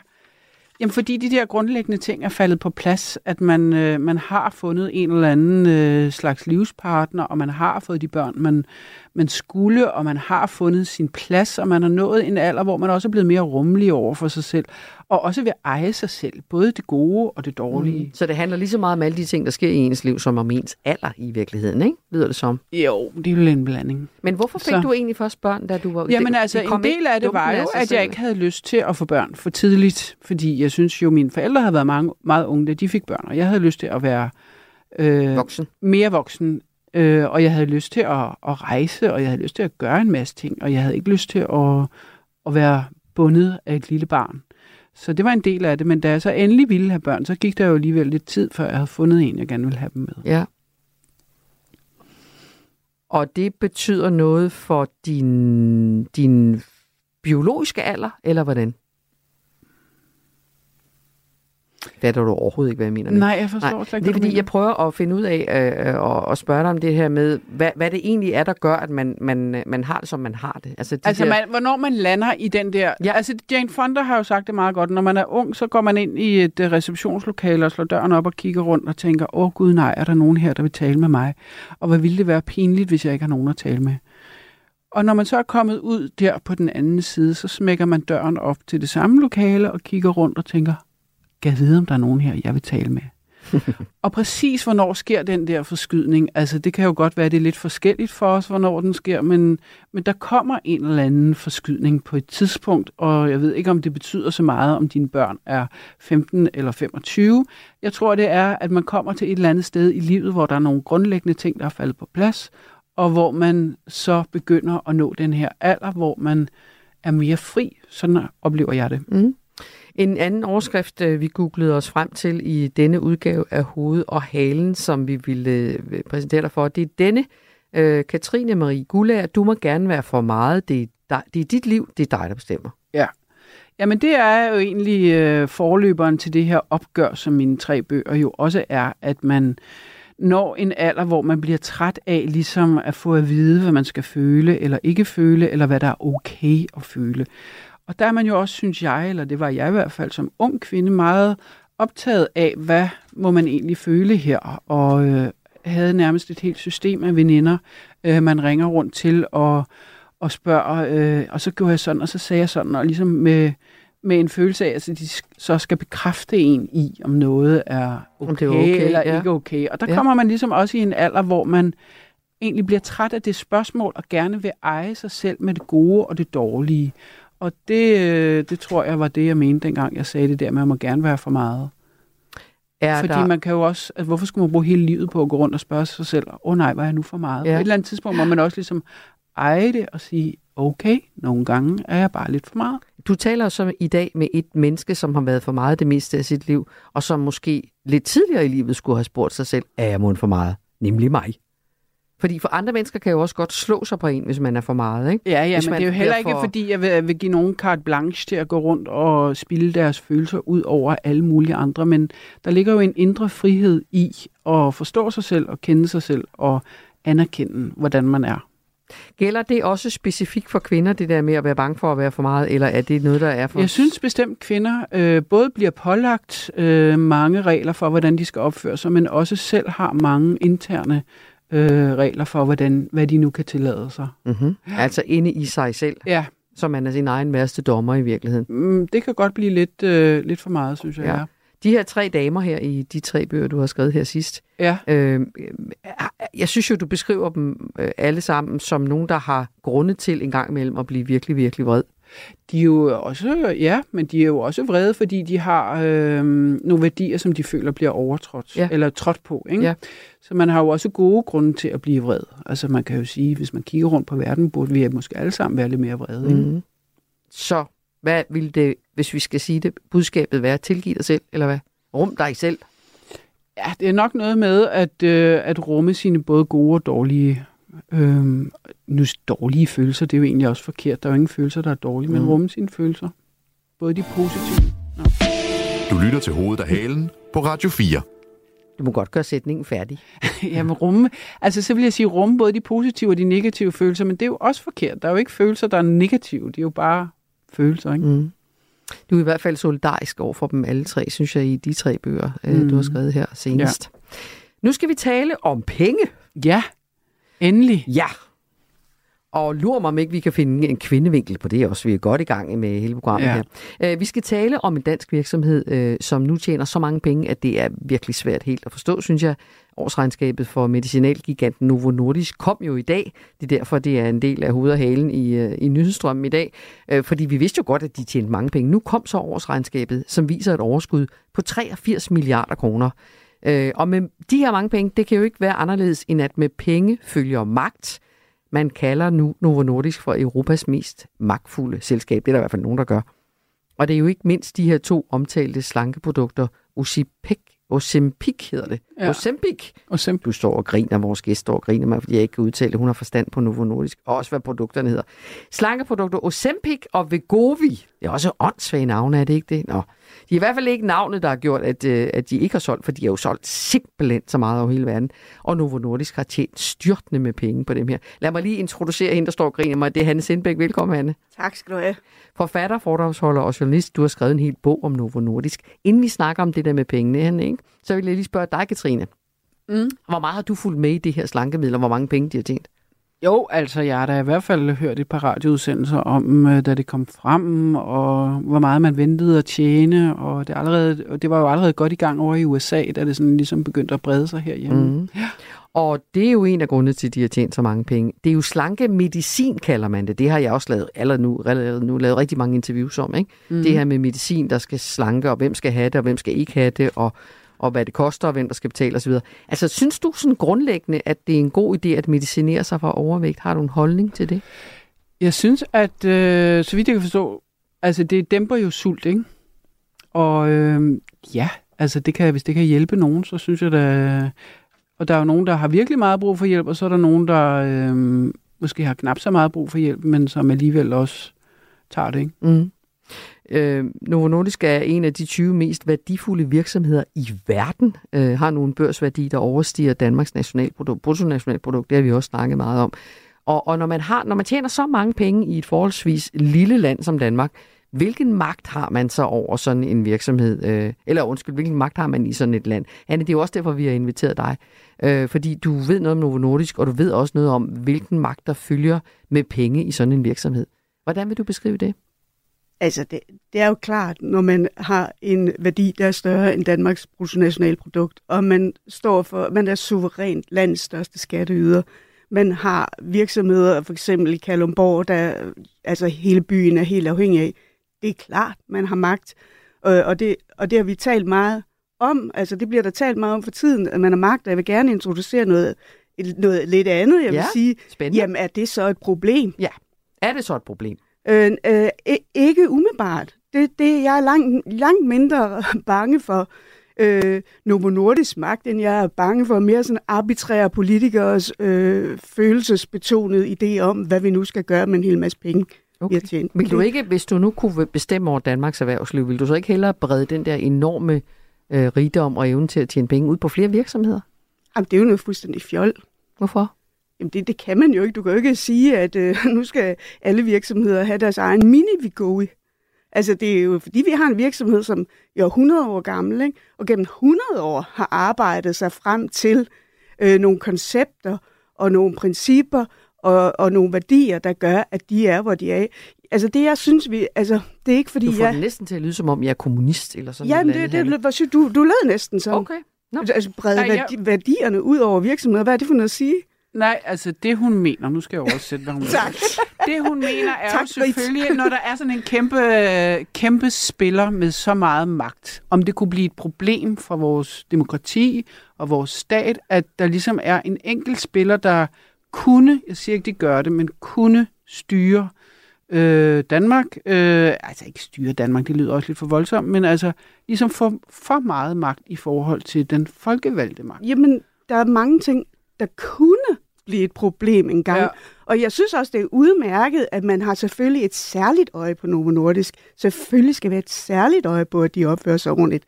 Jamen, fordi de der grundlæggende ting er faldet på plads, at man, øh, man har fundet en eller anden øh, slags livspartner, og man har fået de børn, man, man skulle, og man har fundet sin plads, og man har nået en alder, hvor man også er blevet mere rummelig over for sig selv, og også vil eje sig selv, både det gode og det dårlige. Mm. Så det handler lige så meget om alle de ting, der sker i ens liv, som om ens alder i virkeligheden, ikke? Lyder det som? Jo, det er jo en blanding. Men hvorfor fik Så- du egentlig først børn, da du var... Jamen det- altså, de kom en del af det var jo, at jeg ikke havde lyst til at få børn for tidligt, fordi jeg synes jo, mine forældre havde været mange, meget unge, da de fik børn, og jeg havde lyst til at være øh, voksen. mere voksen, øh, og jeg havde lyst til at, at rejse, og jeg havde lyst til at gøre en masse ting, og jeg havde ikke lyst til at, at være bundet af et lille barn. Så det var en del af det, men da jeg så endelig ville have børn, så gik der jo alligevel lidt tid, før jeg havde fundet en, jeg gerne ville have dem med. Ja. Og det betyder noget for din, din biologiske alder, eller hvordan? Fatter du overhovedet ikke, hvad jeg mener? nu? Nej, jeg forstår slet ikke, Det er fordi, mener. jeg prøver at finde ud af øh, øh, og, og spørge dig om det her med, hvad, hvad det egentlig er, der gør, at man, man, man har det, som man har det. Altså, de Altså, der, man, hvornår man lander i den der... Ja. Altså, Jane Fonda har jo sagt det meget godt. Når man er ung, så går man ind i et uh, receptionslokale og slår døren op og kigger rundt og tænker, åh gud nej, er der nogen her, der vil tale med mig? Og hvad ville det være pinligt, hvis jeg ikke har nogen at tale med? Og når man så er kommet ud der på den anden side, så smækker man døren op til det samme lokale og kigger rundt og tænker, kan jeg vide, om der er nogen her, jeg vil tale med? og præcis hvornår sker den der forskydning, altså det kan jo godt være, det er lidt forskelligt for os, hvornår den sker, men, men der kommer en eller anden forskydning på et tidspunkt, og jeg ved ikke, om det betyder så meget, om dine børn er 15 eller 25. Jeg tror, det er, at man kommer til et eller andet sted i livet, hvor der er nogle grundlæggende ting, der er faldet på plads, og hvor man så begynder at nå den her alder, hvor man er mere fri. Sådan oplever jeg det. Mm. En anden overskrift, øh, vi googlede os frem til i denne udgave af Hoved og Halen, som vi ville øh, præsentere dig for, det er denne, øh, Katrine Marie Gullager, du må gerne være for meget, det er, dig, det er dit liv, det er dig, der bestemmer. Ja. Jamen det er jo egentlig øh, forløberen til det her opgør, som mine tre bøger jo også er, at man når en alder, hvor man bliver træt af ligesom at få at vide, hvad man skal føle eller ikke føle, eller hvad der er okay at føle. Og der er man jo også, synes jeg, eller det var jeg i hvert fald som ung kvinde, meget optaget af, hvad må man egentlig føle her, og øh, havde nærmest et helt system af veninder, øh, man ringer rundt til og, og spørger, øh, og så gjorde jeg sådan, og så sagde jeg sådan, og ligesom med, med en følelse af, at altså, de så skal bekræfte en i, om noget er okay, Om det er okay, eller ja. ikke okay. Og der Ja. kommer man ligesom også i en alder, hvor man egentlig bliver træt af det spørgsmål, og gerne vil eje sig selv med det gode og det dårlige. Og det, øh, det tror jeg var det, jeg mente, dengang jeg sagde det der med, at man må gerne være for meget. Er Fordi der- man kan jo også, altså, hvorfor skulle man bruge hele livet på at gå rundt og spørge sig selv, åh oh, nej, var jeg nu for meget? Ja. På et eller andet tidspunkt må man også ligesom eje det og sige, okay, nogle gange er jeg bare lidt for meget. Du taler så i dag med et menneske, som har været for meget det meste af sit liv, og som måske lidt tidligere i livet skulle have spurgt sig selv, er jeg mund for meget? Nemlig mig. Fordi for andre mennesker kan jo også godt slå sig på en, hvis man er for meget, ikke? Ja, ja, hvis men det er jo heller ikke, fordi jeg vil, vil give nogen carte blanche til at gå rundt og spille deres følelser ud over alle mulige andre, men der ligger jo en indre frihed i at forstå sig selv og kende sig selv og anerkende, hvordan man er. Gælder det også specifikt for kvinder, det der med at være bange for at være for meget, eller er det noget, der er for... Jeg synes bestemt, kvinder øh, både bliver pålagt øh, mange regler for, hvordan de skal opføre sig, men også selv har mange interne øh, regler for, hvordan, hvad de nu kan tillade sig. Mm-hmm. Altså inde i sig selv. Ja. Så man er sin egen værste dommer i virkeligheden. Mm, det kan godt blive lidt, øh, lidt for meget, synes jeg. Ja. Ja. De her tre damer her i de tre bøger, du har skrevet her sidst, Ja. øh, jeg synes jo, du beskriver dem øh, alle sammen som nogen, der har grunde til en gang imellem at blive virkelig, virkelig vred. De er jo også, ja, men de er jo også vrede, fordi de har øh, nogle værdier, som de føler bliver overtrådt, Ja. eller trådt på. Ikke? Ja. Så man har jo også gode grunde til at blive vred. Altså man kan jo sige, hvis man kigger rundt på verden, burde vi måske alle sammen være lidt mere vrede. Ikke? Mm. Så Hvad vil det, hvis vi skal sige det, budskabet være? Tilgiv dig selv, eller hvad? Rum dig selv. Ja, det er nok noget med at, øh, at rumme sine både gode og dårlige øh, nu dårlige følelser, det er jo egentlig også forkert. Der er jo ingen følelser, der er dårlige, men Mm. rumme sine følelser. Både de positive. Du lytter til hovedet og halen på Radio 4. Du må godt gøre sætningen færdig. Jamen rumme, altså så vil jeg sige rumme både de positive og de negative følelser, men det er jo også forkert. Der er jo ikke følelser, der er negative. Det er jo bare følelser, ikke? Mm. Du er i hvert fald solidarisk over for dem alle tre, synes jeg, i de tre bøger, mm. du har skrevet her senest. Ja. Nu skal vi tale om penge. Ja, endelig. Ja. Og lur mig om ikke, vi kan finde en kvindevinkel på det også. Vi er godt i gang med hele programmet Ja. her. Øh, Vi skal tale om en dansk virksomhed, øh, som nu tjener så mange penge, at det er virkelig svært helt at forstå, synes jeg. Årsregnskabet for medicinalgiganten Novo Nordisk kom jo i dag. Det er derfor, det er en del af hovedet og halen i, øh, i nyhedsstrømmen i dag. Øh, Fordi vi vidste jo godt, at de tjente mange penge. Nu kom så årsregnskabet, som viser et overskud på 83 milliarder kroner. Øh, Og med de her mange penge, det kan jo ikke være anderledes, end at med penge følger magt. Man kalder nu Novo Nordisk for Europas mest magtfulde selskab. Det er der i hvert fald nogen, der gør. Og det er jo ikke mindst de her to omtalte slankeprodukter, Ozempic, Ozempic hedder det. Ja. Ozempic. Ozempic. Du står og griner, vores gæst står og griner mig, fordi jeg ikke kan udtale det. Hun har forstand på Novo Nordisk, og også hvad produkterne hedder. Slankeprodukter Ozempic og Vegovi. Det er også åndssvage navne, er det ikke det? Nå. De er i hvert fald ikke navnet, der har gjort, at, øh, at de ikke har solgt, for de har jo solgt simpelthen så meget over hele verden. Og Novo Nordisk har tjent styrtende med penge på dem her. Lad mig lige introducere hende, der står og griner mig. Det er Hanne Sindbæk. Velkommen, Hanne. Tak skal du have. Forfatter, foredragsholder og journalist. Du har skrevet en hel bog om Novo Nordisk. Inden vi snakker om det der med pengene, Hanne, ikke? så vil jeg lige spørge dig, Katrine. Mm. Hvor meget har du fulgt med i det her slankemiddel, og hvor mange penge de har tjent? Jo, altså jeg har da i hvert fald hørt et par radioudsendelser om, øh, da det kom frem, og hvor meget man ventede at tjene, og det, er allerede, og det var jo allerede godt i gang over i USA, da det sådan ligesom begyndte at brede sig herhjemme. Mm. Og det er jo en af grundene til, at de har tjent så mange penge. Det er jo slanke medicin, kalder man det. Det har jeg også lavet, allerede nu, allerede nu lavet rigtig mange interviews om. Ikke? Mm. Det her med medicin, der skal slanke, og hvem skal have det, og hvem skal ikke have det, og, og hvad det koster, og hvem der skal betale osv. Altså, synes du sådan grundlæggende, at det er en god idé at medicinere sig for overvægt? Har du en holdning til det? Jeg synes, at øh, så vidt jeg kan forstå, altså det dæmper jo sult, ikke? Og øh, ja, altså det kan, hvis det kan hjælpe nogen, så synes jeg da... Og der er jo nogen, der har virkelig meget brug for hjælp, og så er der nogen, der øh, måske har knap så meget brug for hjælp, men som alligevel også tager det, ikke? Mm. Øh, Novo Nordisk er en af de 20 mest værdifulde virksomheder i verden. Øh, har nu en børsværdi, der overstiger Danmarks nationalprodukt, bruttonationalprodukt. Det har vi også snakket meget om. Og, og når, man har, når man tjener så mange penge i et forholdsvis lille land som Danmark, hvilken magt har man så over sådan en virksomhed? Øh, eller undskyld, hvilken magt har man i sådan et land? Anne, det er jo også derfor, vi har inviteret dig. Øh, fordi du ved noget om Novo Nordisk, og du ved også noget om, hvilken magt der følger med penge i sådan en virksomhed. Hvordan vil du beskrive det? Altså, det, det er jo klart, når man har en værdi, der er større end Danmarks bruttonationalprodukt, og man står for, man er suverænt landets største skatteyder. Man har virksomheder, for eksempel i Kalumborg, der altså hele byen er helt afhængig af. Det er klart, man har magt, øh, og det, og det har vi talt meget om. Altså, det bliver der talt meget om for tiden, at man har magt, og jeg vil gerne introducere noget, noget lidt andet. Jeg vil Ja, sige, spændende. jamen, er det så et problem? Ja, er det så et problem? Øh, øh, ikke umiddelbart. Det, det, jeg er langt, langt mindre bange for øh, Novo Nordisk magt, end jeg er bange for mere sådan arbitrære politikers øh, følelsesbetonede idé om, hvad vi nu skal gøre med en hel masse penge, okay. har tjent. Vil du ikke, hvis du nu kunne bestemme over Danmarks erhvervsliv, vil du så ikke hellere brede den der enorme øh, rigdom og evne til at tjene penge ud på flere virksomheder? Jamen, det er jo noget fuldstændig fjol. Hvorfor? Jamen, det, det kan man jo ikke. Du kan jo ikke sige, at øh, nu skal alle virksomheder have deres egen mini-Vigoи. Altså, det er jo fordi, vi har en virksomhed, som jo er 100 år gammel, ikke? og gennem 100 år har arbejdet sig frem til øh, nogle koncepter og nogle principper og, og nogle værdier, der gør, at de er, hvor de er. Altså, det jeg synes, vi... Altså, det er ikke fordi, Du får jeg... det næsten til at lyde, som om jeg er kommunist eller sådan Jamen, noget. det, det, det, det, du, du lød næsten sådan. Okay. No. Altså, brede Ej, jeg- værdi, værdierne ud over virksomheder. Hvad er det for noget at sige? Nej, altså det hun mener, nu skal jeg oversætte, hvad hun Tak. mener. Det hun mener er Tak, jo selvfølgelig, når der er sådan en kæmpe, kæmpe spiller med så meget magt, om det kunne blive et problem for vores demokrati og vores stat, at der ligesom er en enkelt spiller, der kunne, jeg siger ikke, de gør det, men kunne styre øh, Danmark, øh, altså ikke styre Danmark, det lyder også lidt for voldsomt, men altså ligesom for, for meget magt i forhold til den folkevalgte magt. Jamen, der er mange ting, der kunne blive et problem engang. Ja. Og jeg synes også, det er udmærket, at man har selvfølgelig et særligt øje på Novo Nordisk. Selvfølgelig skal være et særligt øje på, at de opfører sig ordentligt.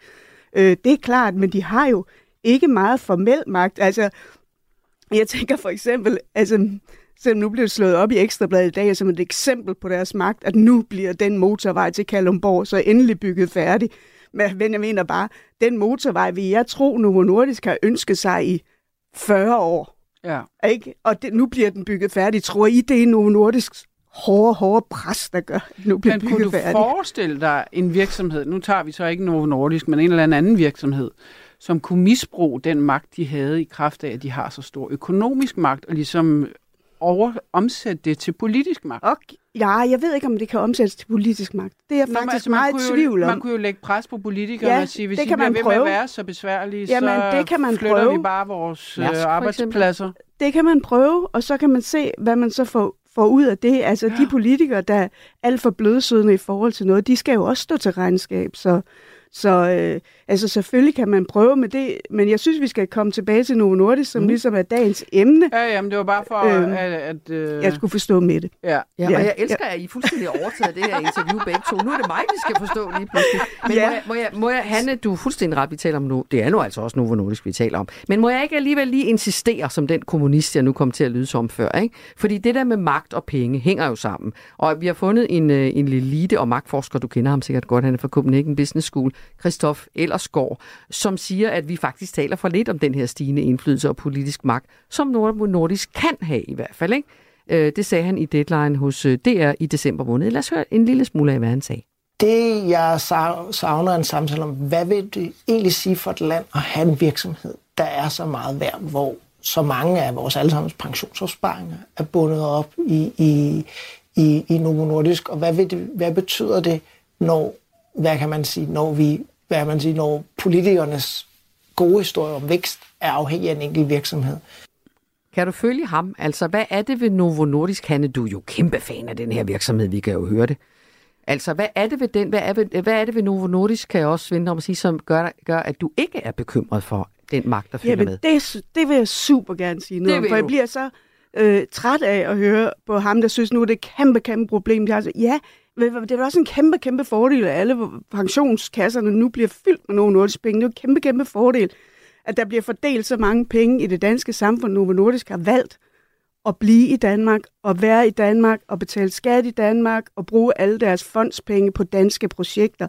Øh, det er klart, men de har jo ikke meget formel magt. Altså, jeg tænker for eksempel, altså, selvom nu bliver det slået op i Ekstrabladet i dag som et eksempel på deres magt, at nu bliver den motorvej til Kalumborg så endelig bygget færdig. Men jeg mener bare, den motorvej vil jeg tro, Novo Nordisk har ønsket sig i 40 år. Ja. Ikke? Og det, nu bliver den bygget færdig. Tror I, det er Novo Nordisk hårde, hårde pres, der gør, at nu bliver Men bygget kunne du færdig? forestille dig en virksomhed, nu tager vi så ikke Novo Nordisk, men en eller anden virksomhed, som kunne misbruge den magt, de havde i kraft af, at de har så stor økonomisk magt, og ligesom over, omsætte det til politisk magt. Okay. Ja, jeg ved ikke, om det kan omsættes til politisk magt. Det er jeg Nå, faktisk altså, man meget i tvivl om. Man kunne jo lægge pres på politikerne Ja, og sige, hvis det I kan bliver man ved med at prøve. være så besværlige, Jamen, så det kan man flytter prøve. vi bare vores Mærsk, øh, arbejdspladser. Det kan man prøve, og så kan man se, hvad man så får, får ud af det. Altså, ja. de politikere, der er alt for blødsødende i forhold til noget, de skal jo også stå til regnskab. Så, så øh, altså, selvfølgelig kan man prøve med det, men jeg synes, vi skal komme tilbage til Novo Nordisk, som mm. ligesom er dagens emne. Ja, jamen, det var bare for, Øhm, at... at øh... Jeg skulle forstå med det. Ja. Ja, og jeg elsker, at I fuldstændig overtaget det her interview begge to. Nu er det mig, vi skal forstå lige pludselig. Men Ja. må, jeg, må, jeg, må jeg, Hanne, du er fuldstændig ret, vi taler om nu. Det er nu altså også Novo Nordisk, vi taler om. Men må jeg ikke alligevel lige insistere, som den kommunist, jeg nu kom til at lyde som før, ikke? Fordi det der med magt og penge hænger jo sammen. Og vi har fundet en, øh, en elite og magtforsker, du kender ham sikkert godt, han er fra Copenhagen Business School, Christoph Ellersgaard, som siger, at vi faktisk taler for lidt om den her stigende indflydelse og politisk magt, som Novo Nordisk kan have i hvert fald, ikke? Øh, det sagde han i Deadline hos øh, DR i december måned. Lad os høre en lille smule af, hvad han sagde. Det, jeg savner en samtale om, hvad vil det egentlig sige for et land at have en virksomhed, der er så meget værd, hvor så mange af vores allesammens pensionsopsparinger er bundet op i, i, i, i Novo Nordisk, og hvad, vil det, hvad betyder det, når, hvad kan man sige, når vi, hvad kan man sige, når politikernes gode historie om vækst er afhængig af en enkelt virksomhed. Kan du følge ham? Altså, hvad er det ved Novo Nordisk? Han du er jo kæmpe fan af den her virksomhed, vi kan jo høre det. Altså, hvad er det ved den, hvad er, ved, hvad er det ved Novo Nordisk, kan jeg også vente om at sige, som gør, gør, at du ikke er bekymret for den magt, der følger Jamen, med? det, det vil jeg super gerne sige noget Det om, for jeg bliver så øh, træt af at høre på ham, der synes nu, det er et kæmpe, kæmpe problem. De har altså, ja, det er også en kæmpe, kæmpe fordel, at alle pensionskasserne nu bliver fyldt med nogle nordiske penge. Det er en kæmpe, kæmpe fordel, at der bliver fordelt så mange penge i det danske samfund. Novo Nordisk har valgt at blive i Danmark, og være i Danmark, og betale skat i Danmark, og bruge alle deres fondspenge på danske projekter.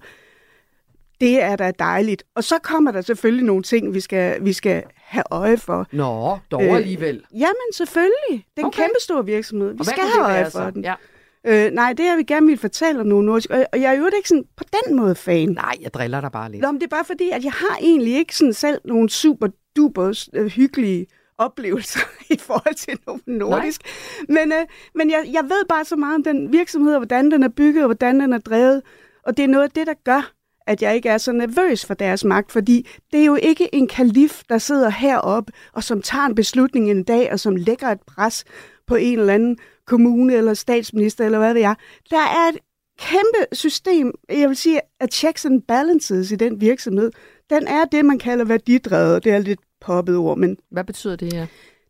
Det er da dejligt. Og så kommer der selvfølgelig nogle ting, vi skal, vi skal have øje for. Nå, dog Øh, alligevel. Jamen, selvfølgelig. Det er en Okay. kæmpe stor virksomhed. Vi skal have øje for så? den. Ja. Øh, nej, det jeg vil gerne vil fortælle om nogle nordisk. Og, jeg er jo ikke sådan på den måde fan. Nej, jeg driller dig bare lidt. Nå, men det er bare fordi, at jeg har egentlig ikke sådan selv nogle super duper øh, hyggelige oplevelser i forhold til Novo Nordisk. Men, øh, men jeg, jeg ved bare så meget om den virksomhed, og hvordan den er bygget, og hvordan den er drevet. Og det er noget af det, der gør, at jeg ikke er så nervøs for deres magt, fordi det er jo ikke en kalif, der sidder heroppe, og som tager en beslutning en dag, og som lægger et pres på en eller anden kommune, eller statsminister, eller hvad ved jeg. Der er et kæmpe system, jeg vil sige, at checks and balances i den virksomhed, den er det, man kalder værdidrevet. Det er lidt poppet ord, men... Hvad betyder det her?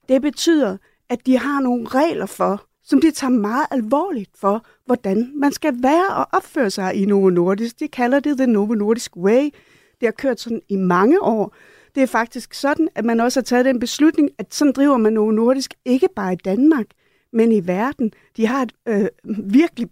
Det betyder, at de har nogle regler for, som de tager meget alvorligt for, hvordan man skal være og opføre sig i Novo Nordisk. De kalder det The Novo Nordisk Way. Det har kørt sådan i mange år. Det er faktisk sådan, at man også har taget den beslutning, at sådan driver man Novo Nordisk ikke bare i Danmark, men i verden. De har et øh, virkelig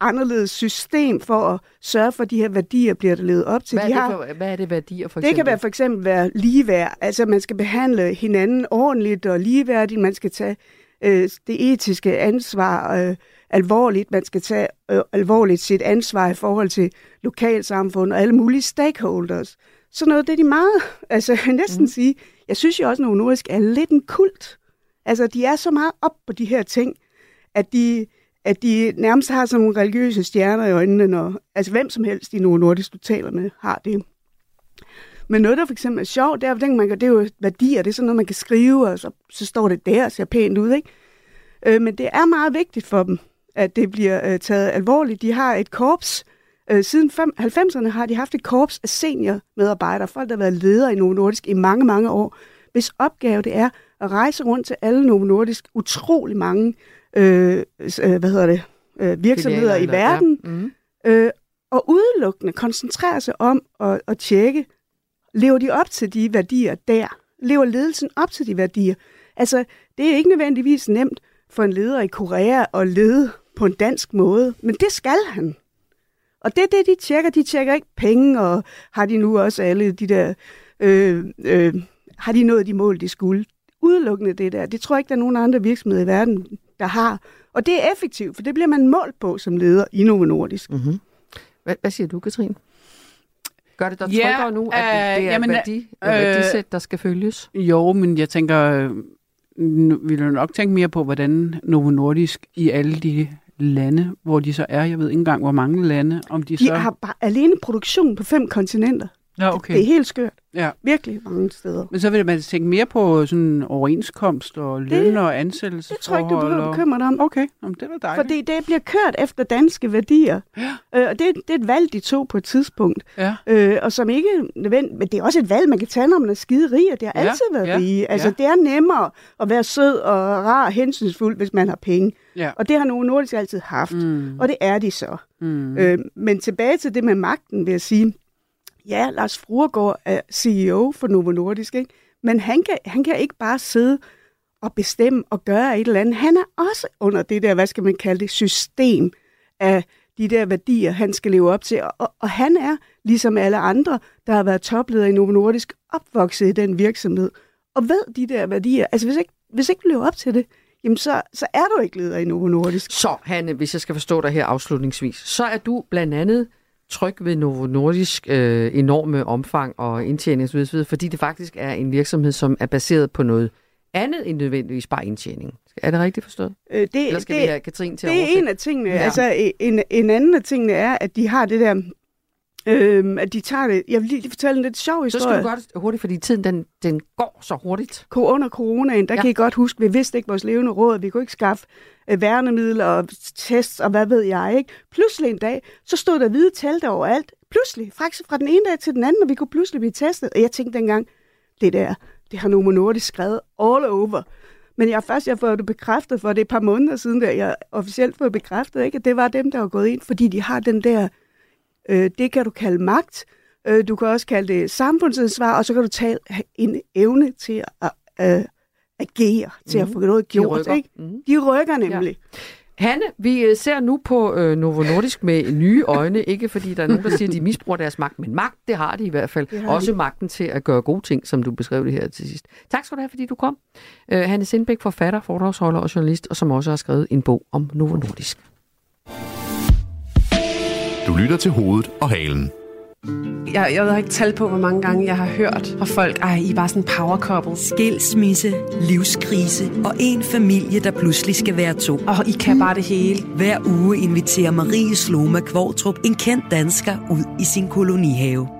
anderledes system for at sørge for, at de her værdier bliver der levet op til. Hvad er, de det har, for, hvad er det værdier for det eksempel? kan være for eksempel være ligeværd. Altså man skal behandle hinanden ordentligt og ligeværdigt. Man skal tage øh, det etiske ansvar øh, alvorligt. Man skal tage øh, alvorligt sit ansvar i forhold til lokalsamfund og alle mulige stakeholders. Så noget, det er de meget, altså jeg næsten mm. sige, jeg synes jo også, at Novo Nordisk er lidt en kult. Altså de er så meget op på de her ting, at de, at de nærmest har sådan nogle religiøse stjerner i øjnene, når, altså hvem som helst i Novo Nordisk, du taler med, har det. Men noget, der for eksempel er sjovt, det er, at man kan, det er jo værdier, det er sådan noget, man kan skrive, og så, så står det der og ser pænt ud, ikke? Øh, men det er meget vigtigt for dem, at det bliver øh, taget alvorligt. De har et korps. Øh, siden fem- 90'erne har de haft et korps af seniormedarbejdere, folk, der har været ledere i Novo Nordisk i mange, mange år, hvis opgave det er at rejse rundt til alle Novo Nordisk, utrolig mange øh, øh, hvad hedder det, øh, virksomheder i Filialer, eller- verden, Ja. Mm. øh, og udelukkende koncentrere sig om at, at tjekke, lever de op til de værdier der? Lever ledelsen op til de værdier? Altså, det er ikke nødvendigvis nemt for en leder i Korea at lede på en dansk måde, men det skal han. Og det er det, de tjekker. De tjekker ikke penge, og har de nu også alle de der... Øh, øh, har de nået de mål, de skulle? Udelukkende det der. Det tror jeg ikke, der er nogen andre virksomheder i verden, der har. Og det er effektivt, for det bliver man målt på som leder i Novo Nordisk. Mm-hmm. Hvad, hvad siger du, Katrine? Gør det dig Ja, tryggere nu, at øh, det er jamen, værdi, øh, værdisæt, der skal følges? Jo, men jeg tænker, øh, nu vil nok tænke mere på, hvordan Novo Nordisk i alle de lande, hvor de så er, jeg ved ikke engang, hvor mange lande, om de, De så... har bare alene produktion på fem kontinenter. Ja, okay. Det er helt skørt. Ja. Virkelig mange steder. Men så vil man tænke mere på sådan overenskomst og løn Det- og ansættelsesforhold. Det tror jeg ikke, du behøver og- bekymre dig om. Okay, Jamen, det er da dejligt. Fordi det bliver kørt efter danske værdier. Ja. Øh, og det, det er et valg, de tog på et tidspunkt. Ja. Øh, og som ikke nødvendigt, men det er også et valg, man kan tage, når man er skide rig, og det har Ja, altid været ja, rige. Altså, ja. det er nemmere at være sød og rar og hensynsfuld, hvis man har penge. Ja. Og det har nogle nordiske altid haft. Mm. Og det er de så. Mm. Øh, men tilbage til det med magten, vil jeg sige, ja, Lars Fruergaard er CEO for Novo Nordisk, ikke? men han kan, han kan ikke bare sidde og bestemme og gøre et eller andet. Han er også under det der, hvad skal man kalde det, system af de der værdier, han skal leve op til. Og, og, og han er, ligesom alle andre, der har været topleder i Novo Nordisk, opvokset i den virksomhed, og ved de der værdier. Altså hvis ikke, hvis ikke du lever op til det, jamen så, så er du ikke leder i Novo Nordisk. Så, Hanne, hvis jeg skal forstå dig her afslutningsvis, så er du blandt andet tryg ved Novo Nordisk øh, enorme omfang og indtjening osv., fordi det faktisk er en virksomhed, som er baseret på noget andet end nødvendigvis bare indtjening. Er det rigtigt forstået? Øh, det, Eller skal det, vi have Katrine til at Det er en af tingene. Ja. Altså, en, en anden af tingene er, at de har det der... Øhm, at de tager det... Jeg vil lige fortælle en lidt sjov Så historie. skal du det hurtigt, fordi tiden den, den går så hurtigt. Under coronaen, der ja. kan I godt huske, vi vidste ikke vores levende råd, vi kunne ikke skaffe øh, værnemidler og tests og hvad ved jeg, ikke? Pludselig en dag, så stod der hvide telte overalt. Pludselig, faktisk fra den ene dag til den anden, og vi kunne pludselig blive testet. Og jeg tænkte dengang, det der, det har Novo Nordisk skrevet all over. Men jeg har først jeg fået det bekræftet, for det er et par måneder siden, der jeg officielt fået bekræftet, ikke? at det var dem, der var gået ind, fordi de har den der, øh, det kan du kalde magt, øh, du kan også kalde det samfundsansvar, og så kan du tale en evne til at øh, agere, til at Mhm. få noget De gjort. rykker. Ikke? De rykker nemlig. Hanne, vi øh, ser nu på øh, Novo Nordisk med nye øjne, ikke fordi der er nogen, der siger, at de misbruger deres magt, men magt, det har de i hvert fald. Har Også de. magten til at gøre gode ting, som du beskrev det her til sidst. Tak skal du have, fordi du kom. Øh, Hanne Sindbæk, forfatter, foredragsholder og journalist, og som også har skrevet en bog om Novo Nordisk. Du lytter til hovedet og halen. Jeg, jeg har ikke talt på, hvor mange gange jeg har hørt fra folk, ej, I er bare sådan power couple. Skilsmisse, livskrise og en familie, der pludselig skal være to. Og I kan bare det hele. Hver uge inviterer Marie Sloma Kvartrup en kendt dansker ud i sin kolonihave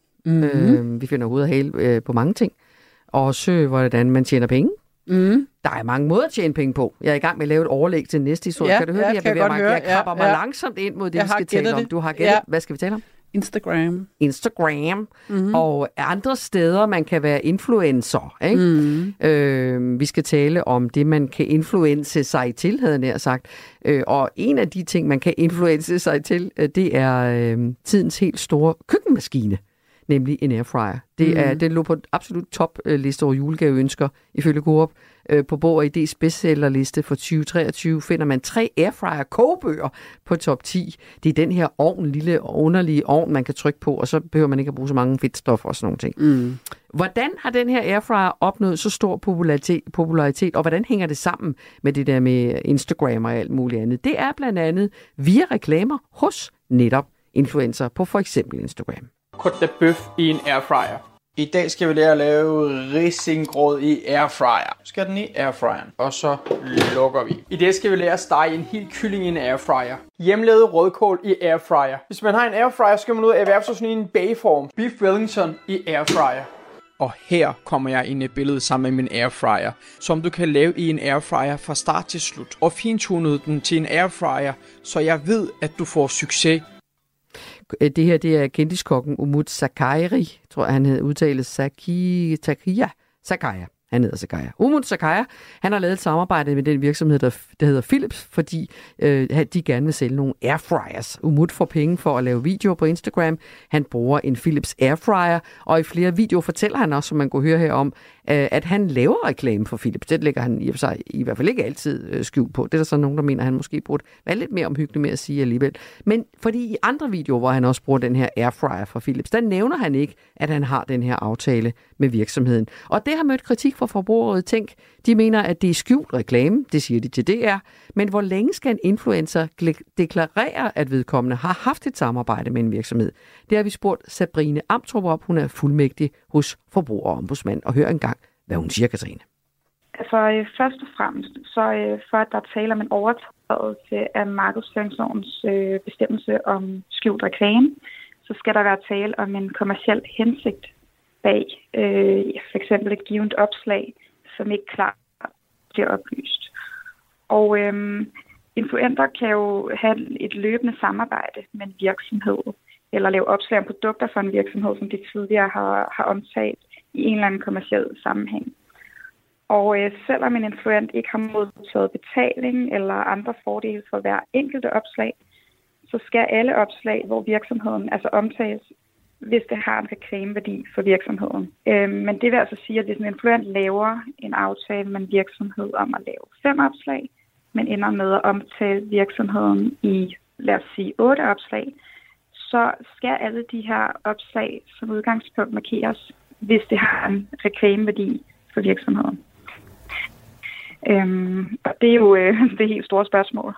Mhm. Øh, vi finder hoved og hale øh, på mange ting. Også hvordan man tjener penge. Mm. Der er mange måder at tjene penge på. Jeg er i gang med at lave et overlæg til næste historie. Ja, kan du høre, ja, det? jeg kan jeg mig? høre. Jeg krabber Ja, mig ja. langsomt ind mod det, Jeg vi skal tale gættet om. det. Du har gættet. Ja. Hvad skal vi tale om? Instagram. Instagram Mhm. mm-hmm. og andre steder, man kan være influencer. Ikke? Mhm. Øh, vi skal tale om det, man kan influence sig til, havde jeg nær sagt. Øh, og en af de ting, man kan influence sig til, øh, det er øh, tidens helt store køkkenmaskine, nemlig en airfryer. Det, Mm. er, det lå på absolut top øh, liste over julegaveønsker ifølge Coop. Øh, På Bog og Idés bestsellerliste for 2023 finder man tre airfryer kogebøger på top 10. Det er den her ovn, lille underlige ovn, man kan trykke på, og så behøver man ikke at bruge så mange fedtstoffer og sådan nogle ting. Mm. Hvordan har den her airfryer opnået så stor popularitet, popularitet, og hvordan hænger det sammen med det der med Instagram og alt muligt andet? Det er blandt andet via reklamer hos netop influencer på for eksempel Instagram. Côte de bøf i en airfryer. I dag skal vi lære at lave risengrød i airfryer. Så skal den i airfryeren, og så lukker vi. I dag skal vi lære at stege en hel kylling i en airfryer. Hjemlavet rødkål i airfryer. Hvis man har en airfryer, skal man ud af erhverve sig sådan en bageform. Beef Wellington i airfryer. Og her kommer jeg ind i billedet sammen med min airfryer, som du kan lave i en airfryer fra start til slut. Og fintunet den til en airfryer, så jeg ved, at du får succes Øh, det her det er kendiskokken Umut Sakairi, tror jeg han hed udtales Saki, Takia, Sakaya. Han hedder Sakaya. Umut Sakaya, han har lavet et samarbejde med den virksomhed, der, der hedder Philips, fordi øh, de gerne vil sælge nogle airfryers. Umut får penge for at lave videoer på Instagram. Han bruger en Philips airfryer, og i flere videoer fortæller han også, som man kunne høre her om, øh, at han laver reklame for Philips. Det lægger han i, og for sig, i hvert fald ikke altid øh, skjult på. Det er der så nogen, der mener, at han måske burde være lidt mere omhyggelig med at sige alligevel. Men fordi i andre videoer, hvor han også bruger den her airfryer fra Philips, der nævner han ikke, at han har den her aftale med virksomheden. Og det har mødt kritik fra forbrugerrådet Tænk. De mener, at det er skjult reklame, det siger de til DR, men hvor længe skal en influencer deklarere, at vedkommende har haft et samarbejde med en virksomhed? Det har vi spurgt Sabrine Amtrup op. Hun er fuldmægtig hos Forbrugerombudsmand. Og hør engang, hvad hun siger, Katrine. Altså øh, først og fremmest, så øh, for at der taler om en overtrædelse af markedsføringslovens øh, bestemmelse om skjult reklame, så skal der være tale om en kommersiel hensigt bag øh, for eksempel et givet opslag, som ikke klart bliver oplyst. Og øh, influenter kan jo have et løbende samarbejde med en virksomhed, eller lave opslag om produkter for en virksomhed, som de tidligere har, har omtalt i en eller anden kommersiel sammenhæng. Og øh, selvom en influent ikke har modtaget betaling eller andre fordele for hver enkelte opslag, så skal alle opslag, hvor virksomheden altså omtales, hvis det har en reklameværdi for virksomheden. Øh, men det vil altså sige, at hvis en influent laver en aftale med en virksomhed om at lave fem opslag, men ender med at omtale virksomheden i, lad os sige, otte opslag, så skal alle de her opslag som udgangspunkt markeres, hvis det har en reklameværdi for virksomheden. Øhm, og det er jo øh, det helt store spørgsmål.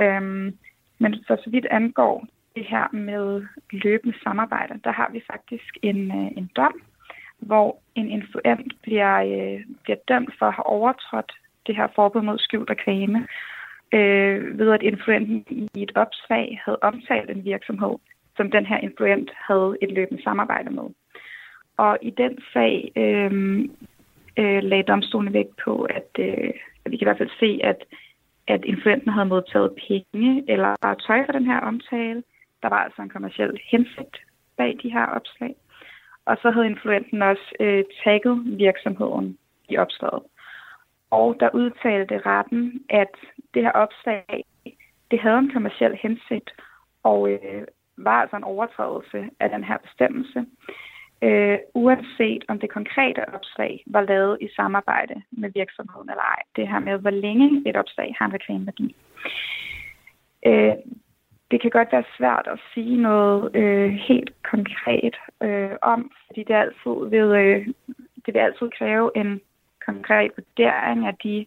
Øhm, men for så vidt angår det her med løbende samarbejde, der har vi faktisk en, øh, en dom, hvor en influent bliver, øh, bliver dømt for at have overtrådt det her forbud mod skjult reklame, øh, ved at influenten i et opslag havde omtalt en virksomhed, som den her influent havde et løbende samarbejde med. Og i den sag øh, øh, lagde domstolen vægt på, at, øh, at vi kan i hvert fald se, at, at influenten havde modtaget penge eller tøj for den her omtale. Der var altså en kommersiel hensigt bag de her opslag. Og så havde influenten også øh, tagget virksomheden i opslaget. Og der udtalte retten, at det her opslag, det havde en kommersiel hensigt, og øh, var altså en overtrædelse af den her bestemmelse øh, uanset om det konkrete opslag var lavet i samarbejde med virksomheden eller ej. Det her med, hvor længe et opslag har en reklameværdi. Øh, det kan godt være svært at sige noget øh, helt konkret øh, om, fordi det, altid vil, øh, det vil altid kræve en konkret vurdering af de,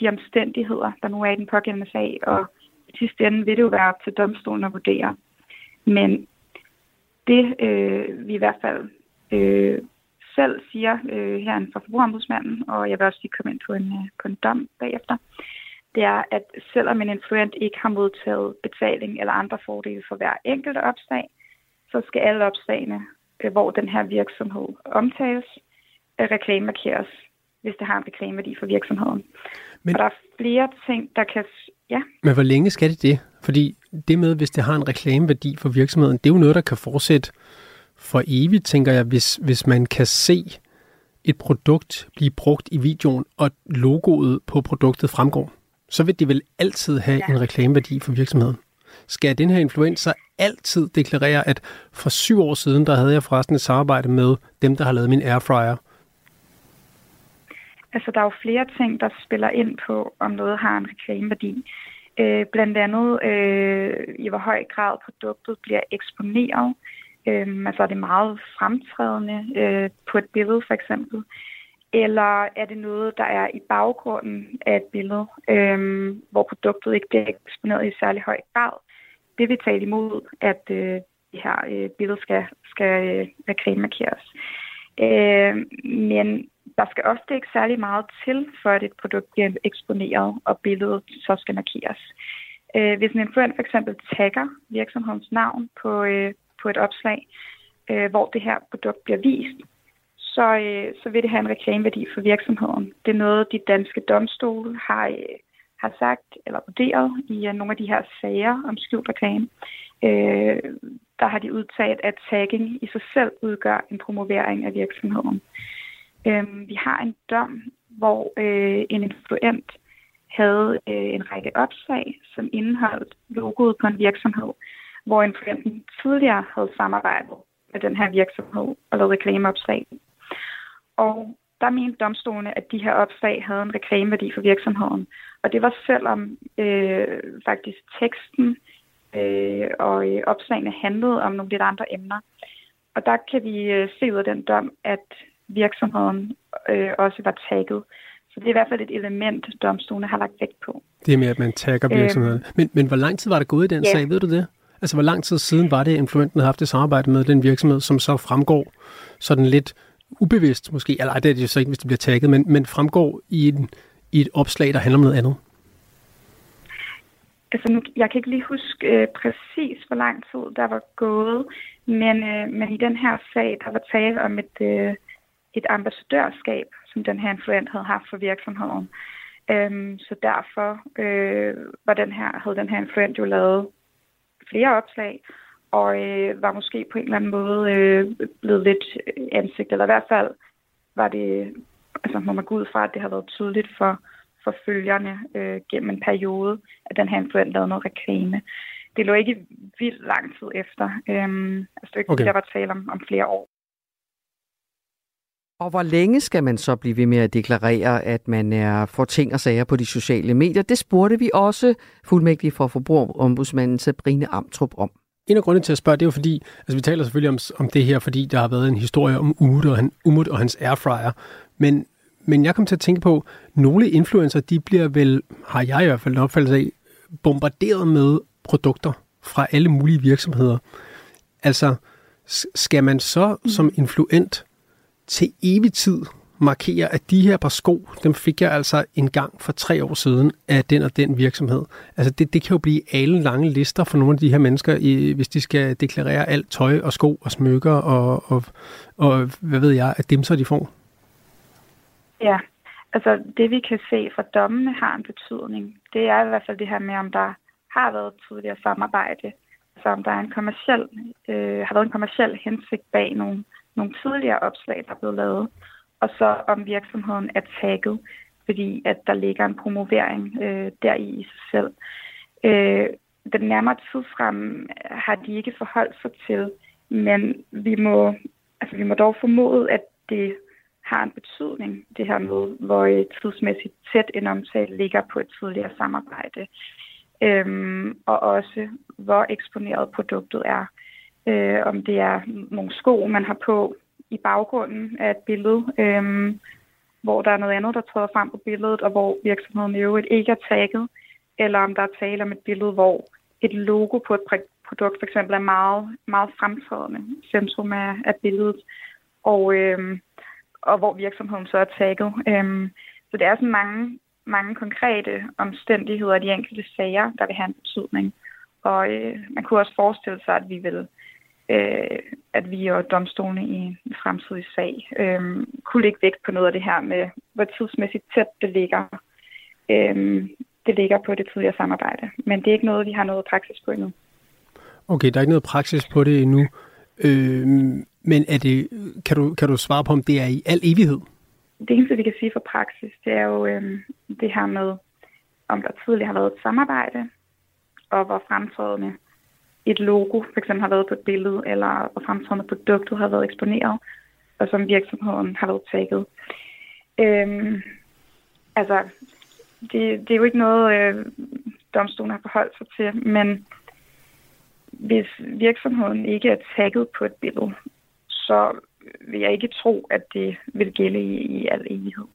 de omstændigheder, der nu er i den pågældende sag, og i sidste ende vil det jo være op til domstolen at vurdere. Men det øh, vi i hvert fald øh, selv siger øh, herinde fra forbrugerombudsmanden, og jeg vil også lige komme ind på en, øh, på en dom bagefter, det er, at selvom en influent ikke har modtaget betaling eller andre fordele for hver enkelte opslag, så skal alle opslagene, øh, hvor den her virksomhed omtales, øh, reklamemarkeres, hvis det har en reklameværdi for virksomheden. Men, og der er flere ting, der kan... Ja, Men hvor længe skal det det? Fordi det med, hvis det har en reklameværdi for virksomheden, det er jo noget, der kan fortsætte for evigt, tænker jeg, hvis, hvis man kan se et produkt blive brugt i videoen, og logoet på produktet fremgår, så vil det vel altid have ja. en reklameværdi for virksomheden. skal den her influencer altid deklarere, at for syv år siden, der havde jeg forresten et samarbejde med dem, der har lavet min airfryer? Altså, der er jo flere ting, der spiller ind på, om noget har en reklameværdi. Øh, blandt andet, øh, i hvor høj grad produktet bliver eksponeret. Øh, altså, er det meget fremtrædende øh, på et billede, for eksempel. Eller er det noget, der er i baggrunden af et billede, øh, hvor produktet ikke bliver eksponeret i særlig høj grad. Det vil tale imod, at øh, det her øh, billede skal, skal øh, reklamemarkeres. Øh, men der skal ofte ikke særlig meget til, for at et produkt bliver eksponeret, og billedet så skal markeres. Øh, hvis en influencer for eksempel tagger virksomhedens navn på, øh, på et opslag, øh, hvor det her produkt bliver vist, så, øh, så vil det have en reklameværdi for virksomheden. Det er noget, de danske domstole har, øh, har sagt eller vurderet i uh, nogle af de her sager om skjult reklame. Øh, der har de udtalt, at tagging i sig selv udgør en promovering af virksomheden. Øh, Øhm, vi har en dom, hvor øh, en influent havde øh, en række opslag, som indeholdt logoet på en virksomhed, hvor influenten tidligere havde samarbejdet med den her virksomhed og lavet reklameopslag. Og der mente domstolene, at de her opslag havde en reklameværdi for virksomheden. Og det var selvom øh, faktisk teksten øh, og øh, opslagene handlede om nogle lidt andre emner. Og der kan vi øh, se ud af den dom, at virksomheden øh, også var tagget. Så det er i hvert fald et element, domstolene har lagt vægt på. Det er med, at man tagger virksomheden. Øh, men, men hvor lang tid var der gået i den ja. sag, ved du det? Altså, hvor lang tid siden var det, at influenten havde haft et samarbejde med den virksomhed, som så fremgår sådan lidt ubevidst måske, eller det er det jo så ikke, hvis det bliver tagget, men, men fremgår i, en, i et opslag, der handler om noget andet? Altså nu, jeg kan ikke lige huske øh, præcis, hvor lang tid der var gået, men, øh, men i den her sag, der var tale om et, øh, et ambassadørskab, som den her influent havde haft for virksomheden. Øhm, så derfor øh, var den her, havde den her influent jo lavet flere opslag, og øh, var måske på en eller anden måde øh, blevet lidt ansigt, eller i hvert fald var det, altså må man gå ud fra, at det har været tydeligt for, for følgerne øh, gennem en periode, at den her influent lavede noget reklame. Det lå ikke vildt lang tid efter. Øhm, altså det er ikke, okay. der var tale om, om flere år. Og hvor længe skal man så blive ved med at deklarere, at man er for ting og sager på de sociale medier? Det spurgte vi også fuldmægtig for forbrugerombudsmanden Sabrine Amtrup om. En af grundene til at spørge, det er jo fordi, altså vi taler selvfølgelig om, om det her, fordi der har været en historie om Umut og, han, Umut og hans airfryer, men, men jeg kom til at tænke på, nogle influencer, de bliver vel, har jeg i hvert fald en opfattelse af, bombarderet med produkter fra alle mulige virksomheder. Altså, skal man så som influent til evig tid markere, at de her par sko, dem fik jeg altså en gang for tre år siden af den og den virksomhed. Altså det, det kan jo blive alle lange lister for nogle af de her mennesker, i, hvis de skal deklarere alt tøj og sko og smykker og, og, og hvad ved jeg, at dem så de får. Ja, altså det vi kan se fra dommene har en betydning. Det er i hvert fald det her med, om der har været tidligere samarbejde. Altså om der er en kommersiel, øh, har været en kommersiel hensigt bag nogle, nogle tidligere opslag, der er blevet lavet og så om virksomheden er tagget, fordi at der ligger en promovering øh, deri i sig selv. Øh, den nærmere tidsramme har de ikke forholdt sig til, men vi må, altså, vi må dog formode, at det har en betydning, det her med, hvor øh, tidsmæssigt tæt en omtale ligger på et tidligere samarbejde. Øhm, og også, hvor eksponeret produktet er. Øh, om det er nogle sko, man har på, i baggrunden af et billede, øh, hvor der er noget andet, der træder frem på billedet, og hvor virksomheden i øvrigt ikke er tagget, eller om der er tale om et billede, hvor et logo på et produkt for eksempel er meget, meget fremtrædende centrum af, af billedet, og, øh, og hvor virksomheden så er tagget. Øh, så det er sådan mange, mange konkrete omstændigheder i de enkelte sager, der vil have en betydning. Og øh, man kunne også forestille sig, at vi vil øh, at vi og domstolene i en fremtidig sag øh, kunne lægge vægt på noget af det her med, hvor tidsmæssigt tæt det ligger. Øh, det ligger på det tidligere samarbejde. Men det er ikke noget, vi har noget praksis på endnu. Okay, der er ikke noget praksis på det endnu. Øh, men er det, kan, du, kan du svare på, om det er i al evighed? Det eneste, vi kan sige for praksis, det er jo øh, det her med, om der tidligere har været et samarbejde, og hvor fremtrædende et logo for eksempel har været på et billede, eller hvor fremtrædende produktet har været eksponeret, og som virksomheden har været tagget. Øhm, altså, det, det er jo ikke noget, øh, domstolen har forholdt sig til, men hvis virksomheden ikke er tagget på et billede, så vil jeg ikke tro, at det vil gælde i, i al evighed.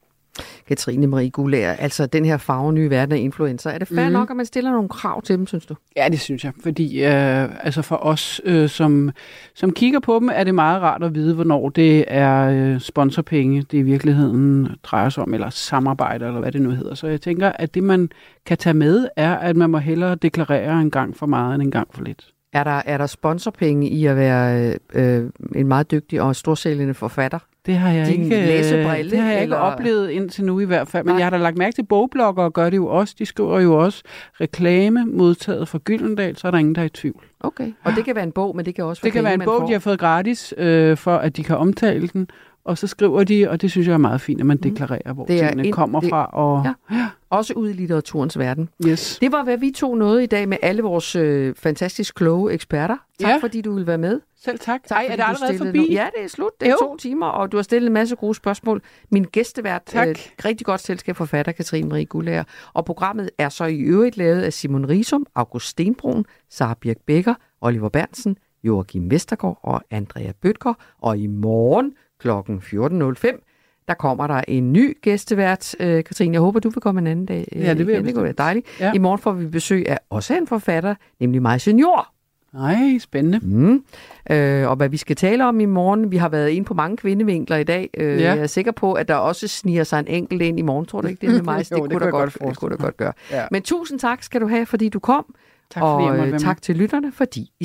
Katrine Marie Gulager, altså den her farve nye verden af influencer, er det fair mm. nok, at man stiller nogle krav til dem, synes du? Ja, det synes jeg, fordi øh, altså for os, øh, som, som kigger på dem, er det meget rart at vide, hvornår det er øh, sponsorpenge, det i virkeligheden drejer sig om, eller samarbejde, eller hvad det nu hedder. Så jeg tænker, at det man kan tage med, er, at man må hellere deklarere en gang for meget end en gang for lidt. Er der, er der sponsorpenge i at være øh, en meget dygtig og storsælgende forfatter? Det har jeg Din ikke, øh, læsebrille, det har jeg eller- ikke oplevet indtil nu i hvert fald. Men Nej. jeg har da lagt mærke til, bogbloggere og gør det jo også. De skriver jo også reklame modtaget fra Gyldendal, så er der ingen, der er i tvivl. Okay, og det kan være en bog, men det kan også være Det kan være en bog, får. de har fået gratis, øh, for at de kan omtale den. Og så skriver de, og det synes jeg er meget fint, at man deklarerer, hvor det tingene ind- kommer det- fra. Og, ja. Også ud i litteraturens verden. Yes. Det var, hvad vi to nåede i dag med alle vores øh, fantastisk kloge eksperter. Tak, Ja. fordi du ville være med. Selv tak. tak Ej, er det allerede forbi? nogle- Ja, det er slut. Det er Jo. to timer, og du har stillet en masse gode spørgsmål. Min gæstevært, Tak. øh, rigtig godt selskab forfatter, Katrine Marie Gullager. Og programmet er så i øvrigt lavet af Simon Risum, August Stenbrun, Sara Birk Becker, Oliver Bernsen, Joachim Vestergaard og Andrea Bøtger. Og i morgen kl. 14.05, der kommer der en ny gæstevært. Øh, Katrine, jeg håber, du vil komme en anden dag. øh, Ja, det vil jeg. Det kunne være dejligt. Ja. I morgen får vi besøg af også en forfatter, nemlig mig senior. Nej, spændende. Mm. Øh, og hvad vi skal tale om i morgen, vi har været inde på mange kvindevinkler i dag. Øh, Ja. Jeg er sikker på, at der også sniger sig en enkelt ind i morgen. Tror du ikke det med mig? Jo, det kunne kunne jeg godt, godt det kunne der godt gøre. Ja. Men tusind tak skal du have, fordi du kom. Tak, fordi og øh, tak til lytterne, fordi I